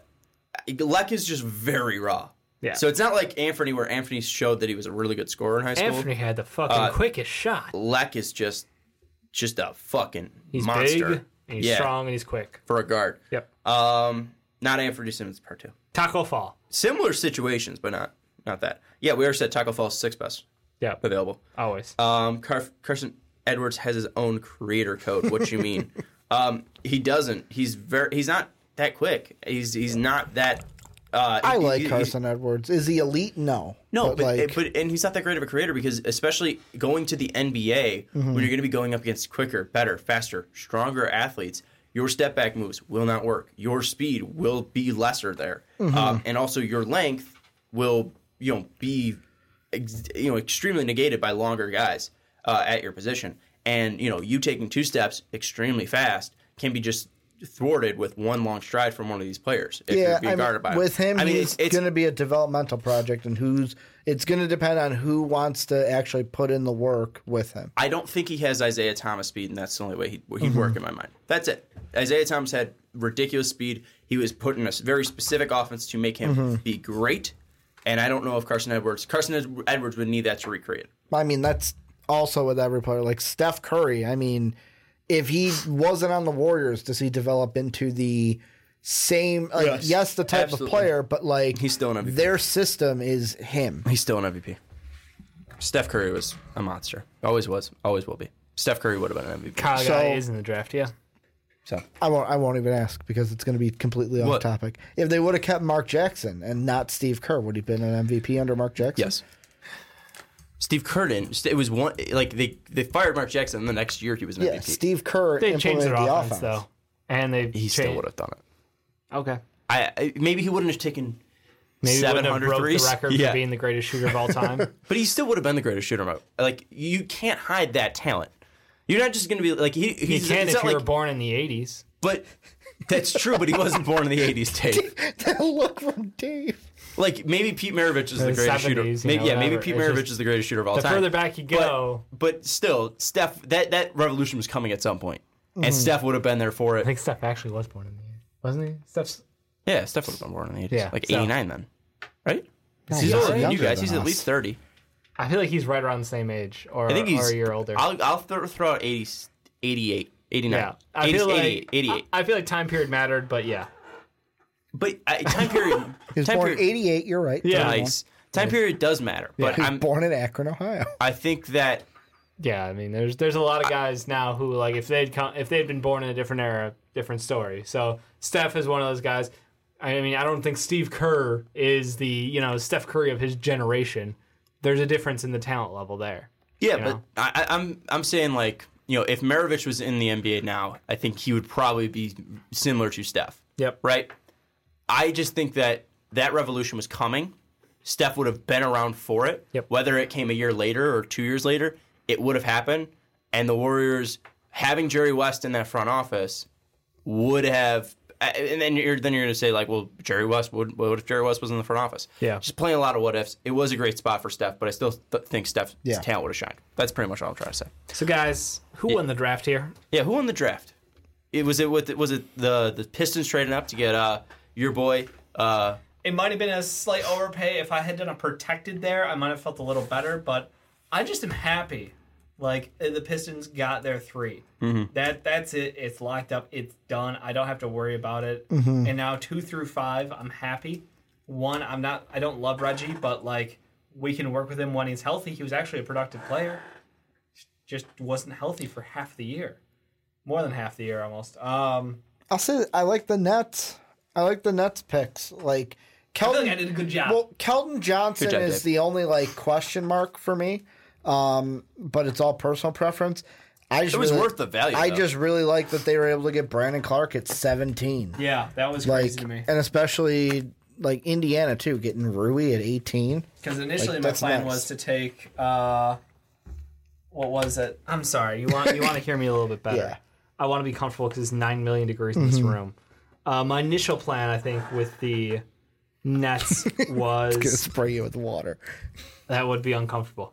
Lecque is just very raw. Yeah. So it's not like Anthony, where Anthony showed that he was a really good scorer in high school. Anthony had the fucking Uh, quickest shot. Lecque is just just a fucking He's monster big, and he's Yeah. strong, and he's quick. for a guard. Yep. Um, not Anthony Simmons part two. Tacko Fall. Similar situations, but not not that. Yeah, we already said Tacko Fall's six best Yeah, available. Always. Um, Car- Carson Edwards has his own creator code. What you mean? um, he doesn't. He's very. He's not that quick. He's he's not that. Uh, I he- like he- Carson Edwards. Is he elite? No. No, but, like, but and he's not that great of a creator because especially going to the NBA Mm-hmm. when you're going to be going up against quicker, better, faster, stronger athletes, your step back moves will not work. Your speed will be lesser there, Mm-hmm. um, and also your length will you know be ex- you know extremely negated by longer guys uh, at your position. And you know you taking two steps extremely fast can be just thwarted with one long stride from one of these players if yeah, I mean, by with him, I mean, it's going to be a developmental project, and who's it's going to depend on who wants to actually put in the work with him. I don't think he has Isaiah Thomas speed, and that's the only way he'd, he'd Mm-hmm. work in my mind. That's it. Isaiah Thomas had ridiculous speed. He was put in a very specific offense to make him Mm-hmm. be great. And I don't know if Carson Edwards, Carson Edwards would need that to recreate. I mean, that's also with every player. Like Steph Curry, I mean, if he wasn't on the Warriors, does he develop into the same. Like, Yes, yes, the type absolutely. of player, but like He's still an MVP. Their system is him. He's still an MVP. Steph Curry was a monster. Always was. Always will be. Steph Curry would have been an MVP. Kyle So- guy is in the draft. Yeah. So I won't. I won't even ask because it's going to be completely off What? topic. If they would have kept Mark Jackson and not Steve Kerr, would he have been an MVP under Mark Jackson? yes. Steve Kerr didn't. It was one like they they fired Mark Jackson. and The next year he was an Yeah, MVP. Steve Kerr They changed implemented their the offense, offense. though, and they he still would have done it. Okay. I, I maybe he wouldn't have taken Maybe wouldn't have broke threes. the record Yeah. for being the greatest shooter of all time. But he still would have been the greatest shooter. Mo. Like you can't hide that talent. You're not just going to be like he. you He's, can it's if not you were born in the '80s. But that's true. But he wasn't born in the '80s, Dave. that look from Dave. Like maybe Pete Maravich is the, The greatest 70s, shooter. you Maybe know, yeah, maybe. Pete It's Maravich just- is the greatest shooter of all The time. further back you go, but, but still, Steph that that revolution was coming at some point, and mm-hmm. Steph would have been there for it. I it. think Steph actually was born in the '80s, wasn't he? Steph's Yeah, Steph would have been born in the '80s, Yeah, like so- '89 then, right? No, He's older than you guys. than He's at least 30. I feel like he's right around the same age, or, I think he's or a year older. I'll I'll th- throw out 80, 88, 89. yeah, I 80, feel like 88, 88. I, I feel like time period mattered, but yeah, but uh, time period. He was time born period. '88. You're right. Yeah. Nice. Time period does matter, but He was I'm. born in Akron, Ohio. I think that yeah. I mean, there's there's a lot of guys now who like if they'd come, if they'd been born in a different era, different story. So Steph is one of those guys. I mean, I don't think Steve Kerr is the you know Steph Curry of his generation. There's a difference in the talent level there. Yeah, you but know? I- I'm I'm saying like you know if Maravich was in the NBA now, I think he would probably be similar to Steph. Yep. Right. I just think that that revolution was coming. Steph would have been around for it. Yep. Whether it came a year later or two years later, it would have happened. And the Warriors having Jerry West in that front office would have. And then you're then you're going to say like, well, Jerry West. What, what if Jerry West was in the front office? Yeah. just playing a lot of what ifs. It was a great spot for Steph, but I still th- think Steph's Yeah. talent would have shined. That's pretty much all I'm trying to say. So guys, who won the draft here? Yeah, who won the draft? It was it with was it the the Pistons trading up to get uh your boy uh It might have been a slight overpay. If I had done a protected there, I might have felt a little better. But I just am happy. Like uh, the Pistons got their 3 That that's it. It's locked up. It's done. I don't have to worry about it. And now two through five, I'm happy. One, I'm not. I don't love Reggie, but like we can work with him when he's healthy. He was actually a productive player. Just wasn't healthy for half the year, more than half the year almost. Um, I'll say I like the Nets. I like the Nets picks. Like I feel Keldon. like I did a good job. Well, Keldon Johnson job, is Dave. the only like question mark for me. Um, but it's all personal preference. I just It was really- worth the value, I though. just really like that they were able to get Brandon Clarke at 17. yeah, that was Like, crazy to me. and especially like Indiana too, getting Rui at 18. Because initially Like, my plan nice. was to take uh, what was it? I'm sorry. You want you want to hear me a little bit better. Yeah. I want to be comfortable because it's nine million degrees in this room. Uh, my initial plan, I think, with the Nets Gonna was spray you with water. that would be uncomfortable.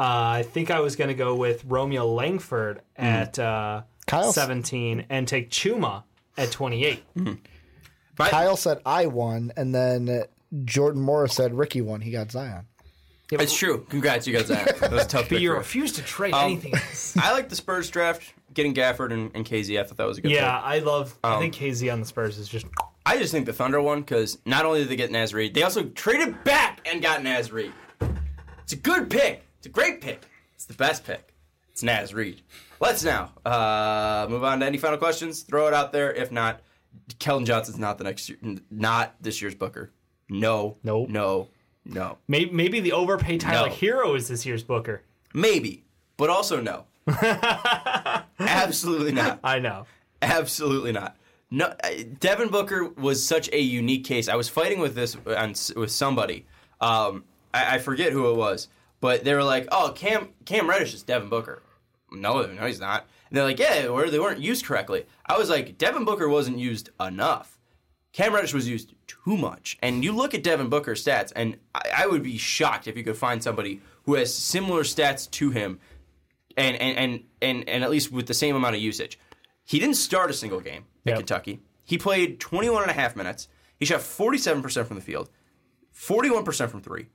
Uh, I think I was going to go with Romeo Langford at uh, 17 and take Chuma at 28. Kyle said I won, and then Jordan Morris said Ricky won. He got Zion. It's true. Congrats, you got that. That was a tough But pick you for you. refuse to trade Um, anything else. I like the Spurs draft, getting Gafford and, and KZ. I thought that was a good Yeah, pick. I love. I Um, think KZ on the Spurs is just. I just think the Thunder one because not only did they get Naz Reid, they also traded back and got Naz Reid. It's a good pick. It's a great pick. It's the best pick. It's Naz Reid. Let's now uh, move on to any final questions. Throw it out there. If not, Keldon Johnson's not the next year, not this year's Booker. No. Nope. No. No. Maybe, maybe the overpaid Tyler No. Herro is this year's Booker. Maybe, but also no. Absolutely not. I know. Absolutely not. No, uh, Devin Booker was such a unique case. I was fighting with this on, with somebody. Um, I, I forget who it was, but they were like, "Oh, Cam Cam Reddish is Devin Booker." No, no, he's not. And they're like, "Yeah, or they weren't used correctly." I was like, "Devin Booker wasn't used enough. Cam Reddish was used too much." And you look at Devin Booker's stats, and I, I would be shocked if you could find somebody who has similar stats to him and and and and, and at least with the same amount of usage. He didn't start a single game at Yep. Kentucky. He played 21 and a half minutes. He shot 47% from the field, 41% from 3,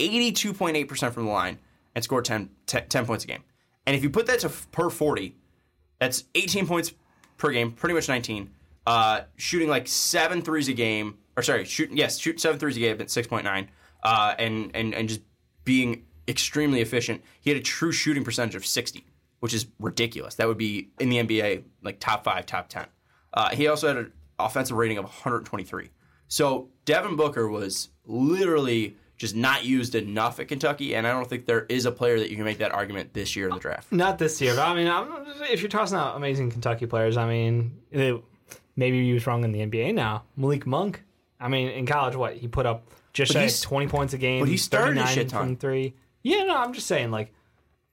82.8% from the line and scored 10, 10, 10 points a game. And if you put that to per 40, that's 18 points per game, pretty much 19. uh, shooting like seven threes a game, or sorry, shooting yes, shoot seven threes a game at six point nine, uh, and and and just being extremely efficient. He had a true shooting percentage of sixty, which is ridiculous. That would be in the NBA like top five, top ten. Uh, he also had an offensive rating of 123. So Devin Booker was literally just not used enough at Kentucky, and I don't think there is a player that you can make that argument this year in the draft. Not this year, but I mean, I'm, if you're tossing out amazing Kentucky players, I mean, it, maybe he was wrong in the NBA now. Malik Monk, I mean, in college, what he put up just shy 20 points a game, but he started a 39 shit ton. three. Yeah, no, I'm just saying, like,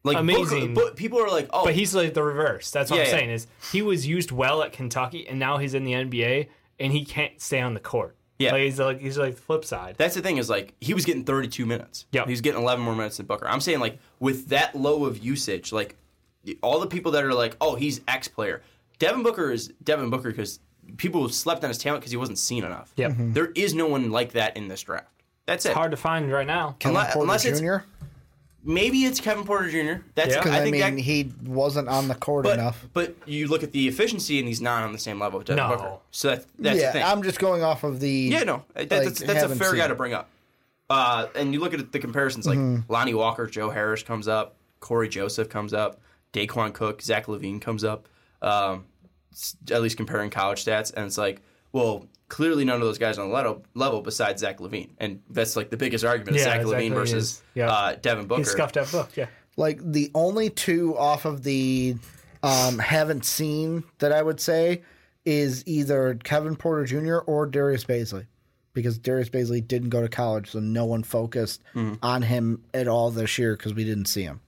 Like Amazing. But people are like, oh, but he's like the reverse. That's what Yeah, I'm yeah. saying is he was used well at Kentucky, and now he's in the NBA, and he can't stay on the court. Yeah. like, he's like he's like the flip side. That's the thing is like he was getting 32 minutes. Yeah. he was getting 11 more minutes than Booker. I'm saying like with that low of usage, like all the people that are like, oh, he's X player. Devin Booker is Devin Booker because people slept on his talent because he wasn't seen enough. Yep. There is no one like that in this draft. That's it. Hard to find right now. Kevin Unless- unless it's- Jr. Maybe it's Kevin Porter Jr. That's Yeah. Because I I, think mean, that, he wasn't on the court but enough. but you look at the efficiency and he's not on the same level with Devin No. Booker. So that's that's yeah, the thing. I'm just going off of the. Yeah, no, that, that's, like, that's a fair guy seen to bring up. Uh, and you look at the comparisons, like Mm-hmm. Lonnie Walker, Joe Harris comes up, Cory Joseph comes up, Daequan Cook, Zach LaVine comes up. Um, at least comparing college stats, and it's like, well, clearly none of those guys on the level, level besides Zach LaVine, and that's like the biggest argument: is Yeah, Zach Zach LaVine LaVine versus yeah. uh, Devin Booker. He scuffed that book. Yeah, Like the only two off of the um, haven't seen that I would say is either Kevin Porter Jr. or Darius Bazley, because Darius Bazley didn't go to college, so no one focused Mm-hmm. on him at all this year because we didn't see him.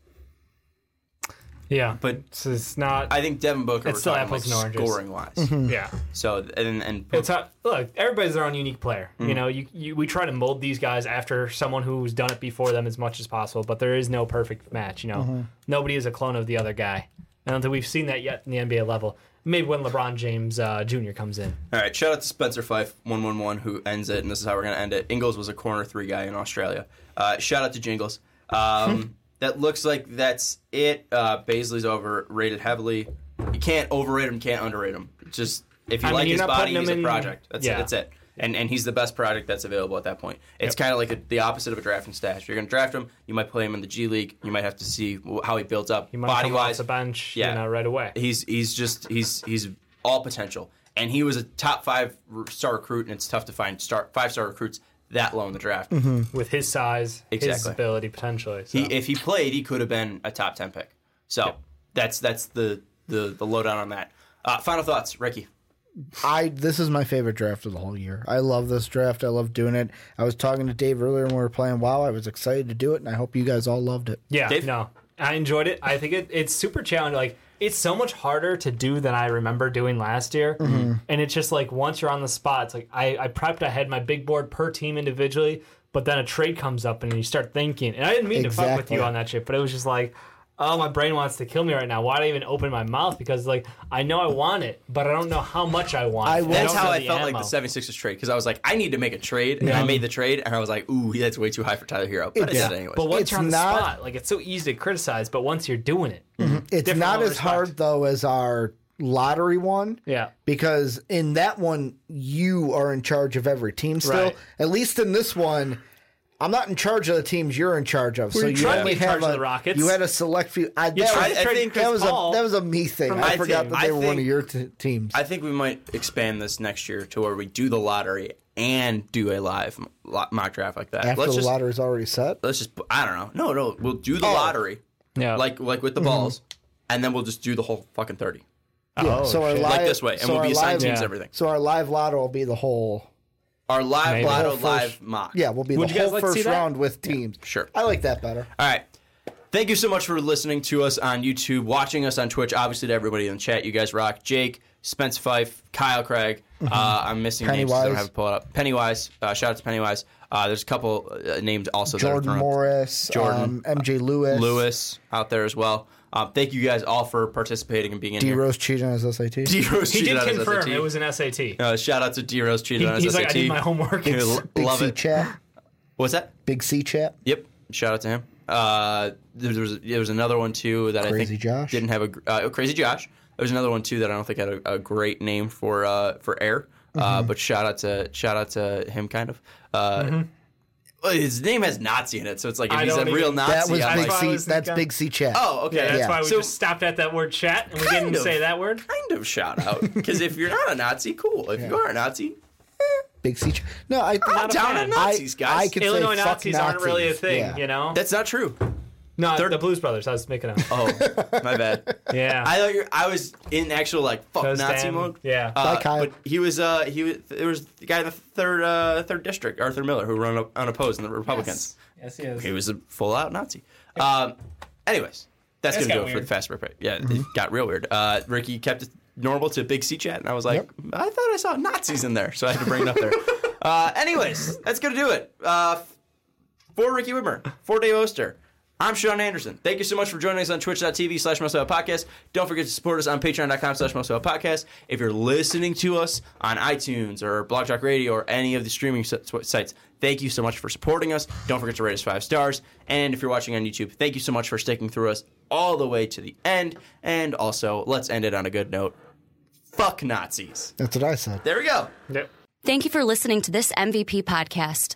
Yeah, But it's, it's not. I think Devin Booker, It's still talking, apples like, and oranges. scoring wise. Mm-hmm. yeah, So and and It's how, look, everybody's their own unique player. Mm-hmm. You know, you, you we try to mold these guys after someone who's done it before them as much as possible, but there is no perfect match. You know, Mm-hmm. nobody is a clone of the other guy. I don't think we've seen that yet in the NBA level. Maybe when LeBron James uh, Jr. comes in. All right, shout out to Spencer Fife, 111, who ends it, and this is how we're going to end it. Ingles was a corner three guy in Australia. Uh, shout out to Jingles. Um, that looks like that's it. Uh, Bazley's overrated heavily. You can't overrate him, can't underrate him. Just if you I like you're his body, he's a project. That's yeah. it. That's it. And and he's the best product that's available at that point. It's kind of like a, the opposite of a drafting stash. You're going to draft him, you might play him in the G League. You might have to see how he builds up He might body wise. the bench, Yeah. you know, right away. He's he's just he's he's all potential, and he was a top five star recruit, and it's tough to find star five star recruits that low in the draft. With his size, his Exactly. ability potentially. So. He, if he played, he could have been a top ten pick. So that's that's the the the lowdown on that. Uh, final thoughts, Ricky. I this is my favorite draft of the whole year. I love this draft. I love doing it. I was talking to Dave earlier when we were playing WoW. I was excited to do it, and I hope you guys all loved it. Yeah, Dave? no, I enjoyed it. I think it, it's super challenging. Like it's so much harder to do than I remember doing last year. Mm-hmm. And it's just like once you're on the spot, it's like I, I prepped. I had my big board per team individually, but then a trade comes up and you start thinking. And I didn't mean to fuck with you on that shit, but it was just like. Oh, my brain wants to kill me right now. Why would I even open my mouth? Because like I know I want it, but I don't know how much I want. I it. That's don't how I the felt like ammo. the 76ers trade because I was like, I need to make a trade, and I made the trade, and I was like, ooh, that's way too high for Tyler Herro, but I It's- did it anyways. But once It's you're on the spot, like it's so easy to criticize, but once you're doing it, mm-hmm. It's not level of as hard though as our lottery one. yeah. because in that one you are in charge of every team still. Right. At least in this one, I'm not in charge of the teams you're in charge of. so you you tried to only in charge have of a, the Rockets. You had a select few. I, that, tried was, to trade that was Paul a that was a me thing. I forgot team. that they I were one of your t- teams. I think we might expand this next year to where we do the lottery and do a live mock draft like that. After let's the just lottery's already set. let's just I don't know. No, no, we'll do the Oh. lottery Yeah. like like with the mm-hmm. balls, and then we'll just do the whole fucking thirty Yeah, Oh, so our live, like this way, and so we'll our be assigned live, teams Yeah. everything. So our live lotto will be the whole. Our live Maybe. lotto first- live mock. Yeah, we'll be Would the you guys whole like to see first that? round with teams. sure. I like that better. All right. Thank you so much for listening to us on YouTube, watching us on Twitch. Obviously, to everybody in the chat, you guys rock. Jake, Spence Fife, Kyle Craig. Uh, I'm missing names. 'cause I don't have it pulled up. Pennywise. Uh, shout out to Pennywise. Uh, there's a couple uh, names also. that are Jordan. Morris, Jordan. um, MJ Lewis, Lewis out there as well. Um, thank you guys all for participating and being in D here. Rose cheating on his SAT. D Rose he cheated did on his confirm SAT. it was an SAT. Uh, shout out to D Rose cheated He- on his he's SAT. like, I did my homework. L- Big Love C it. chat. What's that? Big C chat. Yep. Shout out to him. Uh, there was there was another one too that I Crazy think Josh? didn't have a gr- uh, Crazy Josh. There was another one too that I don't think had a, a great name for uh, for air. Uh, Mm-hmm. but shout out to shout out to him, kind of. Uh, well, his name has Nazi in it, so it's like if I he's a don't real Nazi. That was I'm big like, what was That's big C chat. oh, okay. Yeah, that's Yeah. why we So- just stopped at that word chat and we didn't of. say that word. kind of shout out because if you're not a Nazi, cool. If you are a Nazi, eh. big C chat. No, I. I'm Not down fan. on Nazis, guys. I could- say Illinois fuck Nazis, aren't really a thing, Yeah. you know. That's not true. No, they're- the Blues Brothers. I was making up. Oh, my bad. Yeah, I thought you're, I was in actual like fuck Those Nazi damn- mode. yeah. Uh, Bye, Kyle. But he was uh he was there was the guy in the third uh third district Arthur Miller who ran up unopposed in the Republicans. yes, he is. He was a full out Nazi. Um, anyways, that's That's gonna got do it for weird. the fast break. Yeah, it got real weird. Uh, Ricky kept it normal to big C chat, and I was like, I thought I saw Nazis in there, so I had to bring it up there. uh, anyways, that's gonna do it. Uh, for Ricky Widmer, for Dave Oster. I'm Sean Anderson. Thank you so much for joining us on twitch.tv slash Most Podcast. Don't forget to support us on patreon.com slash Most Podcast. If you're listening to us on iTunes or Blog Talk Radio or any of the streaming sites, thank you so much for supporting us. Don't forget to rate us five stars. And if you're watching on YouTube, thank you so much for sticking through us all the way to the end. And also, let's end it on a good note. Fuck Nazis. That's what I said. There we go. Yep. Thank you for listening to this MVP podcast.